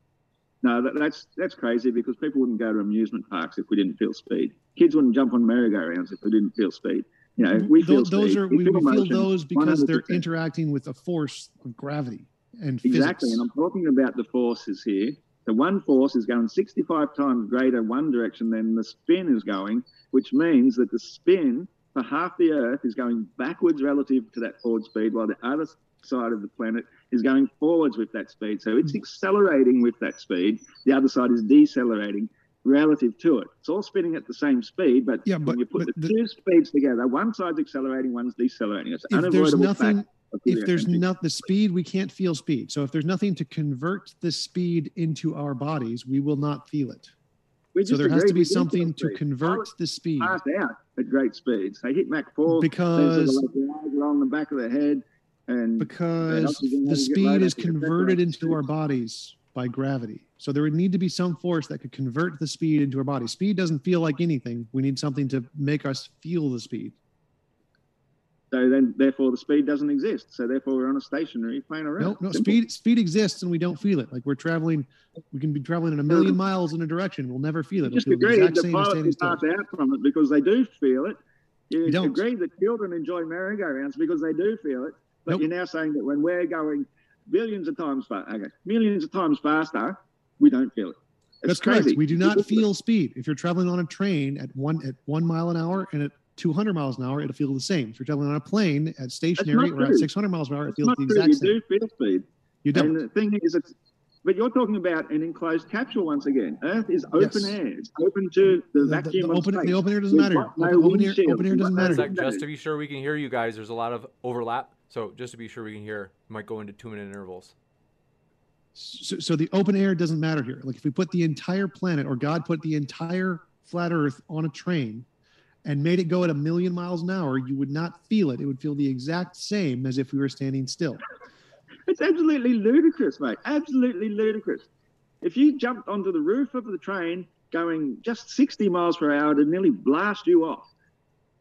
No, that, that's that's crazy because people wouldn't go to amusement parks if we didn't feel speed. Kids wouldn't jump on merry-go-rounds if we didn't feel speed. You know, we feel those, those speed. are we, we feel those because they're interacting with a force of gravity and Exactly, physics. and I'm talking about the forces here. The one force is going 65 times greater one direction than the spin is going, which means that the spin for half the Earth is going backwards relative to that forward speed, while the other side of the planet is going forwards with that speed. So it's accelerating with that speed. The other side is decelerating relative to it. It's all spinning at the same speed, but, Yeah, when you put but the, the- two speeds together, one side's accelerating, one's decelerating. It's if there's nothing fact if there's not the speed we can't feel speed so if there's nothing to convert the speed into our bodies we will not feel it so there has to be We do feel something to speed. convert the speed pass out at great speeds. They hit Mach 4. Because- along the back of the head. And because the has to get speed is to get better converted into our bodies by gravity so there would need to be some force that could convert the speed into our body speed doesn't feel like anything we need something to make us feel the speed so then, therefore, the speed doesn't exist. So therefore, we're on a stationary plane around. no no Simple. speed speed exists and we don't feel it like we're traveling we can be traveling in a million miles in a direction we'll never feel it You just feel the agreed exact that same as pilots standing will still. pass out from it because they do feel it. You We don't. agreed that children enjoy merry-go-rounds because they do feel it. But Nope. you're now saying that when we're going billions of times faster, okay, millions of times faster, we don't feel it. It's That's crazy. correct. We do not feel speed. If you're traveling on a train at one at one mile an hour and at 200 miles an hour, it'll feel the same. If you're traveling on a plane at stationary not or at 600 miles an hour, it feels not the true. exact You same. do feel speed. You don't. the thing is, it's but you're talking about an enclosed capsule once again. Earth is open Yes. air. It's open to the, The, the, vacuum the of open, space. the open air doesn't We've matter. got no Open, open air, open air doesn't matter. Zach, just to be sure we can hear you guys, there's a lot of overlap. So just to be sure we can hear, might go into two minute intervals. So, so the open air doesn't matter here. Like if we put the entire planet or God put the entire flat Earth on a train and made it go at a million miles an hour, you would not feel it. It would feel the exact same as if we were standing still. It's absolutely ludicrous, mate. Absolutely ludicrous. If you jumped onto the roof of the train going just 60 miles per hour, it'd nearly blast you off.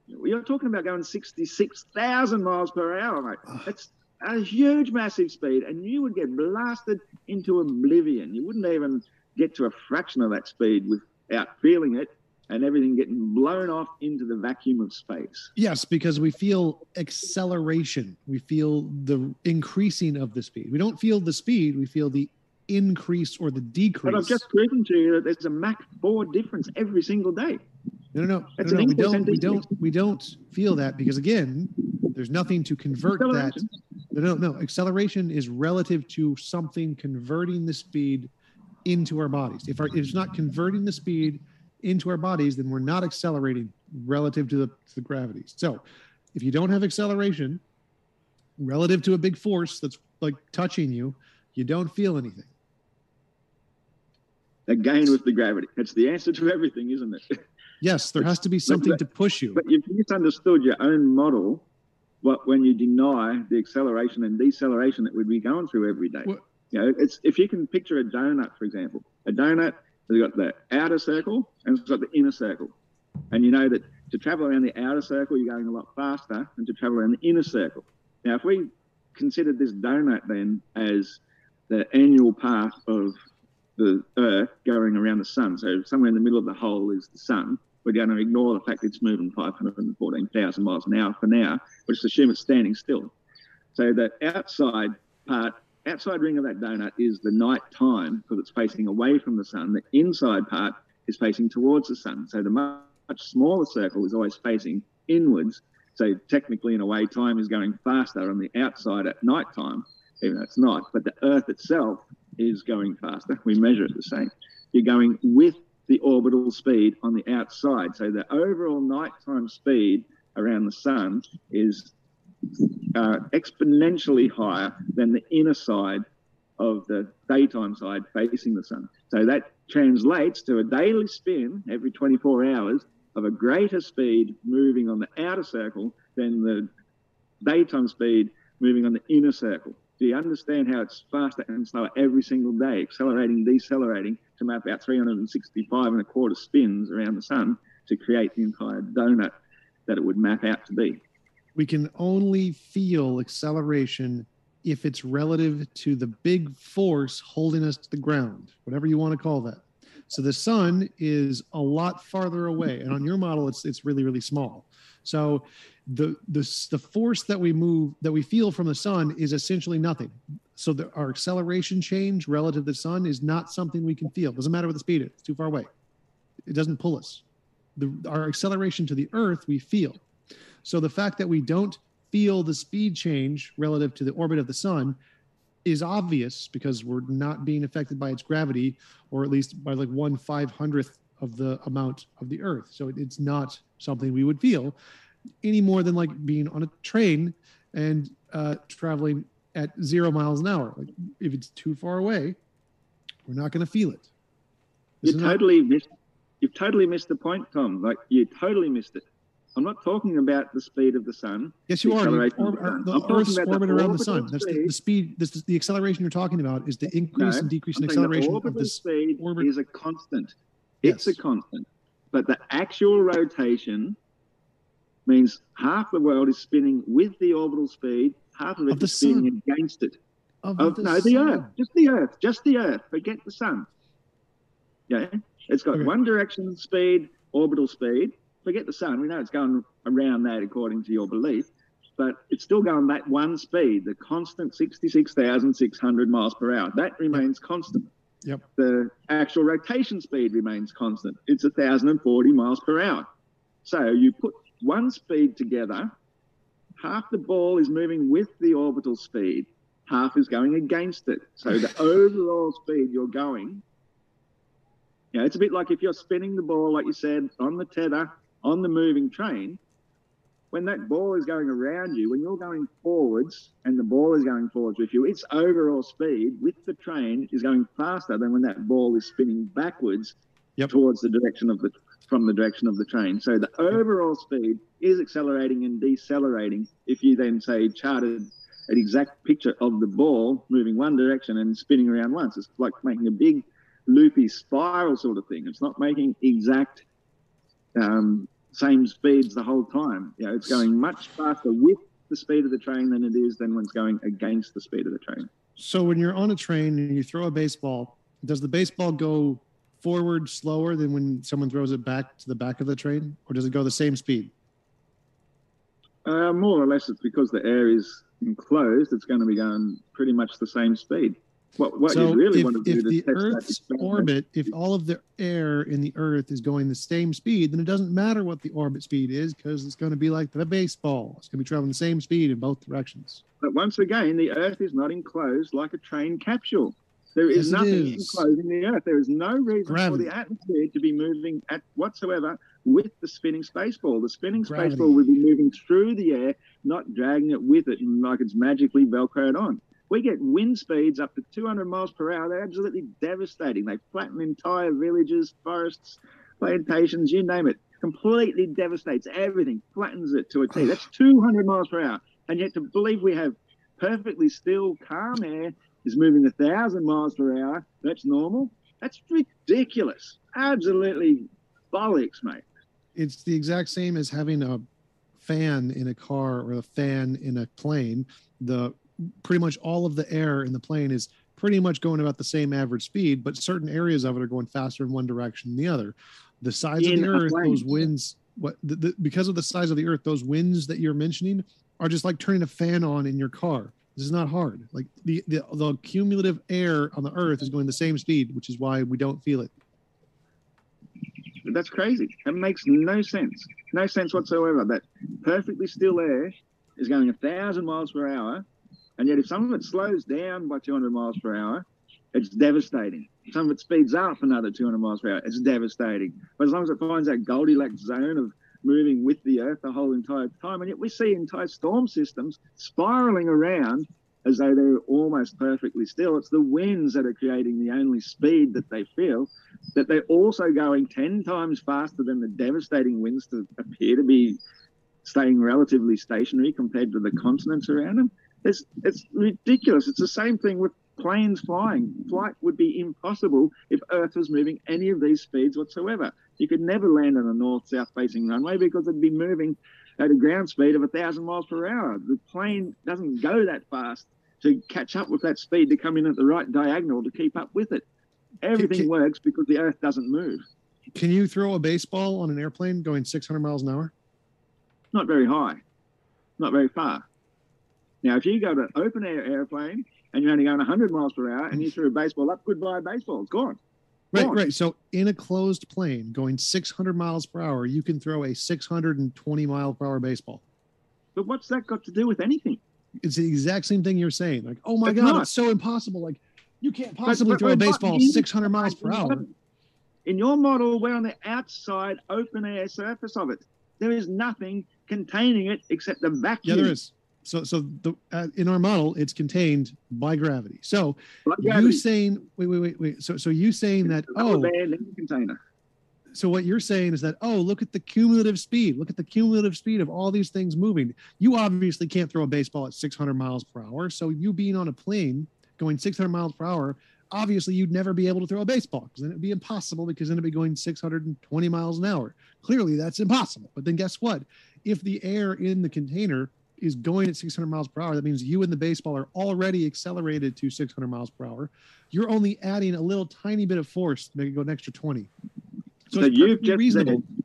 You're talking about going 66,000 miles per hour, mate. Ah. That's a huge, massive speed, and you would get blasted into oblivion. You wouldn't even get to a fraction of that speed without feeling it and everything getting blown off into the vacuum of space. Yes, because we feel acceleration. We feel the increasing of the speed. We don't feel the speed. We feel the increase or the decrease. But I've just proven to you that there's a Mach 4 difference every single day. No, no, no, That's no, no, we don't. We don't. We don't feel that because again, there's nothing to convert that. No, no, no. Acceleration is relative to something converting the speed into our bodies. If, our, if it's not converting the speed into our bodies, then we're not accelerating relative to the, to the gravity. So, if you don't have acceleration relative to a big force that's like touching you, you don't feel anything. Again with the gravity. That's the answer to everything, isn't it? Yes, there has to be something to push you. But you've misunderstood your own model what, when you deny the acceleration and deceleration that we'd be going through every day. What- You know, it's if you can picture a donut, for example, a donut has got the outer circle and it's got the inner circle. And you know that to travel around the outer circle, you're going a lot faster than to travel around the inner circle. Now, if we considered this donut then as the annual path of the Earth going around the sun, so somewhere in the middle of the hole is the sun, we're going to ignore the fact it's moving 514,000 miles an hour for now, but just assume it's standing still. So the outside part, outside ring of that donut is the night time because it's facing away from the sun. The inside part is facing towards the sun. So the much smaller circle is always facing inwards. So technically, in a way, time is going faster on the outside at night time, even though it's not. But the Earth itself is going faster. We measure it the same. You're going with the orbital speed on the outside. So the overall nighttime speed around the sun is uh, exponentially higher than the inner side of the daytime side facing the sun. So that translates to a daily spin every 24 hours of a greater speed moving on the outer circle than the daytime speed moving on the inner circle. Do you understand how it's faster and slower every single day, accelerating, decelerating to map out 365 and a quarter spins around the sun to create the entire donut that it would map out to be? We can only feel acceleration if it's relative to the big force holding us to the ground, whatever you want to call that. So the sun is a lot farther away, and on your model, it's it's really really small. So the the the force that we move that we feel from the sun is essentially nothing. So the, our acceleration change relative to the sun is not something we can feel. Doesn't matter what the speed is; it's too far away. It doesn't pull us. The, our acceleration to the Earth we feel. So the fact that we don't feel the speed change relative to the orbit of the sun is obvious because we're not being affected by its gravity, or at least by like one five hundredth of the amount of the Earth. So it's not something we would feel any more than like being on a train and uh, traveling at zero miles an hour. Like if it's too far away, we're not going to feel it. You totally missed. You've totally missed the point, Tom. Like you totally missed it. I'm not talking about the speed of the sun. Yes, you the are. Acceleration the sun. the I'm Earth's about the orbit around the sun. That's the, speed. the speed. This the acceleration you're talking about. Is the increase No, and decrease in I'm saying the of orbital this speed orbit. is a constant. It's Yes. a constant. But the actual rotation means half the world is spinning with the orbital speed, half of it Of the is spinning sun. against it. of Of, no, the. Earth, just the Earth, just the Earth. Forget the sun. Yeah, it's got Okay. one direction speed, orbital speed. Forget the sun. We know it's going around that according to your belief, but it's still going that one speed, the constant 66,600 miles per hour. That remains constant. Yep. The actual rotation speed remains constant. It's 1,040 miles per hour. So you put one speed together, half the ball is moving with the orbital speed, half is going against it. So the [laughs] overall speed you're going, you know, it's a bit like if you're spinning the ball, like you said, on the tether, on the moving train, when that ball is going around you, when you're going forwards and the ball is going forwards with you, its overall speed with the train is going faster than when that ball is spinning backwards Yep. towards the direction of the from the direction of the train. So the overall speed is accelerating and decelerating. If you then say charted an exact picture of the ball moving one direction and spinning around once, it's like making a big loopy spiral sort of thing. It's not making exact um, same speeds the whole time. You know, it's going much faster with the speed of the train than it is than when it's going against the speed of the train. So when you're on a train and you throw a baseball, does the baseball go forward slower than when someone throws it back to the back of the train, or does it go the same speed? Uh, more or less, it's because the air is enclosed. It's going to be going pretty much the same speed. What, what so you really if, want to do if to the Earth's orbit, if all of the air in the Earth is going the same speed, then it doesn't matter what the orbit speed is because it's going to be like the baseball. It's going to be traveling the same speed in both directions. But once again, the Earth is not enclosed like a train capsule. There is Yes, nothing is. enclosing the Earth. There is no reason Gravity. for the atmosphere to be moving at whatsoever with the spinning space ball. The spinning Gravity. space ball would be moving through the air, not dragging it with it, like it's magically velcroed on. We get wind speeds up to 200 miles per hour. They're absolutely devastating. They flatten entire villages, forests, plantations, you name it. Completely devastates everything, flattens it to a T. That's [sighs] 200 miles per hour. And yet to believe we have perfectly still, calm air is moving a thousand miles per hour. That's normal. That's ridiculous. Absolutely bollocks, mate. It's the exact same as having a fan in a car or a fan in a plane. The pretty much all of the air in the plane is pretty much going about the same average speed, but certain areas of it are going faster in one direction than the other. The size In of the earth, plane. those winds, what the, the, because of the size of the earth, those winds that you're mentioning are just like turning a fan on in your car. This is not hard. Like the, the the cumulative air on the earth is going the same speed, which is why we don't feel it. That's crazy. That makes no sense. No sense whatsoever. That perfectly still air is going a thousand miles per hour, and yet if some of it slows down by 200 miles per hour, it's devastating. Some of it speeds up another 200 miles per hour. It's devastating. But as long as it finds that Goldilocks zone of moving with the Earth the whole entire time, and yet we see entire storm systems spiraling around as though they're almost perfectly still. It's the winds that are creating the only speed that they feel that they're also going 10 times faster than the devastating winds that appear to be staying relatively stationary compared to the continents around them. It's, it's ridiculous. It's the same thing with planes flying. Flight would be impossible if Earth was moving any of these speeds whatsoever. You could never land on a north south facing runway because it'd be moving at a ground speed of a thousand miles per hour. The plane doesn't go that fast to catch up with that speed to come in at the right diagonal to keep up with it. Everything can- works because the Earth doesn't move. Can you throw a baseball on an airplane going 600 miles an hour? Not very high, not very far. Now, if you go to an open air airplane and you're only going 100 miles per hour and you throw a baseball up, goodbye baseball, it's gone. Right, right. So in a closed plane going 600 miles per hour, you can throw a 620 mile per hour baseball. But what's that got to do with anything? It's the exact same thing you're saying. Like, oh my It's God, not. it's so impossible. Like, you can't possibly but throw a baseball 600 miles per hour. [laughs] In your model, we're on the outside open air surface of it. There is nothing containing it except the vacuum. Yeah, there is. So, so the uh, in our model, it's contained by gravity. So you saying, wait, wait, wait, wait. So, so you saying that? It's a rubber Oh, the container. so what you're saying is that oh look at the cumulative speed look at the cumulative speed of all these things moving you obviously can't throw a baseball at 600 miles per hour so you being on a plane going 600 miles per hour obviously you'd never be able to throw a baseball because then it'd be impossible because then it'd be going 620 miles an hour clearly that's impossible but then guess what if the air in the container is going at 600 miles per hour. That means you and the baseball are already accelerated to 600 miles per hour. You're only adding a little tiny bit of force to make it go an extra 20 so, So it's you've perfectly just reasonable said-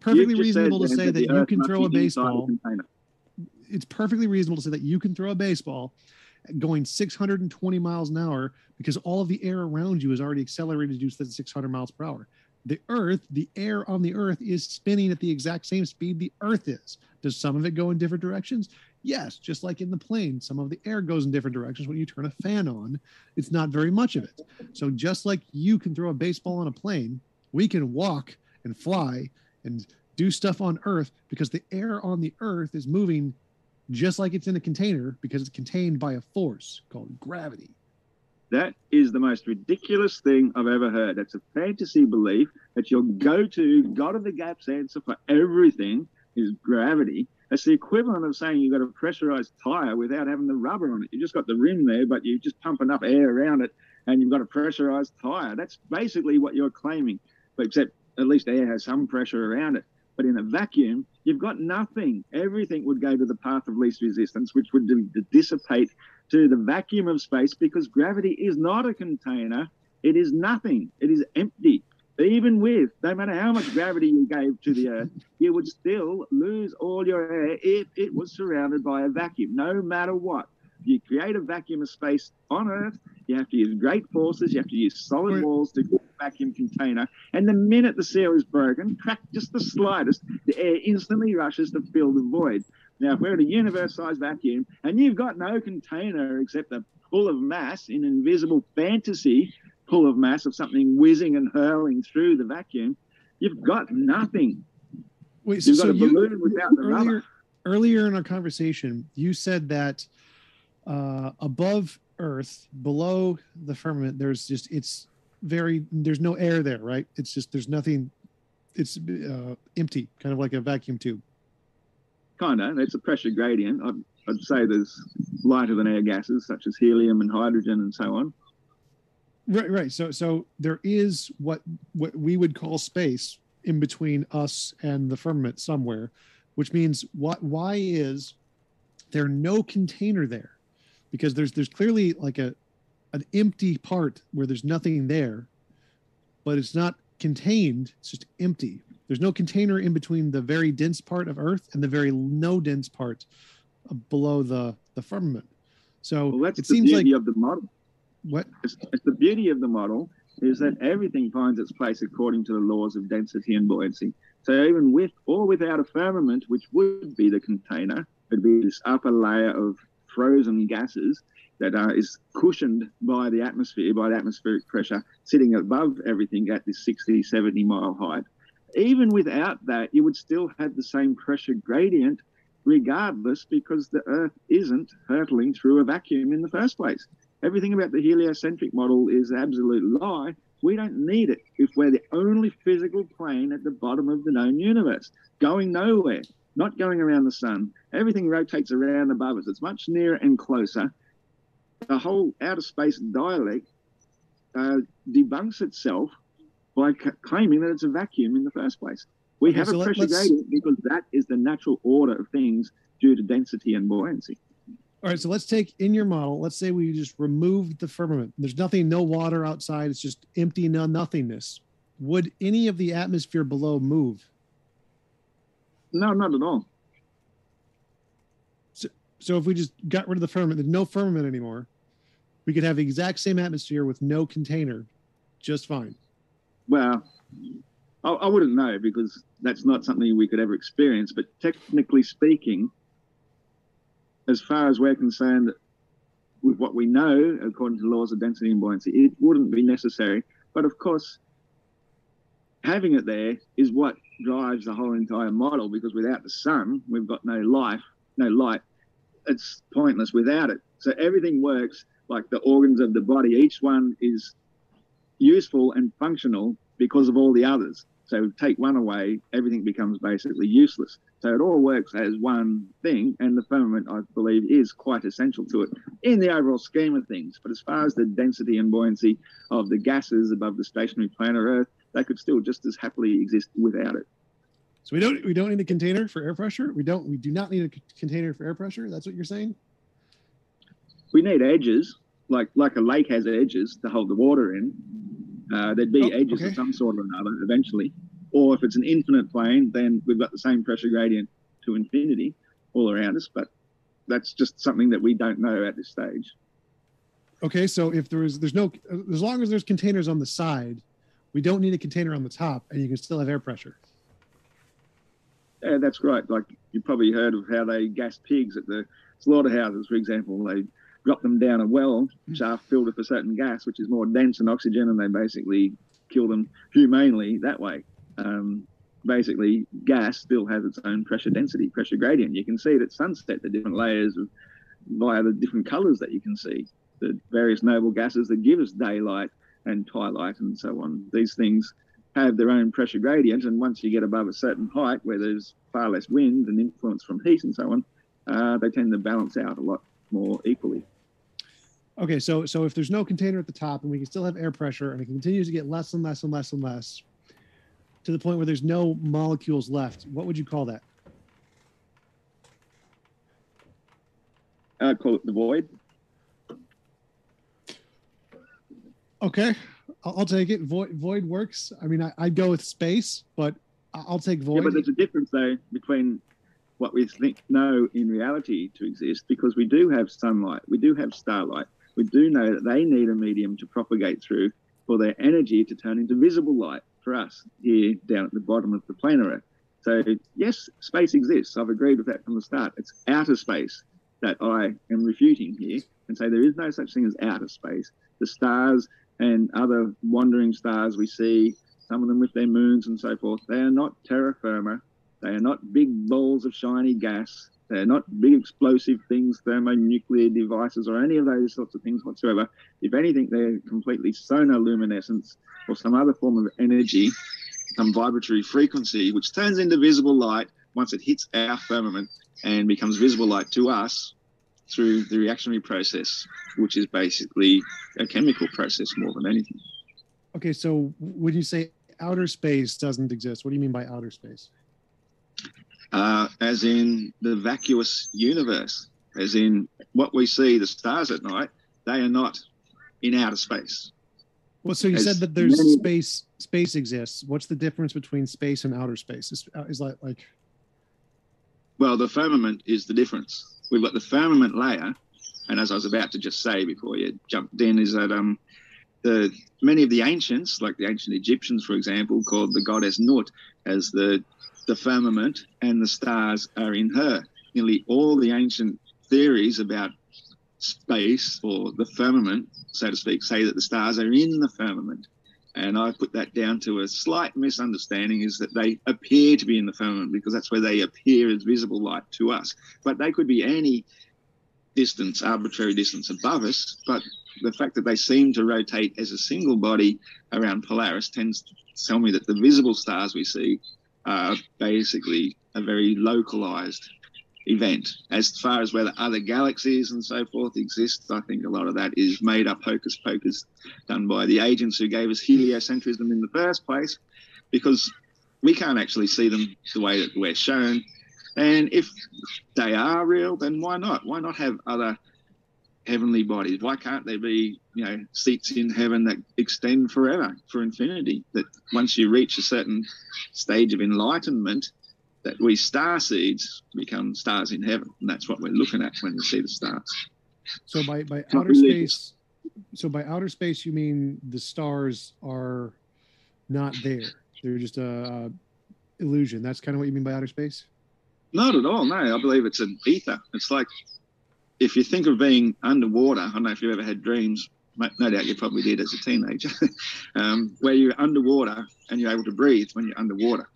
perfectly reasonable to say that the you can throw a be inside the baseball it's perfectly reasonable to say that you can throw a baseball going 620 miles an hour because all of the air around you is already accelerated to 600 miles per hour. The earth, the air on the earth is spinning at the exact same speed the earth is. Does some of it go in different directions? Yes, just like in the plane, some of the air goes in different directions when you turn a fan on. It's not very much of it. So just like you can throw a baseball on a plane, we can walk and fly and do stuff on Earth because the air on the Earth is moving just like it's in a container because it's contained by a force called gravity. That is the most ridiculous thing I've ever heard. It's a fantasy belief that your go to, God of the gaps answer for everything is gravity. It's the equivalent of saying you've got a pressurized tire without having the rubber on it. You just got the rim there, but you just pump enough air around it and you've got a pressurized tire. That's basically what you're claiming, but except at least air has some pressure around it. But in a vacuum, you've got nothing. Everything would go to the path of least resistance, which would dissipate to the vacuum of space because gravity is not a container. It is nothing. It is empty. Even with, no matter how much gravity you gave to the Earth, [laughs] you would still lose all your air if it was surrounded by a vacuum, no matter what. You create a vacuum of space on Earth, you have to use great forces, you have to use solid walls to get a vacuum container. And the minute the seal is broken, crack just the slightest, the air instantly rushes to fill the void. Now, if we're at a universe-sized vacuum and you've got no container except a pull of mass in invisible fantasy pull of mass of something whizzing and hurling through the vacuum, you've got nothing. Wait, so, so you, earlier, earlier in our conversation, you said that uh, above Earth, below the firmament, there's just it's very there's no air there, right? It's just there's nothing. It's uh, empty, kind of like a vacuum tube. Kind of. It's a pressure gradient. I'd, I'd say there's lighter than air gases such as helium and hydrogen and so on. Right, right. So, so there is what what we would call space in between us and the firmament somewhere, which means what? Why is there no container there? Because there's there's clearly like a an empty part where there's nothing there, but it's not contained. It's just empty. There's no container in between the very dense part of Earth and the very no dense part below the the firmament. So well, that's it the seems beauty like of the model. What? It's, it's the beauty of the model is that everything finds its place according to the laws of density and buoyancy. So even with or without a firmament, which would be the container, it'd be this upper layer of frozen gases that uh, is cushioned by the atmosphere, by the atmospheric pressure, sitting above everything at this 60, 70 mile height. Even without that, you would still have the same pressure gradient regardless because the Earth isn't hurtling through a vacuum in the first place. Everything about the heliocentric model is absolute lie. We don't need it if we're the only physical plane at the bottom of the known universe, going nowhere, not going around the sun. Everything rotates around above us. It's much nearer and closer. The whole outer space dialect uh, debunks itself by c- claiming that it's a vacuum in the first place. We okay, have so a pressure gradient because that is the natural order of things due to density and buoyancy. All right, so let's take in your model. Let's say we just removed the firmament. There's nothing, no water outside. It's just empty, no nothingness. Would any of the atmosphere below move? No, not at all. So, so if we just got rid of the firmament, there's no firmament anymore. We could have the exact same atmosphere with no container, just fine. Well, I, I wouldn't know because that's not something we could ever experience. But technically speaking, as far as we're concerned, with what we know, according to laws of density and buoyancy, it wouldn't be necessary. But of course, having it there is what drives the whole entire model because without the sun, we've got no life, no light. It's pointless without it. So everything works like the organs of the body. Each one is useful and functional because of all the others. So take one away, everything becomes basically useless. So it all works as one thing, and the firmament, I believe, is quite essential to it in the overall scheme of things. But as far as the density and buoyancy of the gases above the stationary planet Earth, they could still just as happily exist without it. So we don't we don't need a container for air pressure. We don't we do not need a container for air pressure. That's what you're saying. We need edges, like like a lake has edges to hold the water in. Uh, there'd be oh, edges okay. of some sort or another eventually. Or if it's an infinite plane, then we've got the same pressure gradient to infinity all around us. But that's just something that we don't know at this stage. Okay, so if there is, there's no, as long as there's containers on the side, we don't need a container on the top, and you can still have air pressure. Yeah, that's right. Like you've probably heard of how they gas pigs at the slaughterhouses, for example. They drop them down a well shaft filled with a certain gas, which is more dense than oxygen, and they basically kill them humanely that way. Um, basically, gas still has its own pressure density, pressure gradient. You can see it at sunset, the different layers of, via the different colors that you can see, the various noble gases that give us daylight and twilight and so on. These things have their own pressure gradient, and once you get above a certain height where there's far less wind and influence from heat and so on, uh, they tend to balance out a lot more equally. Okay, so so if there's no container at the top and we can still have air pressure and it continues to get less and less and less and less to the point where there's no molecules left, what would you call that? I call it the void. Okay, I'll, I'll take it. Void void works. I mean, I, I'd go with space, but I'll take void. Yeah, but there's a difference though between what we think know in reality to exist because we do have sunlight, we do have starlight, we do know that they need a medium to propagate through for their energy to turn into visible light for us here down at the bottom of the planet Earth. So yes, space exists. I've agreed with that from the start. It's outer space that I am refuting here and say there is no such thing as outer space. The stars and other wandering stars we see, some of them with their moons and so forth, they are not terra firma. They are not big balls of shiny gas. They are not big explosive things, thermonuclear devices, or any of those sorts of things whatsoever. If anything, they're completely sonoluminescence or some other form of energy, some vibratory frequency, which turns into visible light once it hits our firmament and becomes visible light to us through the reactionary process, which is basically a chemical process more than anything. okay, so when you say outer space doesn't exist, what do you mean by outer space? uh, as in the vacuous universe, as in what we see, the stars at night, they are not in outer space. Well, so you As said that there's many- space. Space exists. What's the difference between space and outer space? Is, uh, is that like Well, the firmament is the difference. We've got the firmament layer, and as I was about to just say before you jumped in, is that um, the many of the ancients, like the ancient Egyptians, for example, called the goddess Nut as the the firmament, and the stars are in her. Nearly all the ancient theories about space or the firmament, so to speak, say that the stars are in the firmament. And I put that down to a slight misunderstanding is that they appear to be in the firmament because that's where they appear as visible light to us. But they could be any distance, arbitrary distance above us. But the fact that they seem to rotate as a single body around Polaris tends to tell me that the visible stars we see are basically a very localized event. As far as whether other galaxies and so forth exist, I think a lot of that is made up hocus pocus done by the agents who gave us heliocentrism in the first place, because we can't actually see them the way that we're shown. And if they are real, then why not? Why not have other heavenly bodies? Why can't there be, you know, seats in heaven that extend forever, for infinity? That once you reach a certain stage of enlightenment, that we star seeds become stars in heaven, and that's what we're looking at when we see the stars. so by by outer space? So by outer space, you mean the stars are not there? They're just a, a illusion. That's kind of what you mean by outer space. Not at all. No, I believe it's an ether. It's like if you think of being underwater. I don't know if you've ever had dreams. No doubt you probably did as a teenager, [laughs] um, where you're underwater and you're able to breathe when you're underwater.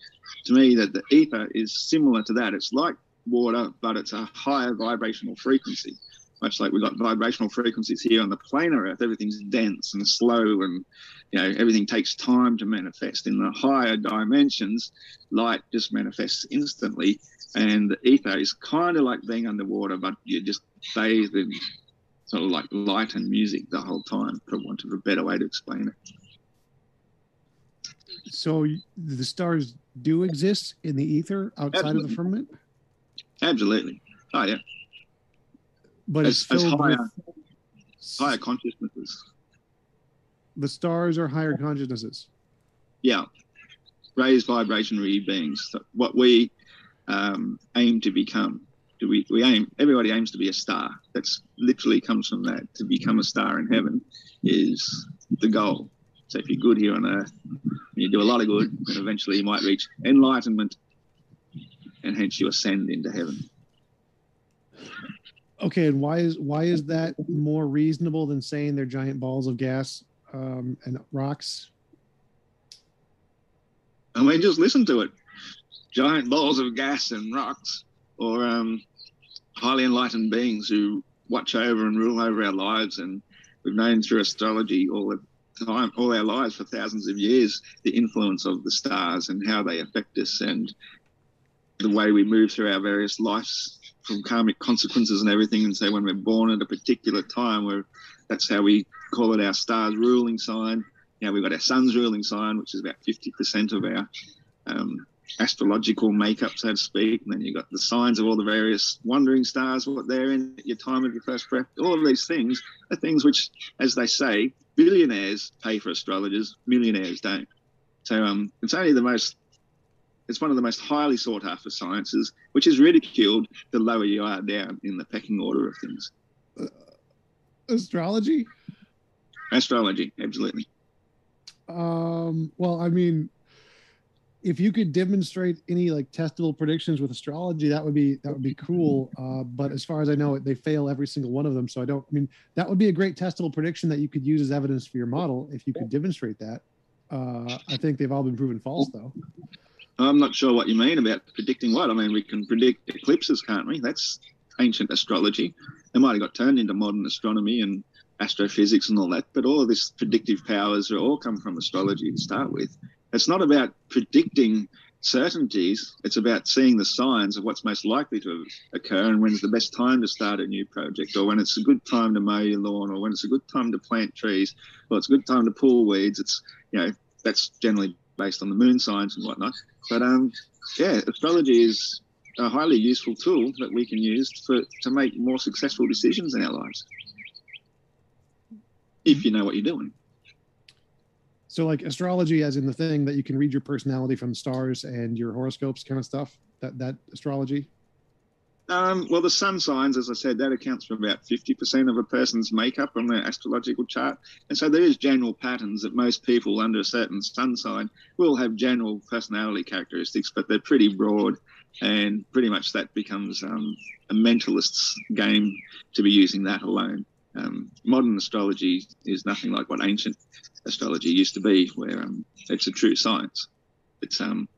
To me, that the ether is similar to that. It's like water, but it's a higher vibrational frequency. Much like we've got vibrational frequencies here on the planar Earth, everything's dense and slow, and you know everything takes time to manifest. In the higher dimensions, light just manifests instantly, and the ether is kind of like being underwater, but you're just bathed in sort of like light and music the whole time, for want of a better way to explain it. So the stars do exist in the ether outside of the firmament, Absolutely. Oh yeah, but as, it's as filled higher with higher consciousnesses. the stars are higher consciousnesses. Yeah, raised vibrationary beings. What we um, aim to become. Do we, we aim? Everybody aims to be a star. That's literally comes from that. To become a star in heaven is the goal. So if you're good here on earth, you do a lot of good, then eventually you might reach enlightenment. and hence you ascend into heaven. Okay, and why is why is that more reasonable than saying they're giant balls of gas um, and rocks? I mean, just listen to it. Giant balls of gas and rocks, or um, highly enlightened beings who watch over and rule over our lives. And we've known through astrology all the time, all our lives for thousands of years, the influence of the stars and how they affect us and the way we move through our various lives from karmic consequences and everything. And so when we're born at a particular time, where that's how we call it our star's ruling sign. Now we've got our sun's ruling sign, which is about 50% of our um, astrological makeup, so to speak. And then you've got the signs of all the various wandering stars, what they're in your time of your first breath. All of these things are things which, as they say, billionaires pay for astrologers, millionaires don't. So um, it's only the most, it's one of the most highly sought after sciences, which is ridiculed the lower you are down in the pecking order of things. Uh, astrology? Astrology, absolutely. Um, well, I mean, if you could demonstrate any like testable predictions with astrology, that would be that would be cool. Uh, but as far as I know, they fail every single one of them. So I don't. I mean, that would be a great testable prediction that you could use as evidence for your model if you could demonstrate that. Uh, I think they've all been proven false, though. I'm not sure what you mean about predicting what. I mean, we can predict eclipses, can't we? That's ancient astrology. It might have got turned into modern astronomy and astrophysics and all that, but all of this predictive powers are all come from astrology to start with. It's not about predicting certainties. It's about seeing the signs of what's most likely to occur and when's the best time to start a new project, or when it's a good time to mow your lawn, or when it's a good time to plant trees, or it's a good time to pull weeds. It's you know that's generally based on the moon signs and whatnot. But um, yeah, astrology is a highly useful tool that we can use for to make more successful decisions in our lives, if you know what you're doing. So like astrology as in the thing that you can read your personality from stars and your horoscopes kind of stuff. That that astrology. Um, well, the sun signs, as I said, that accounts for about 50% of a person's makeup on their astrological chart. And so there is general patterns that most people under a certain sun sign will have general personality characteristics, but they're pretty broad. And pretty much that becomes um, a mentalist's game to be using that alone. Um, modern astrology is nothing like what ancient astrology used to be, where um, it's a true science. It's um,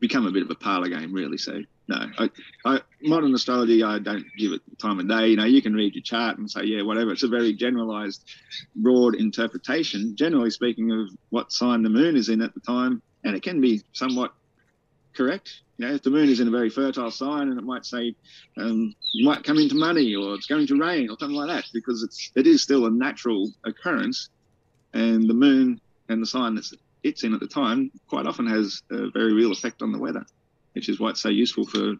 become a bit of a parlor game, really. So no, I, I, modern astrology, I don't give it time of day. You know, you can read your chart and say, yeah, whatever. It's a very generalized, broad interpretation, generally speaking, of what sign the moon is in at the time, and it can be somewhat correct. You know, if the moon is in a very fertile sign, and it might say um, you might come into money, or it's going to rain, or something like that, because it's it is still a natural occurrence and the moon and the sign that it's in at the time quite often has a very real effect on the weather, which is why it's so useful for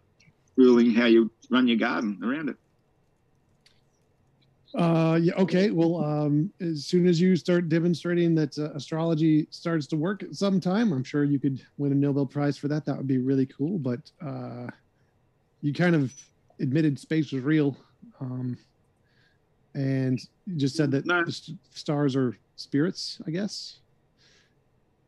ruling how you run your garden around it. Uh, yeah. Okay. Well, um, as soon as you start demonstrating that uh, astrology starts to work at some time, I'm sure you could win a Nobel Prize for that. That would be really cool. But uh, you kind of admitted space was real, um, and just said that nah. the st- stars are spirits, I guess.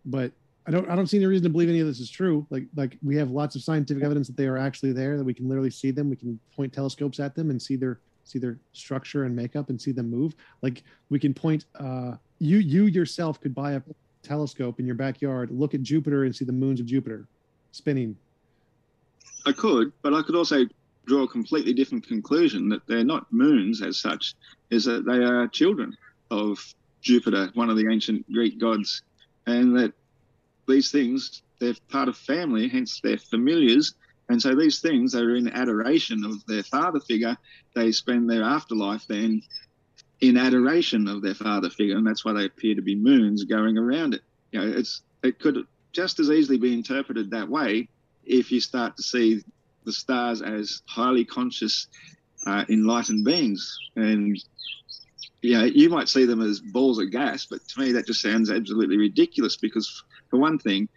But I don't I don't see any reason to believe any of this is true. Like like we have lots of scientific evidence that they are actually there, that we can literally see them. We can point telescopes at them and see their see their structure and makeup and see them move. Like we can point uh you you yourself could buy a telescope in your backyard, look at Jupiter and see the moons of Jupiter spinning. I could, but I could also draw a completely different conclusion that they're not moons as such, is that they are children of Jupiter, one of the ancient Greek gods, and that these things they're part of family, hence they're familiars. And so these things are in adoration of their father figure. They spend their afterlife then in adoration of their father figure, and that's why they appear to be moons going around it. You know, it's it could just as easily be interpreted that way if you start to see the stars as highly conscious, uh, enlightened beings, and yeah, you might see them as balls of gas, but to me that just sounds absolutely ridiculous because, for one thing,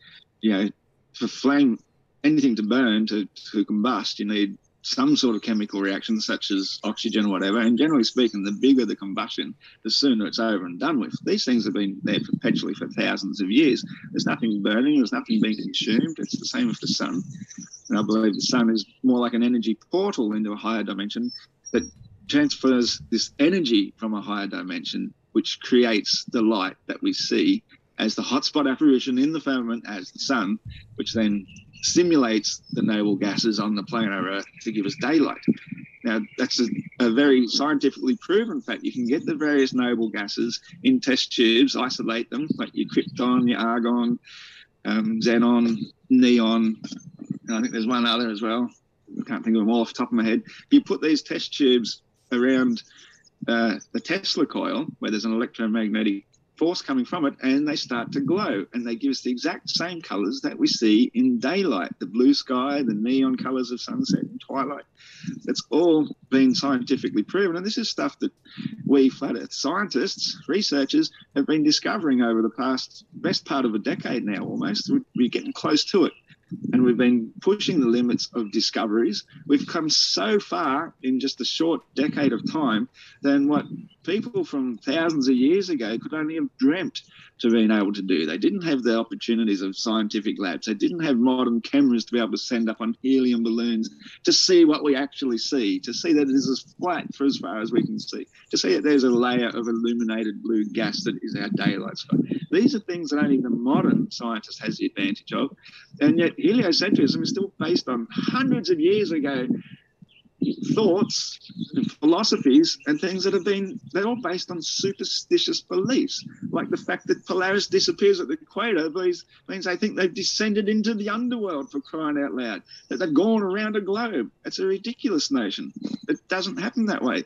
you know, for flame, anything to burn, to, to combust, you need some sort of chemical reaction, such as oxygen or whatever. And generally speaking, the bigger the combustion, the sooner it's over and done with. These things have been there perpetually for thousands of years. There's nothing burning, there's nothing being consumed. It's the same with the sun. and I believe the sun is more like an energy portal into a higher dimension that transfers this energy from a higher dimension, which creates the light that we see as the hotspot apparition in the firmament as the sun, which then stimulates the noble gases on the planet Earth to give us daylight. Now, that's a, a, very scientifically proven fact. You can get the various noble gases in test tubes, isolate them, like your krypton, your argon, um, xenon, neon, and I think there's one other as well. I can't think of them all off the top of my head. You put these test tubes around uh, the Tesla coil, where there's an electromagnetic force coming from it and they start to glow and they give us the exact same colors that we see in daylight the blue sky the neon colors of sunset and twilight. That's all been scientifically proven and this is stuff that we flat earth scientists researchers have been discovering over the past best part of a decade now almost. We're getting close to it and we've been pushing the limits of discoveries. We've come so far in just a short decade of time than what people from thousands of years ago could only have dreamt to being able to do. They didn't have the opportunities of scientific labs. They didn't have modern cameras to be able to send up on helium balloons to see what we actually see, to see that it is as flat for as far as we can see, to see that there's a layer of illuminated blue gas that is our daylight sky. These are things that only the modern scientist has the advantage of. And yet heliocentrism is still based on hundreds of years ago thoughts and philosophies and things that have been they're all based on superstitious beliefs like the fact that polaris disappears at the equator means, means they think they've descended into the underworld for crying out loud that they've gone around a globe it's a ridiculous notion it doesn't happen that way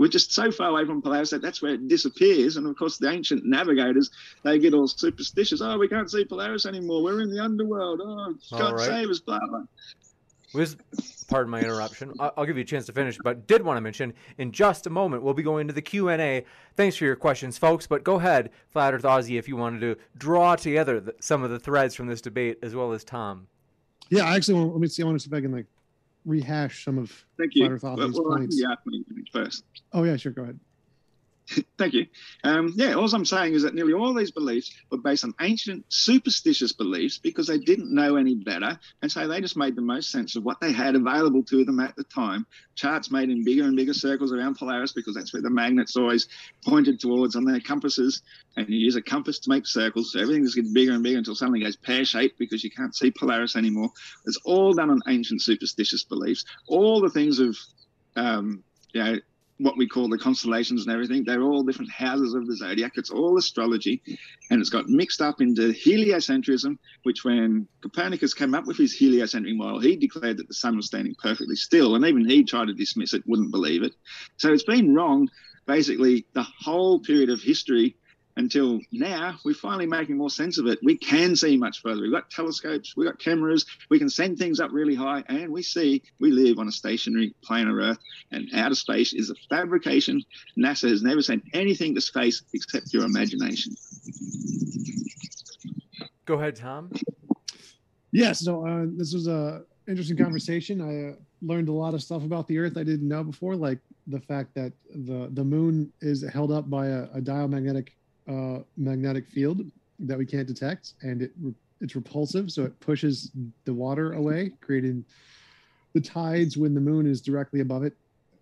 we're just so far away from Polaris that that's where it disappears. And of course, the ancient navigators they get all superstitious. Oh, we can't see Polaris anymore. We're in the underworld. Oh, God right. save us, blah blah. Was pardon my interruption. I'll give you a chance to finish, but did want to mention in just a moment we'll be going to the Q and A. Thanks for your questions, folks. But go ahead, Flat Earth Aussie, if you wanted to draw together the, some of the threads from this debate, as well as Tom. Yeah, I actually want, let me see. I want to see if I can like rehash some of Thank you. Flat Earth Aussie's well, well, points. first. Oh yeah, sure. Go ahead. [laughs] Thank you. Um, yeah, all I'm saying is that nearly all these beliefs were based on ancient superstitious beliefs because they didn't know any better. And so they just made the most sense of what they had available to them at the time. Charts made in bigger and bigger circles around Polaris because that's where the magnets always pointed towards on their compasses. And you use a compass to make circles. So everything just gets bigger and bigger until suddenly it goes pear shaped because you can't see Polaris anymore. It's all done on ancient superstitious beliefs. All the things of um, you know, what we call the constellations and everything. They're all different houses of the zodiac. It's all astrology, and it's got mixed up into heliocentrism, which when Copernicus came up with his heliocentric model, he declared that the sun was standing perfectly still, and even he tried to dismiss it, wouldn't believe it. So it's been wrong basically the whole period of history until now we're finally making more sense of it. We can see much further. We've got telescopes, we've got cameras, we can send things up really high, and we see we live on a stationary plane of Earth, and outer space is a fabrication. NASA has never sent anything to space except your imagination. Go ahead, Tom. Yes, so uh, this was a interesting conversation. I uh, learned a lot of stuff about the Earth I didn't know before, like the fact that the the moon is held up by a, a diamagnetic uh, magnetic field that we can't detect, and it it's repulsive, so it pushes the water away, creating the tides when the moon is directly above it,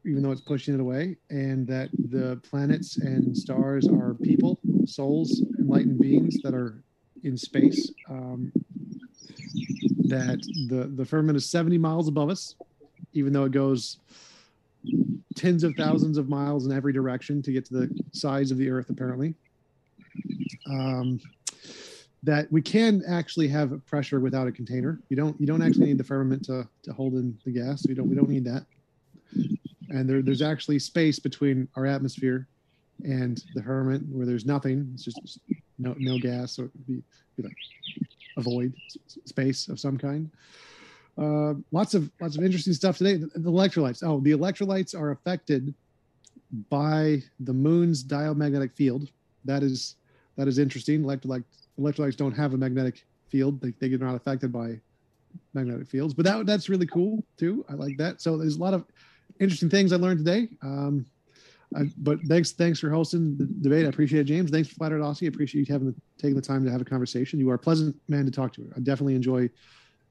even though it's pushing it away, and that the planets and stars are people, souls, enlightened beings that are in space. Um, that the the firmament is 70 miles above us, even though it goes tens of thousands of miles in every direction to get to the sides of the Earth, apparently um, that we can actually have pressure without a container. You don't you don't actually need the firmament to, to hold in the gas. We don't we don't need that. And there, there's actually space between our atmosphere and the firmament where there's nothing. It's just no no gas, so it would be, be like a void space of some kind. Uh, lots of lots of interesting stuff today. The, the electrolytes. Oh, the electrolytes are affected by the moon's diamagnetic field. That is that is interesting. Electrolytes, electrolytes don't have a magnetic field; they, they get not affected by magnetic fields. But that that's really cool too. I like that. So there's a lot of interesting things I learned today. Um, I, but thanks thanks for hosting the debate. I appreciate it, James. Thanks for Flat Earth Aussie. I appreciate you having taking the time to have a conversation. You are a pleasant man to talk to. I definitely enjoy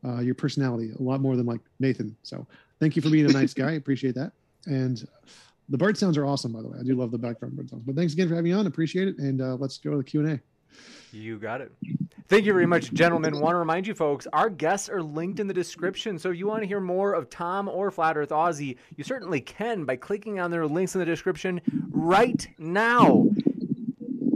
uh, your personality a lot more than like Nathan. So thank you for being a nice guy. Appreciate that. And the bird sounds are awesome, by the way. I do love the background bird sounds. But thanks again for having me on. Appreciate it. And uh, let's go to the Q and A. You got it. Thank you very much, gentlemen. Want to remind you, folks, our guests are linked in the description. So if you want to hear more of Tom or Flat Earth Aussie, you certainly can by clicking on their links in the description right now.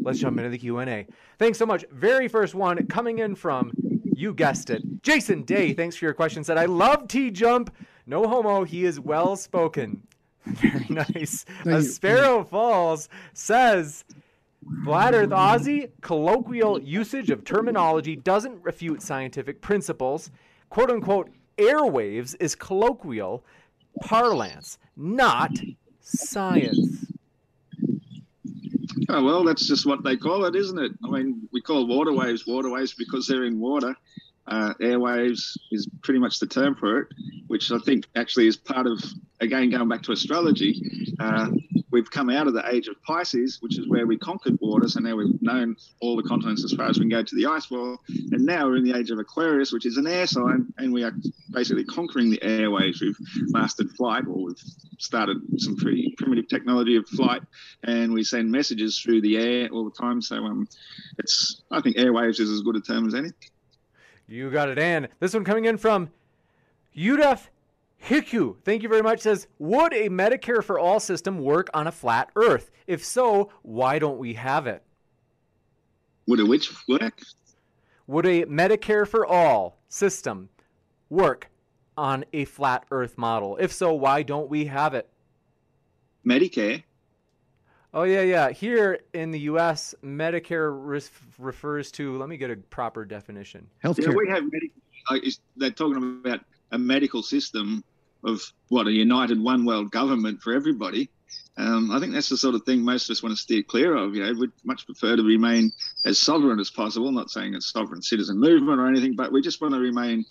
Let's jump into the Q&A. Thanks so much. Very first one coming in from, you guessed it, Jason Day. Thanks for your question. Said, I love T-Jump. No homo. He is well spoken. [laughs] Very [laughs] nice. A Sparrow Falls says, Flat Earth Aussie, colloquial usage of terminology doesn't refute scientific principles. Quote unquote, airwaves is colloquial parlance, not science. Oh, well, that's just what they call it, isn't it? I mean, we call waterwaves waterways because they're in water. Uh, airwaves is pretty much the term for it, which I think actually is part of, again, going back to astrology. Uh, we've come out of the age of Pisces, which is where we conquered water. So now we've known all the continents as far as we can go to the ice wall. And now we're in the age of Aquarius, which is an air sign, and we are basically conquering the airwaves. We've mastered flight, or we've started some pretty primitive technology of flight, and we send messages through the air all the time. So um, it's I think airwaves is as good a term as any. You got it, and this one coming in from Yudaf Hiku, thank you very much, says, Would a Medicare for All system work on a flat Earth? If so, why don't we have it? Would a which work? Would a Medicare for All system work on a flat Earth model? If so, why don't we have it? Medicare. Oh yeah, yeah. Here in the U.S., Medicare refers to. Let me get a proper definition. Healthcare. Yeah, we have Medicare. Uh, they're talking about a medical system of what a united one world government for everybody. Um, I think that's the sort of thing most of us want to steer clear of. You know, we'd much prefer to remain as sovereign as possible. Not saying it's sovereign citizen movement or anything, but we just want to remain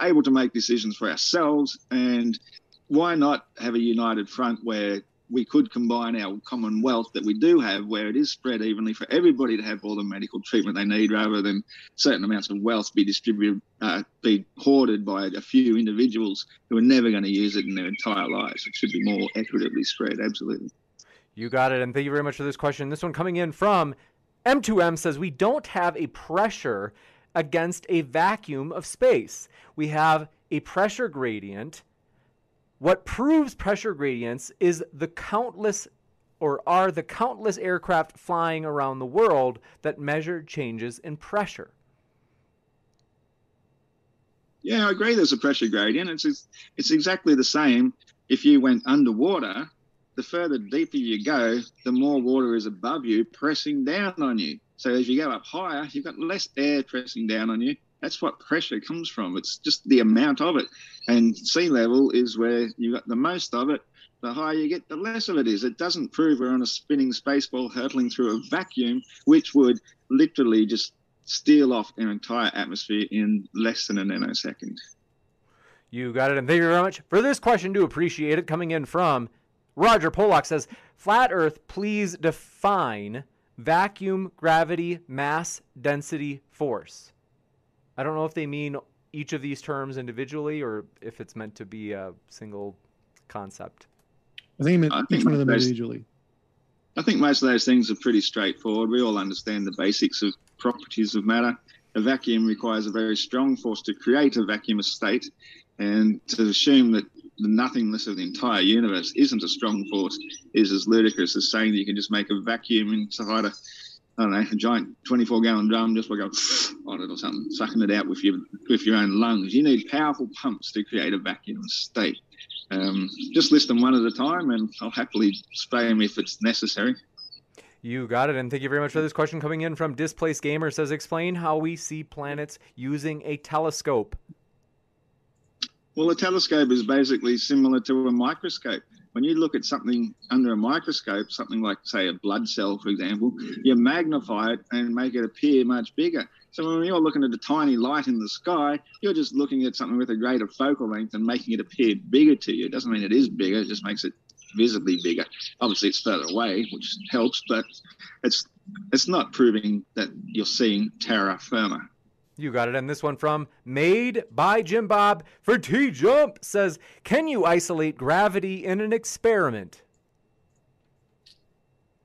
able to make decisions for ourselves. And why not have a united front where we could combine our commonwealth that we do have, where it is spread evenly for everybody to have all the medical treatment they need, rather than certain amounts of wealth be distributed, uh, be hoarded by a few individuals who are never going to use it in their entire lives. It should be more equitably spread. Absolutely. You got it, and thank you very much for this question. This one coming in from M2M says we don't have a pressure against a vacuum of space. We have a pressure gradient what proves pressure gradients is the countless or are the countless aircraft flying around the world that measure changes in pressure. Yeah, I agree. There's a pressure gradient. It's it's exactly the same. If you went underwater, the further deeper you go, the more water is above you, pressing down on you. So as you go up higher, you've got less air pressing down on you, that's what pressure comes from. It's just the amount of it. And sea level is where you got the most of it. The higher you get, the less of it is. It doesn't prove we're on a spinning space ball hurtling through a vacuum, which would literally just steal off an entire atmosphere in less than a nanosecond. You got it. And thank you very much for this question. Do appreciate it. Coming in from Roger Pollock says, Flat Earth, please define vacuum, gravity, mass, density, force. I don't know if they mean each of these terms individually or if it's meant to be a single concept. I think, meant I think each one of them individually. I think most of those things are pretty straightforward. We all understand the basics of properties of matter. A vacuum requires a very strong force to create a vacuum state, and to assume that the nothingness of the entire universe isn't a strong force is as ludicrous as saying that you can just make a vacuum inside a I don't know, a giant 24 gallon drum just by going on it or something, sucking it out with your with your own lungs. You need powerful pumps to create a vacuum state. Um, just list them one at a time, and I'll happily spray them if it's necessary. You got it, and thank you very much for this question coming in from Displaced Gamer. Says, explain how we see planets using a telescope. Well, a telescope is basically similar to a microscope when you look at something under a microscope, something like, say, a blood cell, for example, you magnify it and make it appear much bigger. So when you're looking at a tiny light in the sky, you're just looking at something with a greater focal length and making it appear bigger to you. It doesn't mean it is bigger, it just makes it visibly bigger. Obviously, it's further away, which helps, but it's it's not proving that you're seeing terra firma. You got it. And this one from Made by Jim Bob for T Jump says Can you isolate gravity in an experiment?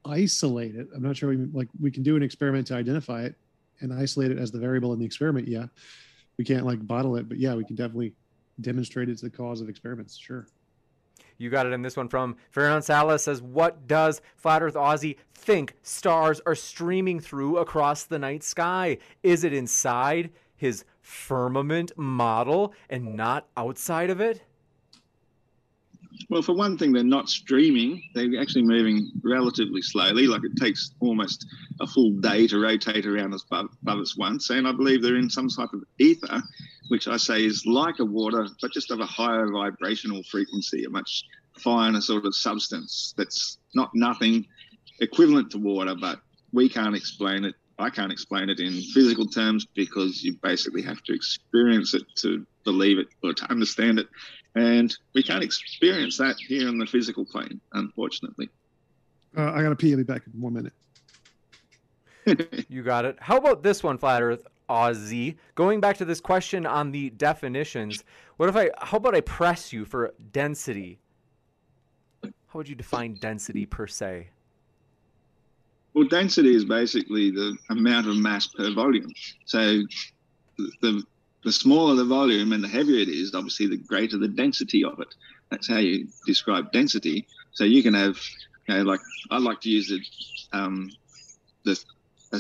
Isolate it. I'm not sure we like we can do an experiment to identify it and isolate it as the variable in the experiment. Yeah. We can't like bottle it, but yeah, we can definitely demonstrate it's the cause of experiments. Sure. You got it in this one from Ferran Salas says, What does Flat Earth Aussie think stars are streaming through across the night sky? Is it inside his firmament model and not outside of it? Well, for one thing, they're not streaming. They're actually moving relatively slowly. Like it takes almost a full day to rotate around us above, us once. And I believe they're in some type of ether, which I say is like a water, but just of a higher vibrational frequency, a much finer sort of substance that's not nothing equivalent to water, but we can't explain it. I can't explain it in physical terms because you basically have to experience it to believe it or to understand it. And we can't experience that here on the physical plane, unfortunately. Uh, I got to pee. I'll be back in one minute. [laughs] you got it. How about this one, Flat Earth Aussie? Going back to this question on the definitions, what if I, how about I press you for density? How would you define density per se? Well, density is basically the amount of mass per volume. So the the smaller the volume and the heavier it is, obviously the greater the density of it. That's how you describe density. So you can have, you know, like I like to use the um, the a,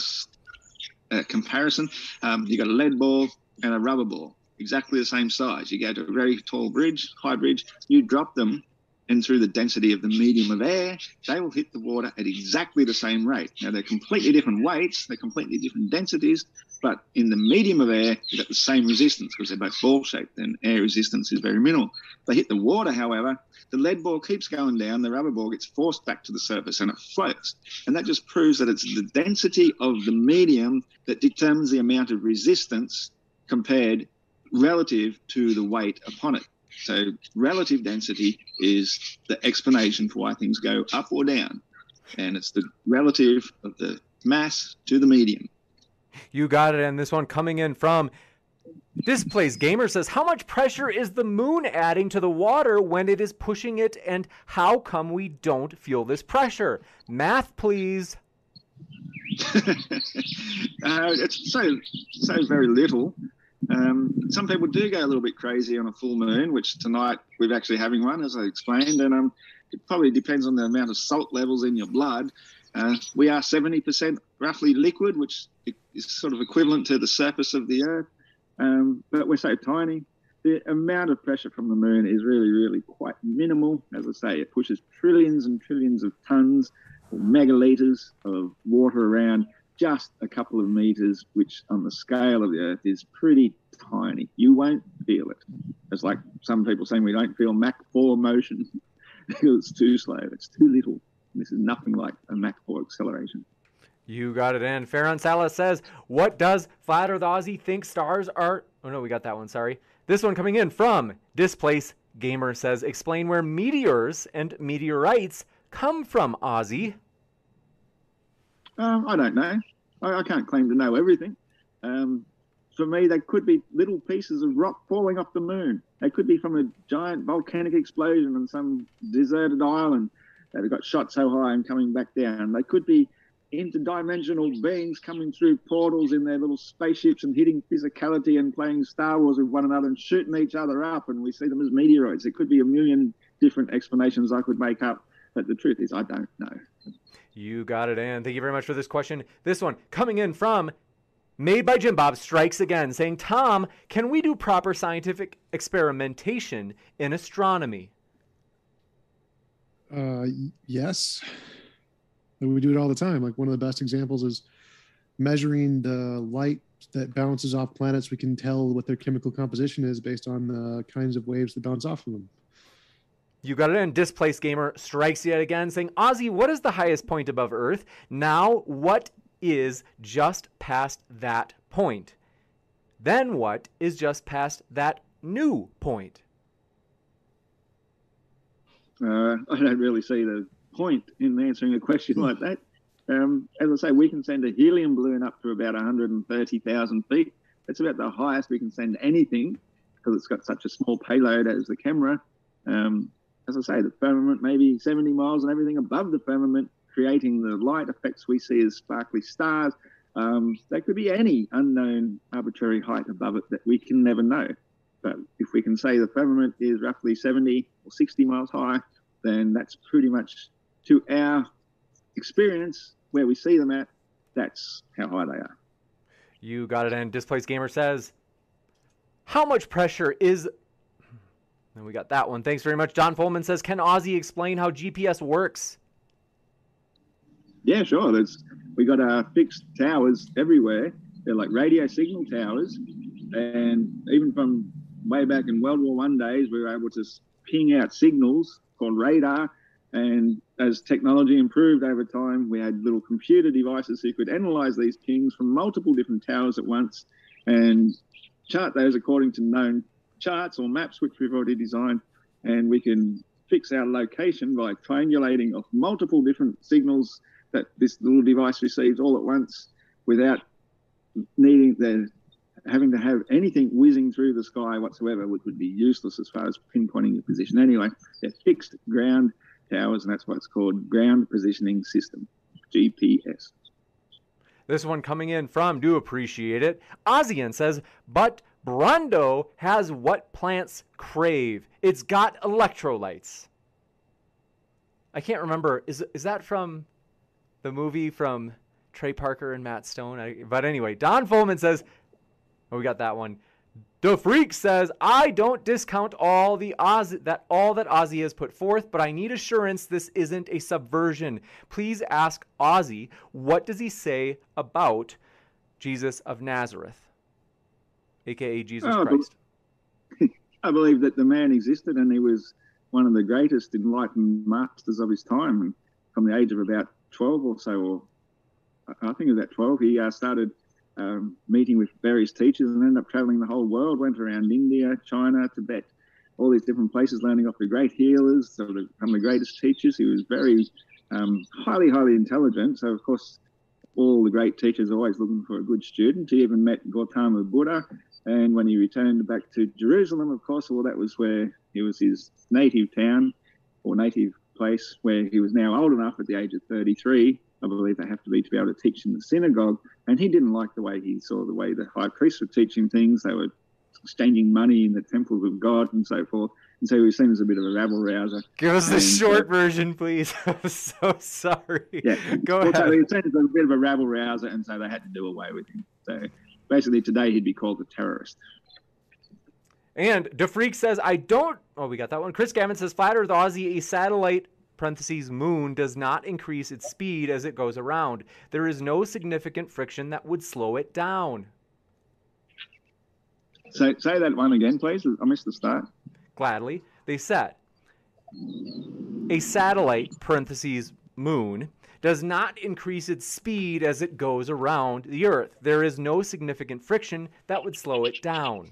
a comparison. Um, you got a lead ball and a rubber ball, exactly the same size. You go to a very tall bridge, high bridge, you drop them and through the density of the medium of air, they will hit the water at exactly the same rate. Now, they're completely different weights, they're completely different densities, but in the medium of air, you've got the same resistance because they're both ball shaped and air resistance is very minimal. They hit the water, however, the lead ball keeps going down, the rubber ball gets forced back to the surface and it floats. And that just proves that it's the density of the medium that determines the amount of resistance compared relative to the weight upon it. So relative density is the explanation for why things go up or down. And it's the relative of the mass to the medium. You got it. And this one coming in from Displaced Gamer says, How much pressure is the moon adding to the water when it is pushing it? And how come we don't feel this pressure? Math, please. [laughs] uh, it's so so very little. Um, some people do go a little bit crazy on a full moon, which tonight we're actually having one, as I explained, and um, it probably depends on the amount of salt levels in your blood. Uh, we are 70% roughly liquid, which is sort of equivalent to the surface of the Earth, um, but we're so tiny. The amount of pressure from the moon is really, really quite minimal. As I say, it pushes trillions and trillions of tons or megaliters of water around just a couple of meters, which on the scale of the Earth is pretty tiny. You won't feel it. It's like some people saying we don't feel Mach 4 motion because [laughs] it's too slow, it's too little. This is nothing like a Mach 4 acceleration. You got it in. Farron Salas says, What does Flat Earth Aussie think stars are? Oh, no, we got that one. Sorry. This one coming in from Displaced Gamer says, Explain where meteors and meteorites come from, Aussie. Um, I don't know. I, I, can't claim to know everything. Um, for me, they could be little pieces of rock falling off the moon. They could be from a giant volcanic explosion on some deserted island that got shot so high and coming back down. They could be interdimensional beings coming through portals in their little spaceships and hitting physicality and playing Star Wars with one another and shooting each other up, and we see them as meteoroids. It could be a million different explanations I could make up, but the truth is, I don't know. You got it, Ann. Thank you very much for this question. This one coming in from Made by Jim Bob strikes again, saying, Tom, can we do proper scientific experimentation in astronomy? Uh, yes. We do it all the time. Like one of the best examples is measuring the light that bounces off planets. We can tell what their chemical composition is based on the kinds of waves that bounce off of them. You got it in. Displaced Gamer strikes yet again, saying, Aussie, what is the highest point above Earth? Now, what is just past that point? Then what is just past that new point? Uh, [laughs] I don't really see the point in answering a question like that. Um, as I say, we can send a helium balloon up to about 130,000 feet. That's about the highest we can send anything because it's got such a small payload as the camera. Um, as I say, the firmament maybe 70 miles and everything above the firmament, creating the light effects we see as sparkly stars. Um, there could be any unknown arbitrary height above it that we can never know. But if we can say the firmament is roughly 70 or 60 miles high, then that's pretty much to our experience where we see them at, that's how high they are. You got it. And Displaced Gamer says, How much pressure is. And we got that one. Thanks very much. John Folman says, Can Aussie explain how GPS works? Yeah, sure. There's we got uh, fixed towers everywhere. They're like radio signal towers, and even from way back in World War One days, we were able to ping out signals called radar. And as technology improved over time, we had little computer devices who could analyze these pings from multiple different towers at once and chart those according to known charts or maps which we've already designed. And we can fix our location by triangulating off multiple different signals that this little device receives all at once without needing the having to have anything whizzing through the sky whatsoever, which would be useless as far as pinpointing your position. Anyway, they're fixed ground towers, and that's what it's called ground positioning system, GPS. This one coming in from, do appreciate it. Ozian says, but Brawndo has what plants crave. It's got electrolytes. I can't remember. Is is that from the movie from Trey Parker and Matt Stone? I, but anyway, Don Folman says, oh, we got that one. The Freak says, I don't discount all the Oz that all that Aussie has put forth, but I need assurance this isn't a subversion. Please ask Aussie, what does he say about Jesus of Nazareth, aka Jesus oh, Christ? [laughs] I believe that the man existed and he was one of the greatest enlightened masters of his time. And from the age of about 12 or so, or I think about 12, he uh, started um, meeting with various teachers and ended up traveling the whole world, went around India, China, Tibet, all these different places, learning off the great healers, sort of from the greatest teachers. He was very um, highly, highly intelligent. So, of course, all the great teachers are always looking for a good student. He even met Gautama Buddha. And when he returned back to Jerusalem, of course, well, that was where he was his native town or native place where he was now old enough at the age of 33. I believe they have to be to be able to teach in the synagogue. And he didn't like the way he saw the way the high priests were teaching things. They were exchanging money in the temples of God and so forth. And so he was seen as a bit of a rabble rouser. Give us the and, short uh, version, please. [laughs] I'm so sorry. Yeah, go well, ahead. So he was seen as a bit of a rabble rouser, and so they had to do away with him. So basically, today he'd be called a terrorist. And DeFreak says, I don't. Oh, we got that one. Chris Gavin says, Flat Earth Aussie, a satellite parentheses moon does not increase its speed as it goes around. There is no significant friction that would slow it down. Say, say that one again, please. I missed the start. Gladly. They said, a satellite, parentheses moon, does not increase its speed as it goes around the Earth. There is no significant friction that would slow it down.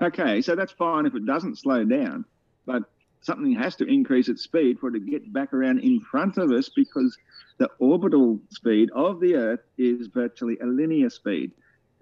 Okay, so that's fine if it doesn't slow down, but something has to increase its speed for it to get back around in front of us because the orbital speed of the Earth is virtually a linear speed.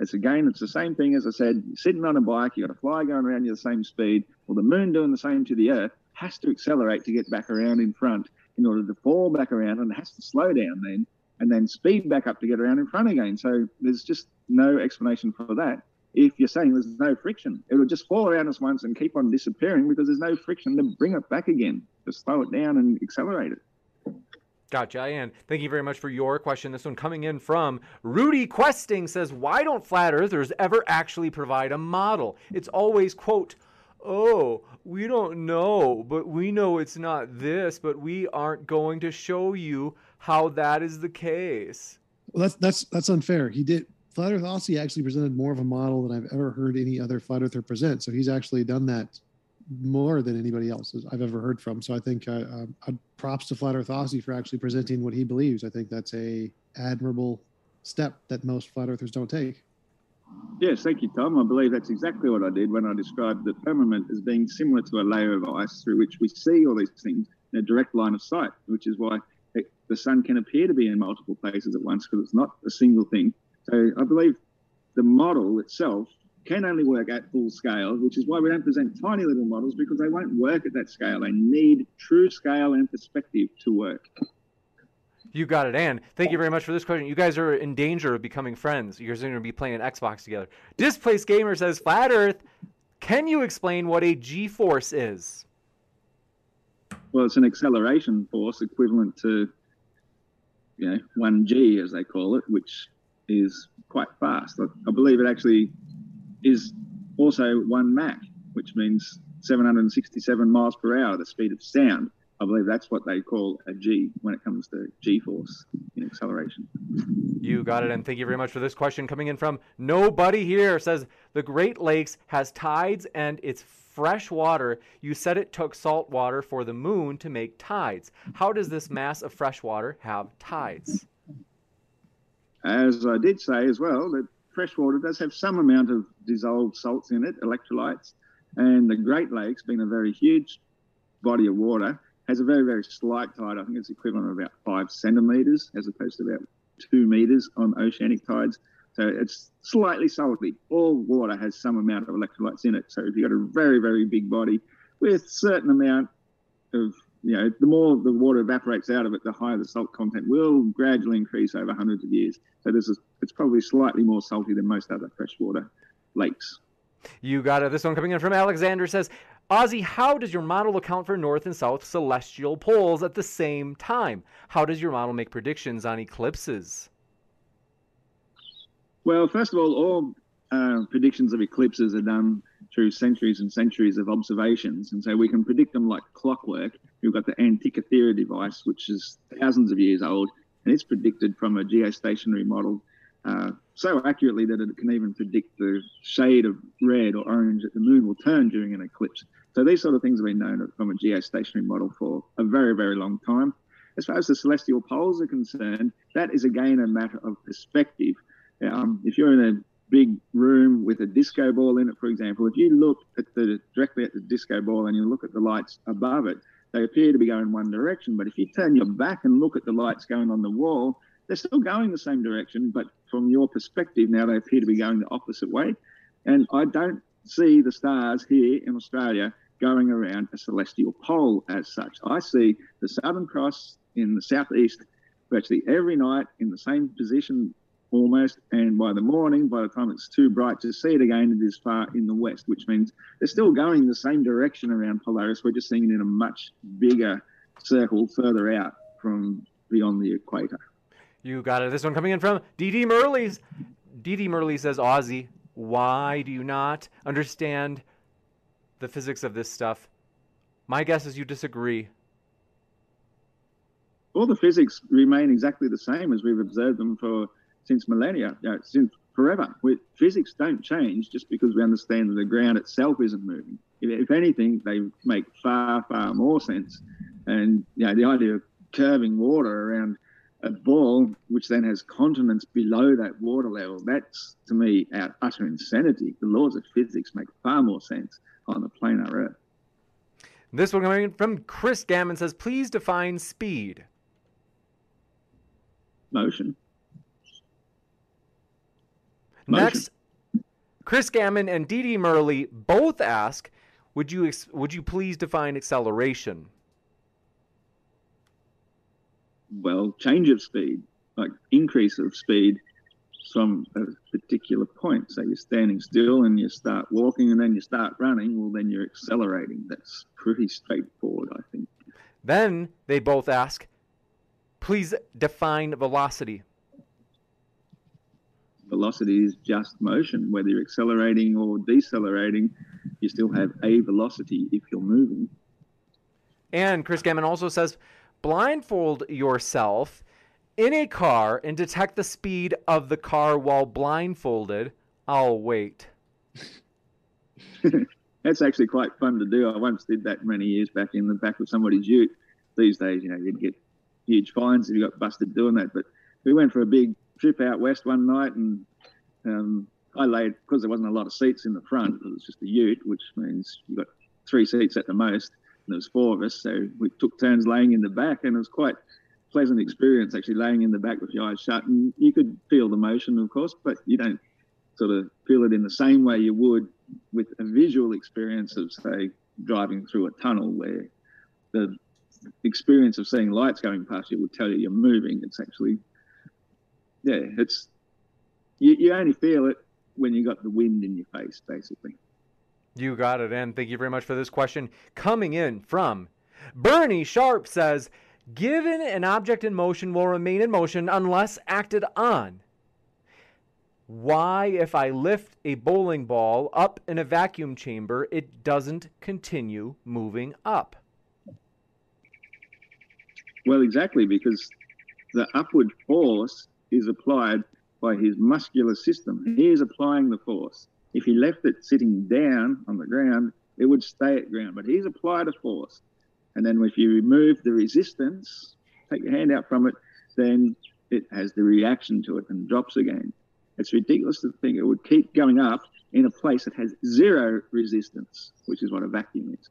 It's again, it's the same thing as I said. Sitting on a bike, you got a fly going around you the same speed. Well, the moon doing the same to the Earth has to accelerate to get back around in front in order to fall back around, and it has to slow down then and then speed back up to get around in front again. So there's just no explanation for that if you're saying there's no friction. It'll just fall around us once and keep on disappearing because there's no friction to bring it back again, to slow it down and accelerate it. Gotcha. And thank you very much for your question. This one coming in from Rudy Questing says, Why don't flat earthers ever actually provide a model? It's always, quote, Oh, we don't know, but we know it's not this, but we aren't going to show you how that is the case. Well, that's that's that's unfair. He did Flat Earth Aussie actually presented more of a model than I've ever heard any other flat earther present. So he's actually done that more than anybody else I've ever heard from. So I think uh, uh, props to Flat Earth Aussie for actually presenting what he believes. I think that's a admirable step that most flat earthers don't take. Yes, thank you, Tom. I believe that's exactly what I did when I described the firmament as being similar to a layer of ice through which we see all these things in a direct line of sight, which is why it, the sun can appear to be in multiple places at once because it's not a single thing so I believe the model itself can only work at full scale, which is why we don't present tiny little models because they won't work at that scale. They need true scale and perspective to work. You got it, Anne. Thank you oh. very much for this question. You guys are in danger of becoming friends. You guys are going to be playing an Xbox together. Displaced Gamer says, Flat Earth, can you explain what a G force is? Well, it's an acceleration force equivalent to, you know, 1G, as they call it, which is quite fast. I believe it actually is also one Mach, which means 767 miles per hour, the speed of sound. I believe that's what they call a G when it comes to G force in acceleration. You got it, and thank you very much for this question coming in from nobody here. Says the Great Lakes has tides and it's fresh water. You said it took salt water for the moon to make tides. How does this mass of fresh water have tides? As I did say as well, that fresh water does have some amount of dissolved salts in it, electrolytes, and the Great Lakes, being a very huge body of water, has a very, very slight tide. I think it's equivalent of about five centimeters as opposed to about two meters on oceanic tides. So it's slightly salty. All water has some amount of electrolytes in it. So if you've got a very, very big body with certain amount of, you know, the more the water evaporates out of it, the higher the salt content will gradually increase over hundreds of years. So this is it's probably slightly more salty than most other freshwater lakes. You got it. This one coming in from Alexander says, Aussie, how does your model account for north and south celestial poles at the same time? How does your model make predictions on eclipses? Well, first of all, all uh, predictions of eclipses are done through centuries and centuries of observations. And so we can predict them like clockwork. We've got the Antikythera device, which is thousands of years old, and it's predicted from a geostationary model uh, so accurately that it can even predict the shade of red or orange that the moon will turn during an eclipse. So these sort of things have been known from a geostationary model for a very, very long time. As far as the celestial poles are concerned, that is again a matter of perspective. Um, if you're in a big room with a disco ball in it, for example, if you look at the directly at the disco ball and you look at the lights above it, they appear to be going one direction. But if you turn your back and look at the lights going on the wall, they're still going the same direction, but from your perspective now, they appear to be going the opposite way. And I don't see the stars here in Australia going around a celestial pole as such. I see the Southern Cross in the southeast virtually every night in the same position almost. And by the morning, by the time it's too bright to see it again, it is far in the west, which means they're still going the same direction around Polaris. We're just seeing it in a much bigger circle further out from beyond the equator. You got it. This one coming in from DD Murley's. DD Murley says, Aussie, why do you not understand the physics of this stuff? My guess is you disagree. All the physics remain exactly the same as we've observed them for since millennia, you know, since forever. We, physics don't change just because we understand that the ground itself isn't moving. If, if anything, they make far, far more sense. And you know, the idea of curving water around a ball which then has continents below that water level, that's to me utter insanity. The laws of physics make far more sense on the planar Earth. This one coming from Chris Gammon says, please define speed. Motion. Motion. Next, Chris Gammon and Dee Dee Murley both ask, would you would you please define acceleration? Well, change of speed, like increase of speed from a particular point. So you're standing still and you start walking and then you start running, well, then you're accelerating. That's pretty straightforward, I think. Then they both ask, please define velocity. Velocity is just motion. Whether you're accelerating or decelerating, you still have a velocity if you're moving. And Chris Gammon also says, blindfold yourself in a car and detect the speed of the car while blindfolded, I'll wait. [laughs] That's actually quite fun to do. I once did that many years back in the back of somebody's ute. These days, you know, you'd get huge fines if you got busted doing that. But we went for a big trip out west one night and um, I laid, because there wasn't a lot of seats in the front, it was just a ute, which means you got three seats at the most there was four of us, so we took turns laying in the back, and it was quite pleasant experience actually laying in the back with your eyes shut, and you could feel the motion, of course, but you don't sort of feel it in the same way you would with a visual experience of, say, driving through a tunnel where the experience of seeing lights going past you would tell you you're moving. It's actually, yeah, it's, you, you only feel it when you got the wind in your face, basically. You got it. And thank you very much for this question. Coming in from Bernie Sharp says, given an object in motion will remain in motion unless acted on. Why, if I lift a bowling ball up in a vacuum chamber, it doesn't continue moving up? Well, exactly, because the upward force is applied by his muscular system. He is applying the force. If he left it sitting down on the ground, it would stay at ground. But he's applied a force. And then if you remove the resistance, take your hand out from it, then it has the reaction to it and drops again. It's ridiculous to think it would keep going up in a place that has zero resistance, which is what a vacuum is.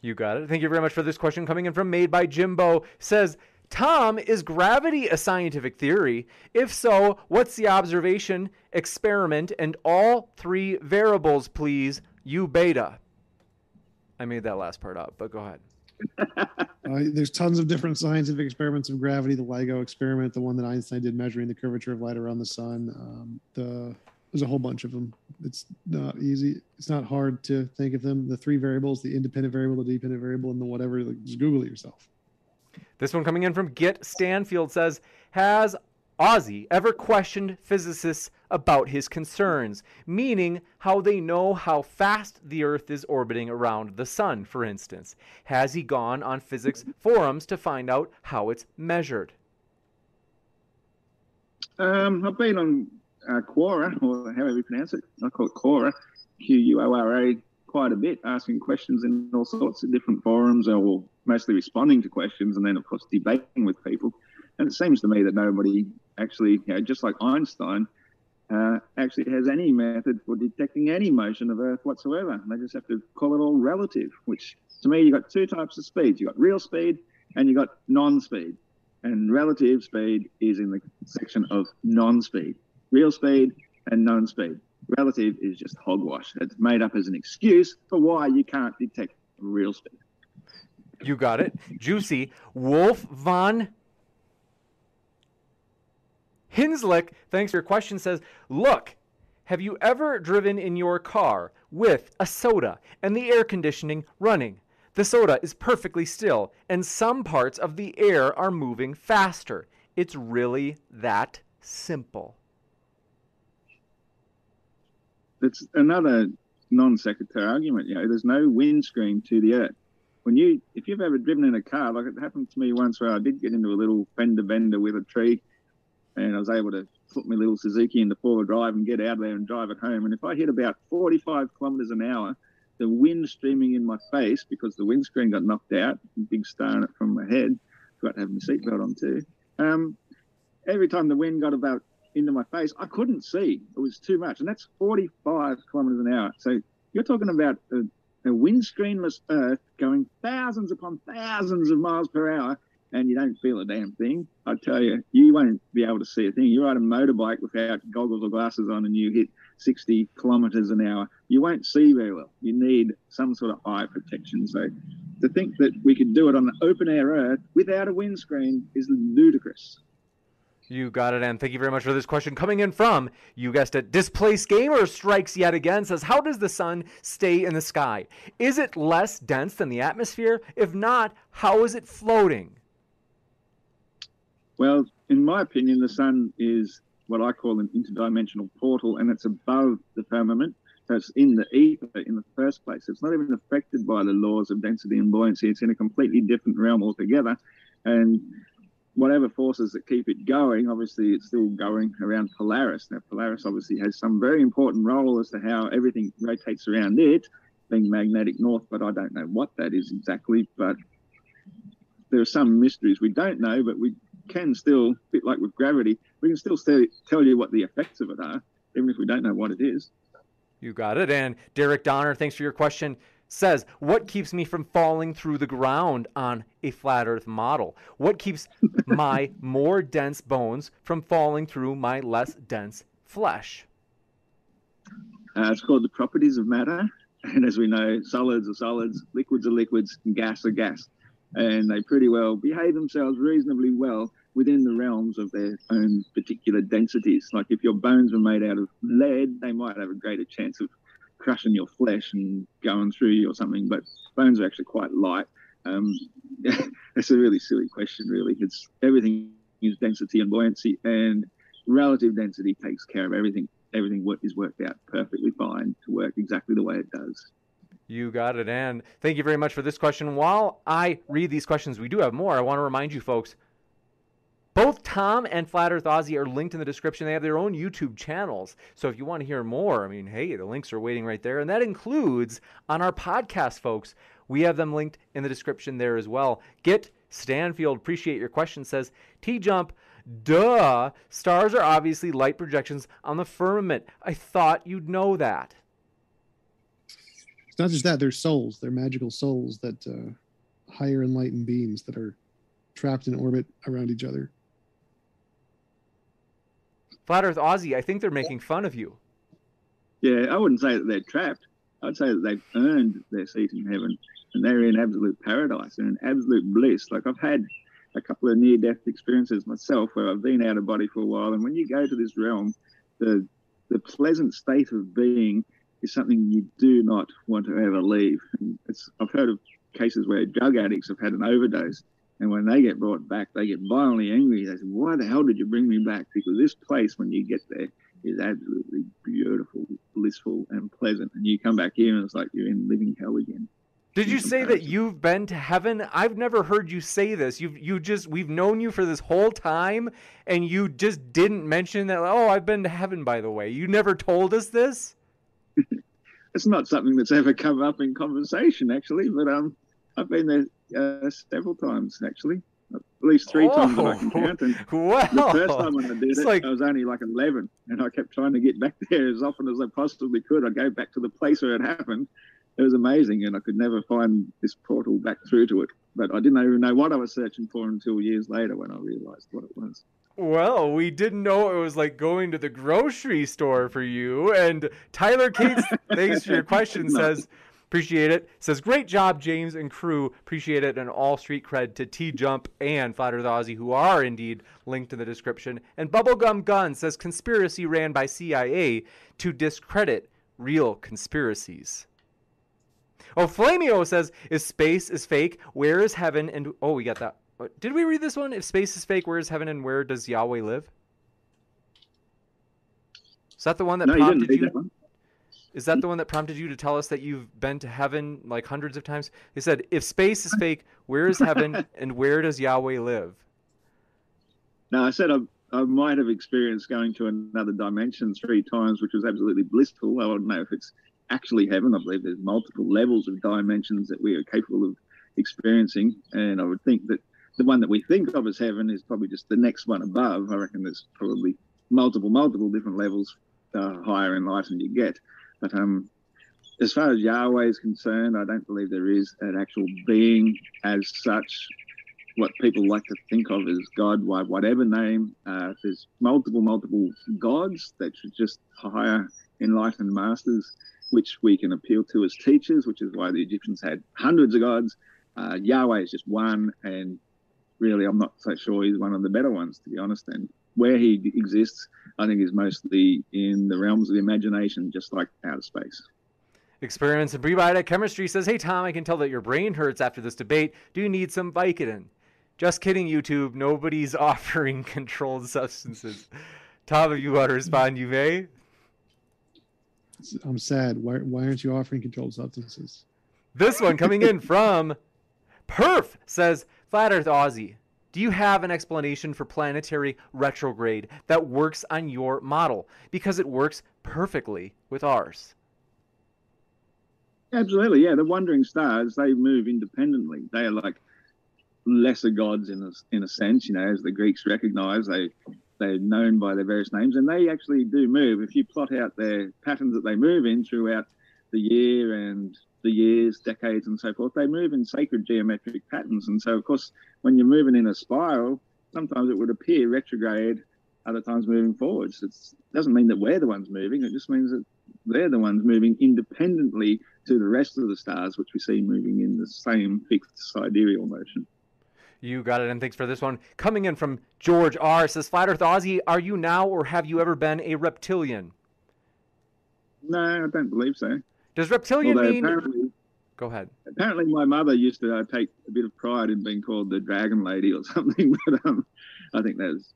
You got it. Thank you very much for this question coming in from Made by Jimbo. Says, Tom, is gravity a scientific theory? If so, what's the observation, experiment, and all three variables, please? U beta. I made that last part up, but go ahead. [laughs] uh, there's tons of different scientific experiments of gravity. The LIGO experiment, the one that Einstein did measuring the curvature of light around the sun. Um, the there's a whole bunch of them. It's not easy. It's not hard to think of them. The three variables: the independent variable, the dependent variable, and the whatever. Like, just Google it yourself. This one coming in from Git Stanfield says, "Has Aussie ever questioned physicists about his concerns, meaning how they know how fast the Earth is orbiting around the Sun, for instance? Has he gone on physics forums to find out how it's measured? Um, I've been on uh, Quora, or however you pronounce it. I call it Quora, Q U O R A, quite a bit, asking questions in all sorts of different forums, or mostly responding to questions, and then, of course, debating with people. And it seems to me that nobody actually, you know, just like Einstein, uh, actually has any method for detecting any motion of Earth whatsoever. They just have to call it all relative, which to me, you've got two types of speeds. You've got real speed and you've got non speed. And relative speed is in the section of non speed. Real speed and non speed. Relative is just hogwash. It's made up as an excuse for why you can't detect real speed. You got it. Juicy. Wolf von Hinslick, thanks for your question, says, Look, have you ever driven in your car with a soda and the air conditioning running? The soda is perfectly still, and some parts of the air are moving faster. It's really that simple. It's another non sequitur argument. You know, there's no windscreen to the earth. When you, if you've ever driven in a car, like it happened to me once where I did get into a little fender bender with a tree and I was able to put my little Suzuki into four-wheel drive and get out there and drive it home. And if I hit about 45 kilometres an hour, the wind streaming in my face because the windscreen got knocked out, big star in it from my head. Got to have my seatbelt on too. Um, every time the wind got about into my face, I couldn't see. It was too much, and that's 45 kilometres an hour. So you're talking about a, a windscreenless Earth going thousands upon thousands of miles per hour and you don't feel a damn thing, I tell you, you won't be able to see a thing. You ride a motorbike without goggles or glasses on and you hit 60 kilometers an hour, you won't see very well. You need some sort of eye protection. So to think that we could do it on the open air earth without a windscreen is ludicrous. You got it, and thank you very much for this question coming in from, you guessed it, Displaced Gamer strikes yet again, says, How does the sun stay in the sky? Is it less dense than the atmosphere? If not, how is it floating? Well, in my opinion, the sun is what I call an interdimensional portal, and it's above the firmament. So it's in the ether in the first place. It's not even affected by the laws of density and buoyancy. It's in a completely different realm altogether. And whatever forces that keep it going, obviously it's still going around Polaris. Now, Polaris obviously has some very important role as to how everything rotates around it, being magnetic north, but I don't know what that is exactly. But there are some mysteries we don't know, but we can still, a bit like with gravity, we can still tell you what the effects of it are, even if we don't know what it is. You got it. And Derek Donner, thanks for your question, says, What keeps me from falling through the ground on a flat earth model? What keeps my [laughs] more dense bones from falling through my less dense flesh? Uh, it's called the properties of matter, and as we know, solids are solids, liquids are liquids, and gas are gas, and they pretty well behave themselves reasonably well within the realms of their own particular densities. Like if your bones were made out of lead, they might have a greater chance of crushing your flesh and going through you or something. But bones are actually quite light. Um, [laughs] it's a really silly question, really. It's everything is density and buoyancy, and relative density takes care of everything. Everything is worked out perfectly fine to work exactly the way it does. You got it. And thank you very much for this question. While I read these questions, we do have more. I want to remind you folks both Tom and Flat Earth Aussie are linked in the description. They have their own YouTube channels. So if you want to hear more, I mean, hey, the links are waiting right there. And that includes on our podcast, folks. We have them linked in the description there as well. Get Stanfield, appreciate your question, says T Jump, duh. Stars are obviously light projections on the firmament. I thought you'd know that. It's not just that, they're souls. They're magical souls that uh, higher enlightened beings that are trapped in orbit around each other. Flat Earth Aussie, I think they're making fun of you. Yeah, I wouldn't say that they're trapped. I'd say that they've earned their seat in heaven and they're in absolute paradise and in absolute bliss. Like I've had a couple of near death experiences myself where I've been out of body for a while. And when you go to this realm, the the pleasant state of being is something you do not want to ever leave. I've heard of cases where drug addicts have had an overdose and when they get brought back, they get violently angry. They say, Why the hell did you bring me back? Because this place, when you get there, is absolutely beautiful, blissful, and pleasant. And you come back here and it's like you're in living hell again. Did you say that you've been to heaven? I've never heard you say this. You've you just we've known you for this whole time and you just didn't mention that oh, I've been to heaven by the way. You never told us this? [laughs] it's not something that's ever come up in conversation actually, but um I've been there uh, several times actually, at least three oh, times that I can count. And [laughs] the first time when I did it, like... I was only like 11, and I kept trying to get [laughs] back there as often as I possibly could. I go back to the place where it happened. It was amazing, and I could never find this portal back through to it. But I didn't even know what I was searching for until years later when I realised what it was. Well, we didn't know it was like going to the grocery store for you. And Tyler Cates, [laughs] thanks for your question, no. says Appreciate it. Says, great job, James and crew. Appreciate it. And all street cred to T Jump and Flat Earth Aussie, who are indeed linked in the description. And Bubblegum Gun says, conspiracy ran by CIA to discredit real conspiracies. Oh, Flamio says, if space is fake, where is heaven? And oh, we got that. Did we read this one? If space is fake, where is heaven and where does Yahweh live? Is that the one that no, prompted you? Is that the one that prompted you to tell us that you've been to heaven like hundreds of times? He said, if space is fake, where is heaven [laughs] and where does Yahweh live? No, I said I, I might have experienced going to another dimension three times, which was absolutely blissful. I don't know if it's actually heaven. I believe there's multiple levels of dimensions that we are capable of experiencing. And I would think that the one that we think of as heaven is probably just the next one above. I reckon there's probably multiple, multiple different levels uh, higher in life than you get. But um, as far as Yahweh is concerned, I don't believe there is an actual being as such. What people like to think of as God, by whatever name, uh, there's multiple, multiple gods that should just hire enlightened masters, which we can appeal to as teachers, which is why the Egyptians had hundreds of gods. Uh, Yahweh is just one, and really, I'm not so sure he's one of the better ones, to be honest. And where he exists, I think, is mostly in the realms of the imagination, just like outer space. Experiments in prebiotic chemistry says, Hey, Tom, I can tell that your brain hurts after this debate. Do you need some Vicodin? Just kidding, YouTube. Nobody's [laughs] offering controlled substances. Tom, if you want to respond, you may. I'm sad. Why, why aren't you offering controlled substances? This one coming in from Perf says, Flat Earth Aussie. Do you have an explanation for planetary retrograde that works on your model? Because it works perfectly with ours. Absolutely, yeah. The wandering stars, they move independently. They are like lesser gods in a, in a sense, you know, as the Greeks recognize. They, they're known by their various names, and they actually do move. If you plot out their patterns that they move in throughout the year and the years, decades, and so forth, they move in sacred geometric patterns. And so, of course, when you're moving in a spiral, sometimes it would appear retrograde, other times moving forwards. It doesn't mean that we're the ones moving. It just means that they're the ones moving independently to the rest of the stars, which we see moving in the same fixed sidereal motion. You got it, and thanks for this one. Coming in from George R. says, Flat Earth Aussie, are you now or have you ever been a reptilian? No, I don't believe so. Does reptilian Although mean. Go ahead. apparently, my mother used to uh, take a bit of pride in being called the Dragon Lady or [laughs] something, but um, I think that was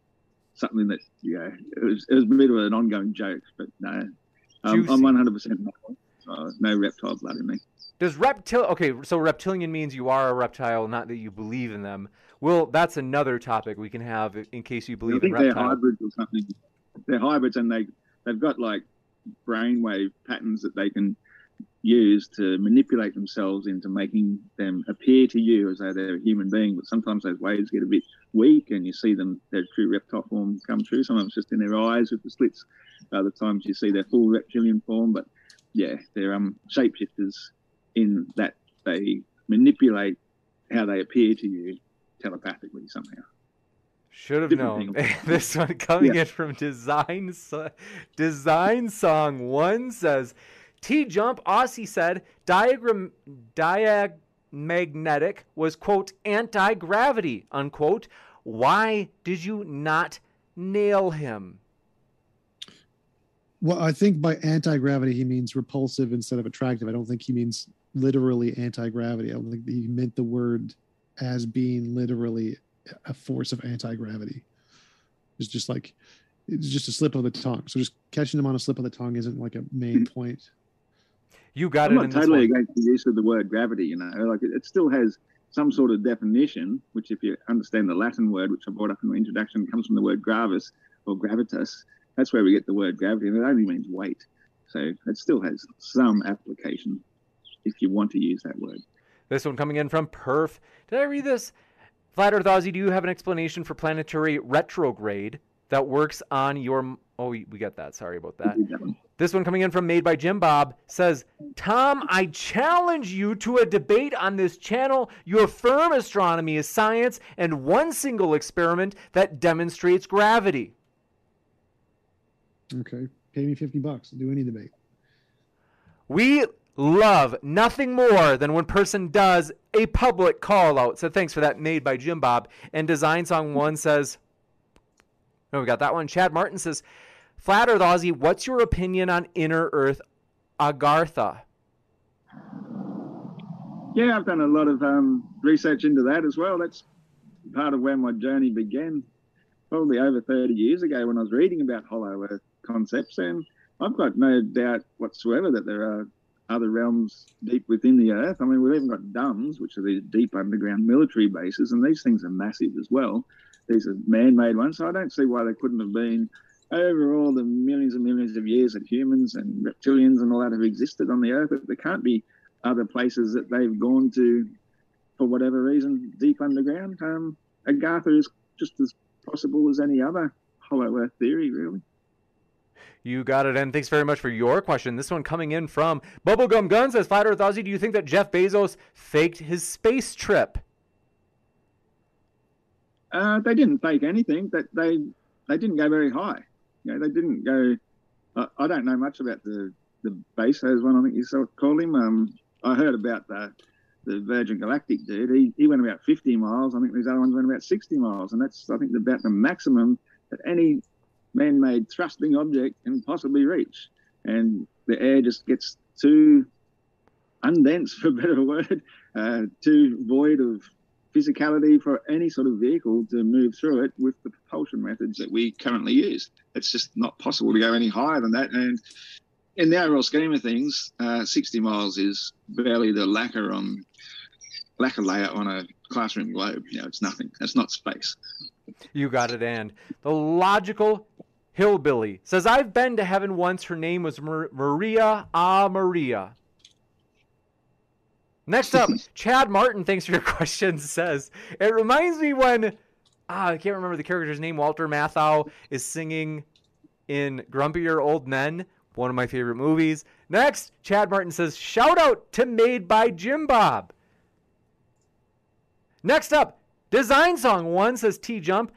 something that yeah, it was, it was a bit of an ongoing joke. But no, um, I'm 100 percent uh, no reptile blood in me. Does reptil okay? So reptilian means you are a reptile, not that you believe in them. Well, that's another topic we can have in case you I believe in think they're hybrids or something. They're hybrids, and they they've got like brainwave patterns that they can use to manipulate themselves into making them appear to you as though they're a human being. But sometimes those waves get a bit weak, and you see them their true reptile form come through. Sometimes just in their eyes with the slits. Other times you see their full reptilian form. But yeah, they're um shapeshifters in that they manipulate how they appear to you telepathically somehow. Should have Different known. [laughs] this one coming Yeah. in from Design So- Design Song One says, "T Jump Aussie said diagram diamagnetic was quote anti gravity unquote. Why did you not nail him?" Well, I think by anti gravity, he means repulsive instead of attractive. I don't think he means literally anti gravity. I don't think he meant the word as being literally a force of anti gravity. It's just like, it's just a slip of the tongue. So just catching them on a slip of the tongue isn't like a main [clears throat] point. You got I'm it in not totally against the use of the word gravity. You know, like it, it still has some sort of definition, which, if you understand the Latin word, which I brought up in the introduction, comes from the word gravis or gravitas. That's where we get the word gravity, and it only means weight. So it still has some application if you want to use that word. This one coming in from Perf. Did I read this? Flat Earth Aussie, do you have an explanation for planetary retrograde that works on your? Oh, we, we got that. Sorry about that. This one coming in from Made by Jim Bob says, Tom, I challenge you to a debate on this channel. You affirm astronomy is science and one single experiment that demonstrates gravity. Okay. Pay me 50 bucks. I'll do any debate. We love nothing more than when person does a public call out. So thanks for that, made by Jim Bob. And Design Song One says, "No, we got that one." Chad Martin says, "Flat Earth Aussie, what's your opinion on Inner Earth Agartha?" Yeah, I've done a lot of um, research into that as well. That's part of where my journey began, probably over 30 years ago when I was reading about hollow earth concepts. And I've got no doubt whatsoever that there are other realms deep within the earth. I mean, we've even got DUMBs, which are these deep underground military bases, and these things are massive as well. These are man made ones, so I don't see why they couldn't have been over all the millions and millions of years that humans and reptilians and all that have existed on the earth. There can't be other places that they've gone to for whatever reason deep underground. Um, Agartha is just as possible as any other hollow earth theory, really. You got it, and thanks very much for your question. This one coming in from Bubblegum Guns says, Flat Earth Aussie, do you think that Jeff Bezos faked his space trip? Uh, they didn't fake anything. That they they didn't go very high. You know, they didn't go. I don't know much about the the Bezos one. I think you of call him. Um, I heard about the the Virgin Galactic dude. He he went about 50 miles. I think these other ones went about 60 miles, and that's I think about the maximum that any man-made thrusting object can possibly reach. And the air just gets too undense, [laughs] for a better word, uh, too void of physicality for any sort of vehicle to move through it with the propulsion methods that we currently use. It's just not possible to go any higher than that. And in the overall scheme of things, uh, 60 miles is barely the lacquer on lacquer layer on a classroom globe. You know, it's nothing. It's not space. You got it, and the logical hillbilly says, "I've been to heaven once. Her name was Mar- Maria Ah Maria." Next up, [laughs] Chad Martin. Thanks for your [laughs] question. Says it reminds me when ah, I can't remember the character's name. Walter Matthau is singing in Grumpier Old Men, one of my favorite movies. Next, Chad Martin says, "Shout out to Made by Jim Bob." Next up, Design Song 1 says T Jump.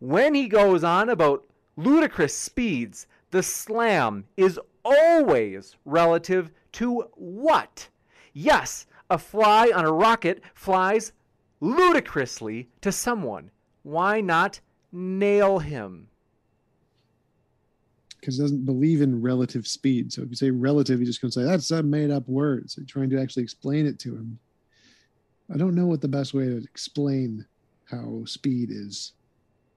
When he goes on about ludicrous speeds, the slam is always relative to what? Yes, a fly on a rocket flies ludicrously to someone. Why not nail him? Because he doesn't believe in relative speed. So if you say relative, you're just going to say that's a made up word. So trying to actually explain it to him. I don't know what the best way to explain how speed is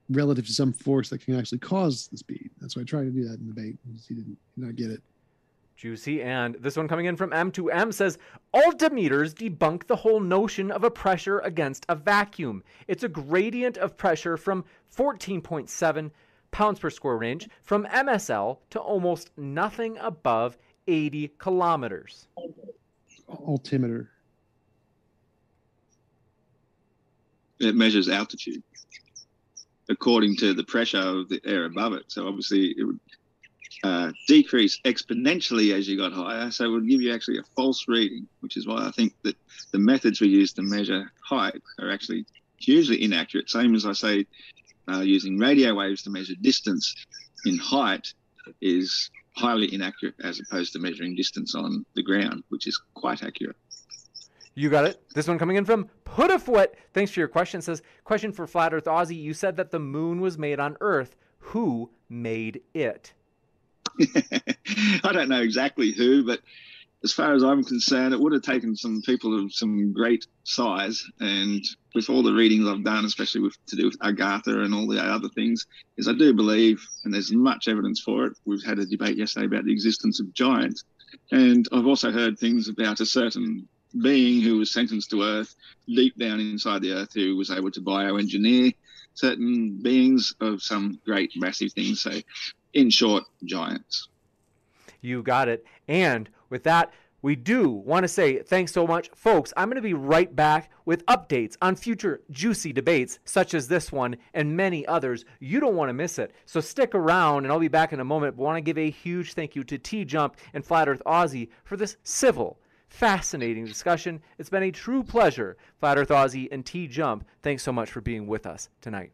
relative to some force that can actually cause the speed. That's why I tried to do that in the debate. Because he didn't did not get it. Juicy. And this one coming in from M2M says altimeters debunk the whole notion of a pressure against a vacuum. It's a gradient of pressure from 14.7 pounds per square inch from MSL to almost nothing above 80 kilometers. Altimeter. It measures altitude according to the pressure of the air above it. So obviously it would uh, decrease exponentially as you got higher. So it would give you actually a false reading, which is why I think that the methods we use to measure height are actually hugely inaccurate. Same as I say, uh, using radio waves to measure distance in height is highly inaccurate as opposed to measuring distance on the ground, which is quite accurate. You got it. This one coming in from Putafoot. Thanks for your question. Says question for Flat Earth Aussie. You said that the moon was made on Earth. Who made it? [laughs] I don't know exactly who, but as far as I'm concerned, it would have taken some people of some great size. And with all the readings I've done, especially with to do with Agartha and all the other things, is I do believe, and there's much evidence for it. We've had a debate yesterday about the existence of giants, and I've also heard things about a certain being who was sentenced to Earth, deep down inside the Earth, who was able to bioengineer certain beings of some great massive things. So, in short, giants. You got it. And with that, we do want to say thanks so much, folks. I'm going to be right back with updates on future juicy debates, such as this one and many others. You don't want to miss it. So stick around, and I'll be back in a moment. But want to give a huge thank you to T Jump and Flat Earth Aussie for this civil fascinating discussion. It's been a true pleasure. Flat Earth Aussie and T Jump, thanks so much for being with us tonight.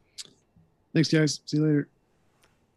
Thanks, guys. See you later.